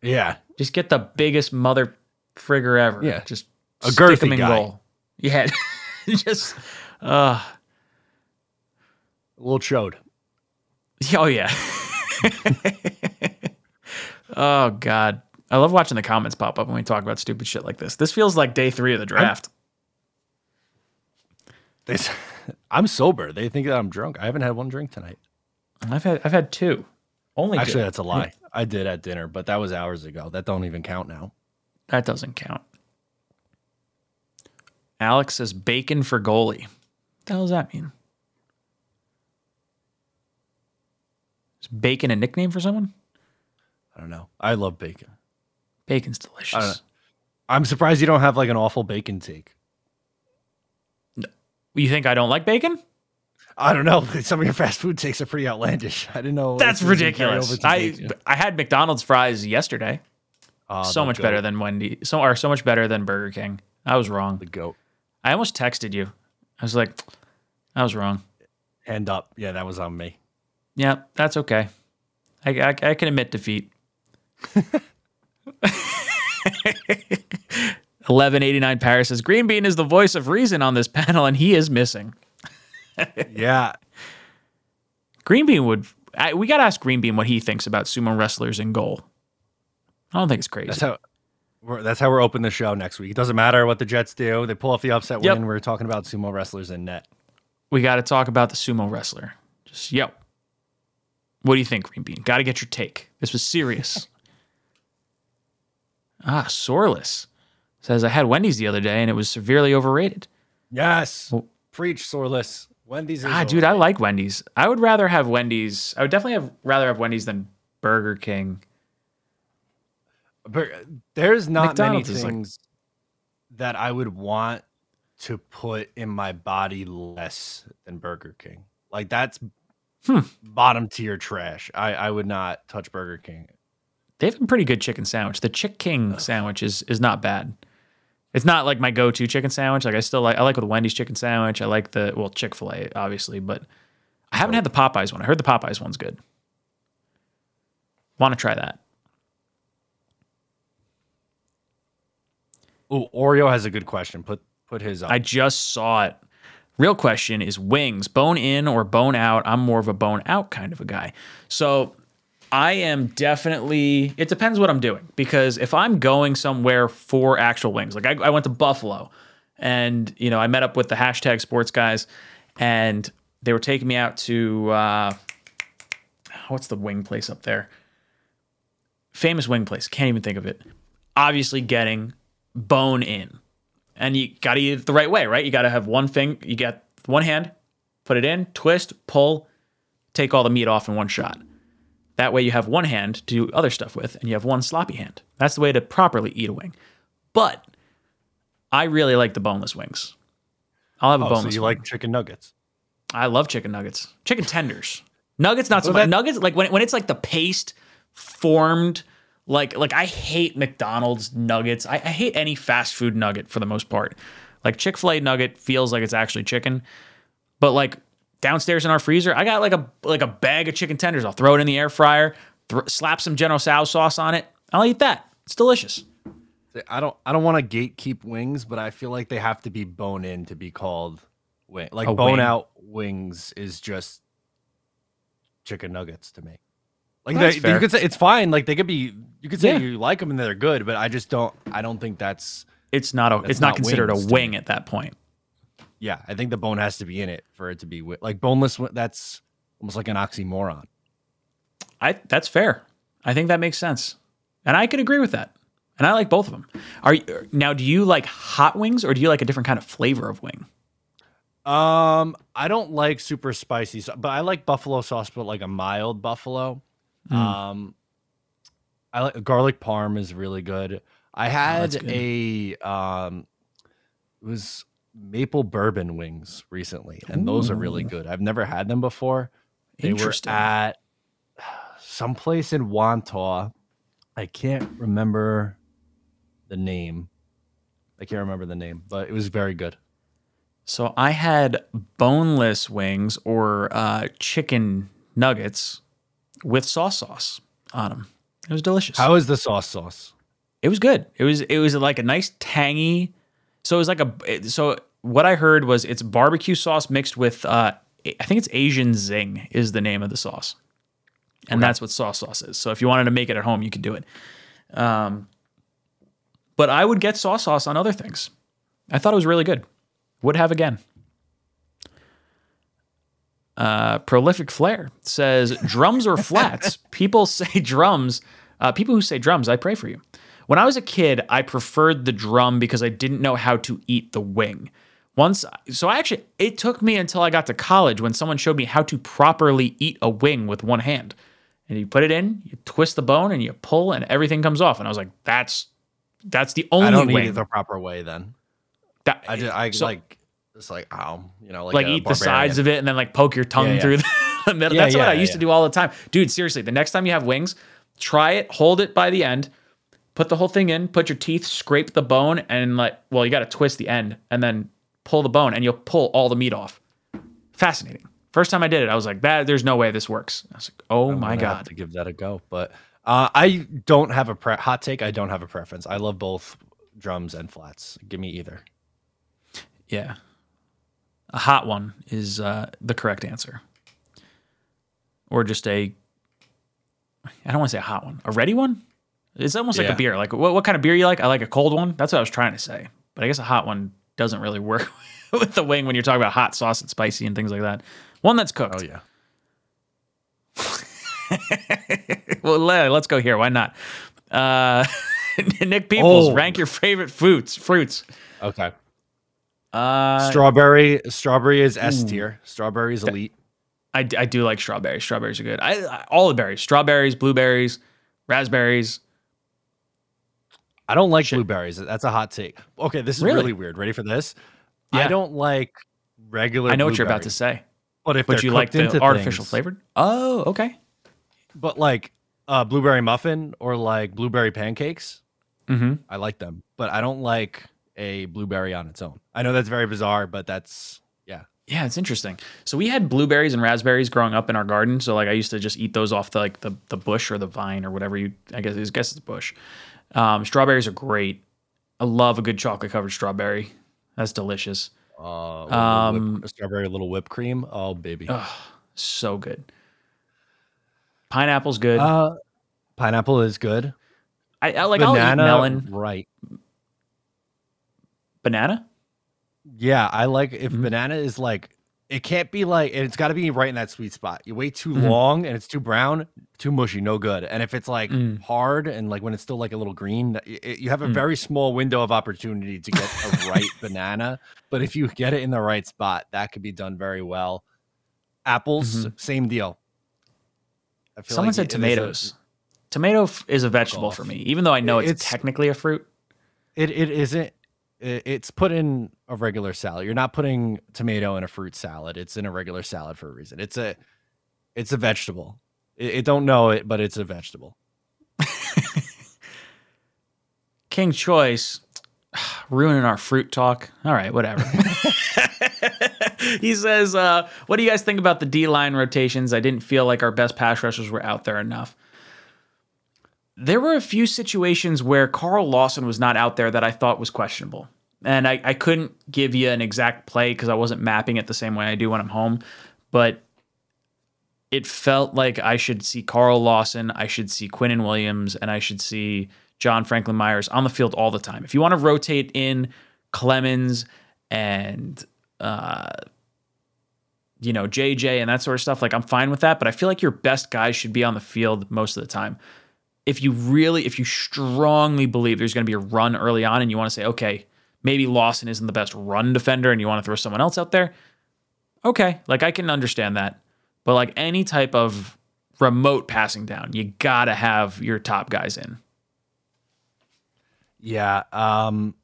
Yeah. Just get the biggest mother frigger ever. Yeah. Just A girthy guy. Yeah. just. Uh, A little chode. oh, yeah. oh, God. I love watching the comments pop up when we talk about stupid shit like this. This feels like day three of the draft. They, s- I'm sober. They think that I'm drunk. I haven't had one drink tonight. I've had I've had two. Only Actually, two. that's a lie. I did at dinner, but that was hours ago. That don't even count now. that doesn't count. Alex says bacon for goalie. What the hell does that mean? Is bacon a nickname for someone? I don't know. I love bacon. Bacon's delicious. I'm surprised you don't have like an awful bacon take. You think I don't like bacon? I don't know. Some of your fast food takes are pretty outlandish. I didn't know. That's if this would carry ridiculous. I bacon. I had McDonald's fries yesterday. Oh, so much goat. better than Wendy. So or so much better than Burger King. I was wrong. the goat. I almost texted you. I was like, I was wrong. Hand up. Yeah, that was on me. Yeah, that's okay. I, I, I can admit defeat. 1189 Paris says Green Bean is the voice of reason on this panel, and he is missing. Yeah. Green Bean would. I, we got to ask Green Bean what he thinks about sumo wrestlers in goal. I don't think it's crazy. That's how. We're, that's how we're opening the show next week. It doesn't matter what the Jets do. They pull off the upset Yep. win. We're talking about sumo wrestlers in net. we got to talk about the sumo wrestler. Just yo. What do you think, Green Bean? Got to get your take. This was serious. ah, Soreless says I had Wendy's the other day and it was severely overrated. Yes. Well- Preach, soreless. Wendy's. Is Ah, dude, I like Wendy's. I would rather have Wendy's. I would definitely have rather have Wendy's than Burger King. But there's not McDonald's many is like- things that I would want to put in my body less than Burger King. Like that's Hmm. bottom tier trash. I, I would not touch Burger King. They have a pretty good chicken sandwich. The Chick King sandwich is is not bad. It's not like my go-to chicken sandwich. Like I still like I like the Wendy's chicken sandwich. I like the well Chick-fil-A obviously, but I haven't had the Popeyes one. I heard the Popeyes one's good. Want to try that. Oh, Oreo has a good question. Put put his up. I just saw it. Real question is wings, bone in or bone out? I'm more of a bone out kind of a guy. So I am definitely, it depends what I'm doing because if I'm going somewhere for actual wings, like I, I went to Buffalo and, you know, I met up with the hashtag sports guys and they were taking me out to, uh, what's the wing place up there? Famous wing place. Can't even think of it. Obviously getting bone in and you got to eat it the right way, right? You got to have one thing. You got one hand, put it in, twist, pull, take all the meat off in one shot. That way, you have one hand to do other stuff with, and you have one sloppy hand. That's the way to properly eat a wing. But I really like the boneless wings. I'll have a oh, so you wing. like chicken nuggets? I love chicken nuggets, chicken tenders, nuggets. Not so much. that- Nuggets like when when it's like the paste formed. Like like I hate McDonald's nuggets. I, I hate any fast food nugget for the most part. Like Chick Fil A nugget feels like it's actually chicken, but like downstairs in our freezer, I got like a like a bag of chicken tenders. I'll throw it in the air fryer, thr slap some General Tso's sauce on it. I'll eat that. It's delicious. I don't I don't want to gatekeep wings, but I feel like they have to be bone in to be called wing. Like A bone wing. out wings is just chicken nuggets to me. Like they, you could say it's fine. Like they could be. You could say Yeah. you like them and they're good, but I just don't. I don't think that's. It's not a. It's not, not considered a wing at that point. Yeah, I think the bone has to be in it for it to be like boneless. That's almost like an oxymoron. I that's fair. I think that makes sense, and I could agree with that. And I like both of them. Are you, now? Do you like hot wings, or do you like a different kind of flavor of wing? Um, I don't like super spicy, but I like buffalo sauce, but like a mild buffalo. Mm. Um, I like garlic parm is really good. I had that's good. a um, it was maple bourbon wings recently, and those are really good. I've never had them before. They were at someplace in Wantagh. I can't remember the name. I can't remember the name, but it was very good. So I had boneless wings or uh, chicken nuggets with sauce sauce on them. It was delicious. How is the sauce sauce? It was good. It was it was like a nice tangy. So it was like a so what I heard was it's barbecue sauce mixed with uh I think it's Asian zing is the name of the sauce. And that's what sauce sauce is. So if you wanted to make it at home, you could do it. Um, but I would get sauce sauce on other things. I thought it was really good. Would have again. Uh, Prolific Flair says drums or flats. people say drums. Uh, people who say drums, I pray for you. When I was a kid, I preferred the drum because I didn't know how to eat the wing. Once, so I actually, it took me until I got to college when someone showed me how to properly eat a wing with one hand. And you put it in, you twist the bone, and you pull, and everything comes off. And I was like, "That's that's the only way. I don't wing." eat it the proper way then. that, I just I so- like it's like ow, you know, like, like eat the sides of it and then like poke your tongue Yeah, yeah. through the middle. Yeah, That's what I used to do all the time. Dude, seriously, the next time you have wings, try it, hold it by the end, put the whole thing in, put your teeth, scrape the bone, and like, well, you got to twist the end and then pull the bone and you'll pull all the meat off. Fascinating. First time I did it, I was like, that there's no way this works. I was like, oh I'm my God. to give that a go. But uh, I don't have a pre- hot take. I don't have a preference. I love both drums and flats. Give me either. Yeah. A hot one is uh, the correct answer. Or just a, I don't want to say a hot one, a ready one? It's almost like Yeah. a beer. Like, what, what kind of beer you like? I like a cold one. That's what I was trying to say. But I guess a hot one doesn't really work with the wing when you're talking about hot sauce and spicy and things like that. One that's cooked. Oh yeah. well, let's go here. Why not? Uh, Nick Peoples, Oh. rank your favorite fruits. Fruits. Okay. Uh, Strawberry. Strawberry is S tier. Strawberry is elite. I, I do like strawberries. Strawberries are good. I, I all the berries, strawberries, blueberries, raspberries. I don't like blueberries. That's a hot take. Okay, this is Really? really, weird. Ready for this? Yeah. I don't like regular. I know what you're about to say, But if but you like the artificial things- flavored. Oh, okay. but like uh, blueberry muffin or like blueberry pancakes, Mm-hmm. I like them. But I don't like a blueberry on its own. I know that's very bizarre, but that's yeah. Yeah, it's interesting. So we had blueberries and raspberries growing up in our garden. So like I used to just eat those off the like the, the bush or the vine or whatever you I guess I guess it's bush. Um, strawberries are great. I love a good chocolate covered strawberry. That's delicious. Uh, with Um, whip, strawberry little whipped cream. Oh baby. So good. Pineapple's good. Uh, pineapple is good. I, I like I'll eat Banana, melon. right? Banana? Yeah, I like if Mhm. banana is like it can't be like and it's got to be right in that sweet spot. You wait too Mhm. long and it's too brown, too mushy, no good. And if it's like Mm. hard and like when it's still like a little green, y- you have a Mm. very small window of opportunity to get a right banana. But if you get it in the right spot, that could be done very well. Apples, same deal. I feel Mm-hmm. Someone like said it is a- tomatoes. Tomato f- is a vegetable for me, even though I know it's, It's- technically a fruit. It it isn't. It- It's put in a regular salad. You're not putting tomato in a fruit salad. It's in a regular salad for a reason. It's a, it's a vegetable. It, it don't know it, but it's a vegetable. King Choice, ruining our fruit talk. All right, whatever. he says, uh, "What do you guys think about the D line rotations? I didn't feel like our best pass rushers were out there enough." There were a few situations where Carl Lawson was not out there that I thought was questionable. And I, I couldn't give you an exact play because I wasn't mapping it the same way I do when I'm home. But it felt like I should see Carl Lawson, I should see Quinnen Williams, and I should see John Franklin Myers on the field all the time. If you want to rotate in Clemons and uh, you know JJ and that sort of stuff, like I'm fine with that. But I feel like your best guys should be on the field most of the time. If you really, if you strongly believe there's going to be a run early on, and you want to say, okay, maybe Lawson isn't the best run defender, and you want to throw someone else out there, okay, like I can understand that. But like any type of remote passing down, you gotta have your top guys in. Yeah. Um.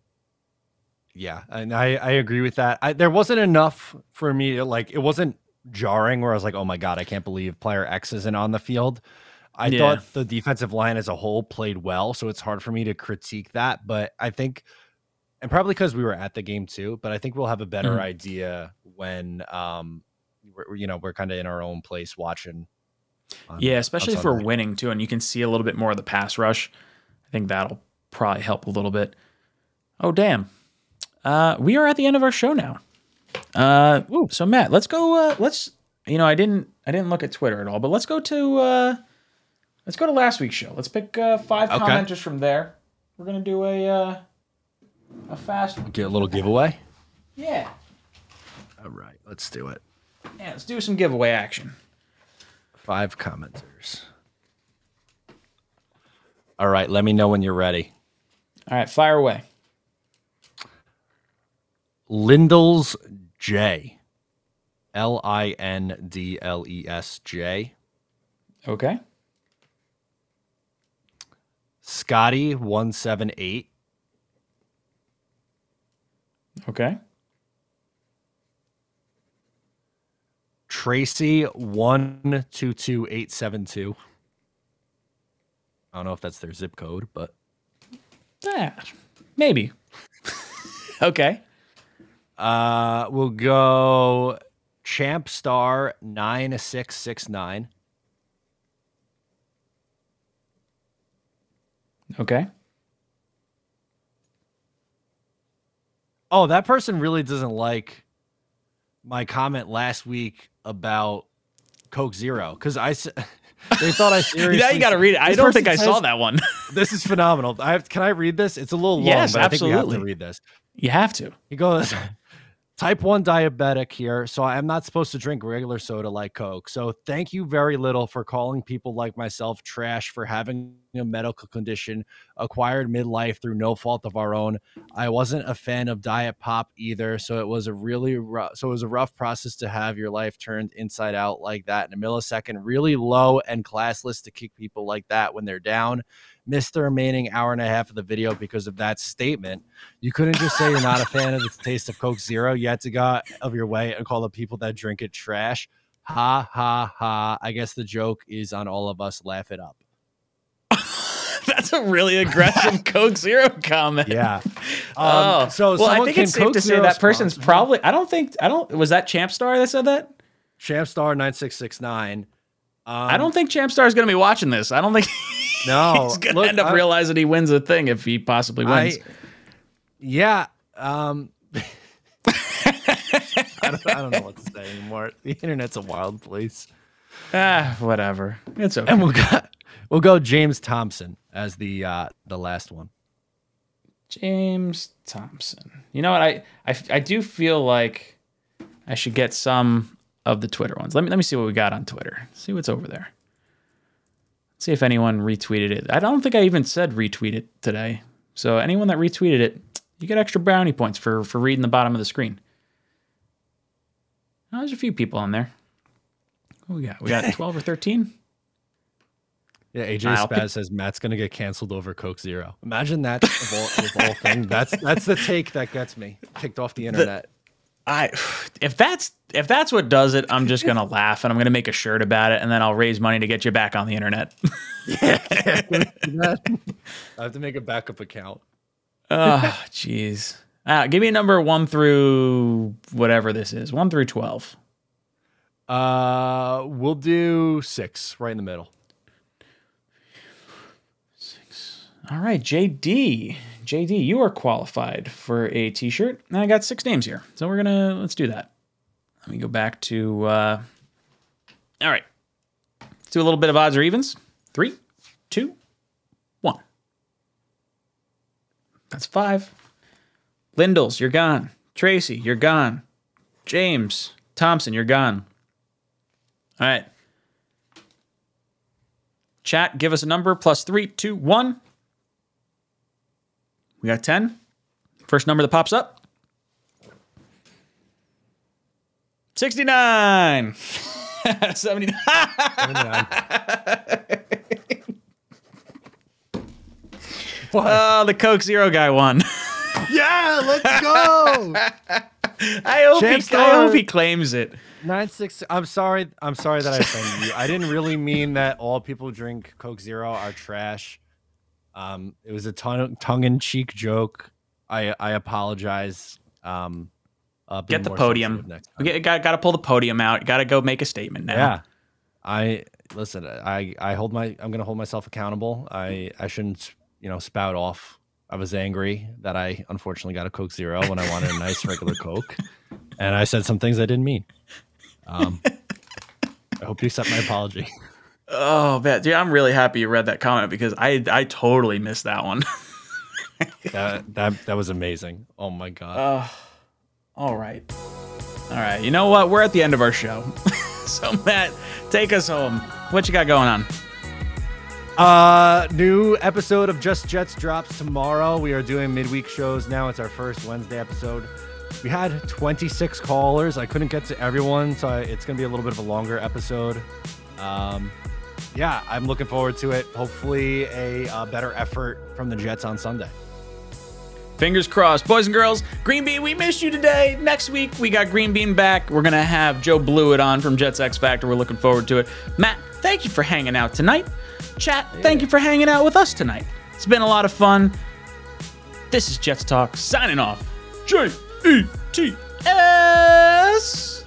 Yeah, and I I agree with that. I, there wasn't enough for me to like. It wasn't jarring where I was like, oh my god, I can't believe player X isn't on the field. I Yeah. thought the defensive line as a whole played well, so it's hard for me to critique that. But I think, and probably because we were at the game too, but I think we'll have a better Mhm. idea when um, we're, you know, we're kind of in our own place watching. on- Yeah, especially if we're winning too, and you can see a little bit more of the pass rush. I think that'll probably help a little bit. Oh damn, uh, we are at the end of our show now. Uh, so Matt, let's go. Uh, let's you know, I didn't I didn't look at Twitter at all, but let's go to uh, Let's go to last week's show. Let's pick uh, five Okay. commenters from there. We're gonna do a uh, a fast. Get a little giveaway. Yeah, All right, let's do it. yeah. Let's do some giveaway action. Five commenters. All right, let me know when you're ready. All right, fire away. Lindles J. L I N D L E S J. Okay. Scotty 178. Okay. Tracy 122872. I don't know if that's their zip code, but Yeah, maybe. okay. uh we'll go Champ Star 9669. Okay. Oh, that person really doesn't like my comment last week about Coke Zero because I they thought I seriously. now you got to read it. I don't think I saw that one. This is phenomenal. I have, can I read this? It's a little long, Yes, but I think we have absolutely. to read this. you have to. He goes, type 1 diabetic here, so I'm not supposed to drink regular soda like Coke. So thank you very little for calling people like myself trash for having a medical condition acquired midlife through no fault of our own. I wasn't a fan of diet pop either, so it was a really rough, so it was a rough process to have your life turned inside out like that in a millisecond. Really low and classless to kick people like that when they're down. Missed the remaining hour and a half of the video because of that statement. You couldn't just say you're not a fan of the taste of Coke Zero. You had to go out of your way and call the people that drink it trash. Ha ha ha. I guess the joke is on all of us. Laugh it up. That's a really aggressive Coke Zero comment. Yeah. oh, Um, so well, I think it's safe Coke to say Zero that person's sponsor probably. I don't think. I don't. Was that Champ Star that said that? Champ Star 9669. Um, I don't think Champ Star is going to be watching this. I don't think No, he's to look, end up I- realizing he wins a thing if he possibly wins. I, yeah. Um, I, don't, I don't know what to say anymore. The internet's a wild place. ah, whatever. It's okay. And we'll go, we'll go James Thompson as the uh, the last one. James Thompson. You know what? I, I I do feel like I should get some of the Twitter ones. Let me let me see what we got on Twitter. See what's over there. See if anyone retweeted it. I don't think I even said retweet it today. So anyone that retweeted it, you get extra brownie points for for reading the bottom of the screen. Oh, there's a few people on there. What we got? We got 12 or 13? Yeah, AJ I'll pick- says Matt's gonna get canceled over Coke Zero. Imagine that of all, of all thing. That's that's the take that gets me kicked off the internet. I if that's if that's what does it, I'm just gonna laugh and I'm gonna make a shirt about it and then I'll raise money to get you back on the internet. I have to make a backup account. oh, jeez. Uh, give me a number one through whatever this is, one through twelve. Uh, we'll do six right in the middle. Six. All right, JD. JD, you are qualified for a T-shirt. And I got six names here, so we're gonna let's do that. Let me go back to. Uh, all right, let's do a little bit of odds or evens. Three, two, one. That's five. Lindles, you're gone. Tracy, you're gone. James Thompson, you're gone. All right. Chat, give us a number plus three, two, one. We got 10. First number that pops up 69. 79. oh, the Coke Zero guy won. Yeah, let's go. I hope, Champ he, I hope he claims it. Nine six. I'm sorry. I'm sorry that I offended you. I didn't really mean that all people who drink Coke Zero are trash. Um, it was a ton tongue in cheek joke. I I apologize. Um, uh, Get the podium. Got, got to pull the podium out. Got to go make a statement now. Yeah, I listen. I I hold my. I'm gonna hold myself accountable. I I shouldn't you know spout off. I was angry that I unfortunately got a Coke Zero when I wanted a nice regular Coke, and I said some things I didn't mean. Um, I hope you accept my apology. Oh, man, dude, I'm really happy you read that comment because I I totally missed that one. that that that was amazing. Oh my god. All right. All right. You know what? We're at the end of our show. so, Matt, take us home. What you got going on? Uh, new episode of Just Jets drops tomorrow. We are doing midweek shows now. It's our first Wednesday episode. We had 26 callers. I couldn't get to everyone, so I, it's going to be a little bit of a longer episode. Um, yeah, I'm looking forward to it. Hopefully, a uh, better effort from the Jets on Sunday. Fingers crossed. Boys and girls, Green Bean, we missed you today. Next week, we got Green Bean back. We're going to have Joe Blewett on from Jets X Factor. We're looking forward to it. Matt, thank you for hanging out tonight. Chat, thank you for hanging out with us tonight. It's been a lot of fun. This is Jets Talk signing off. J E T S.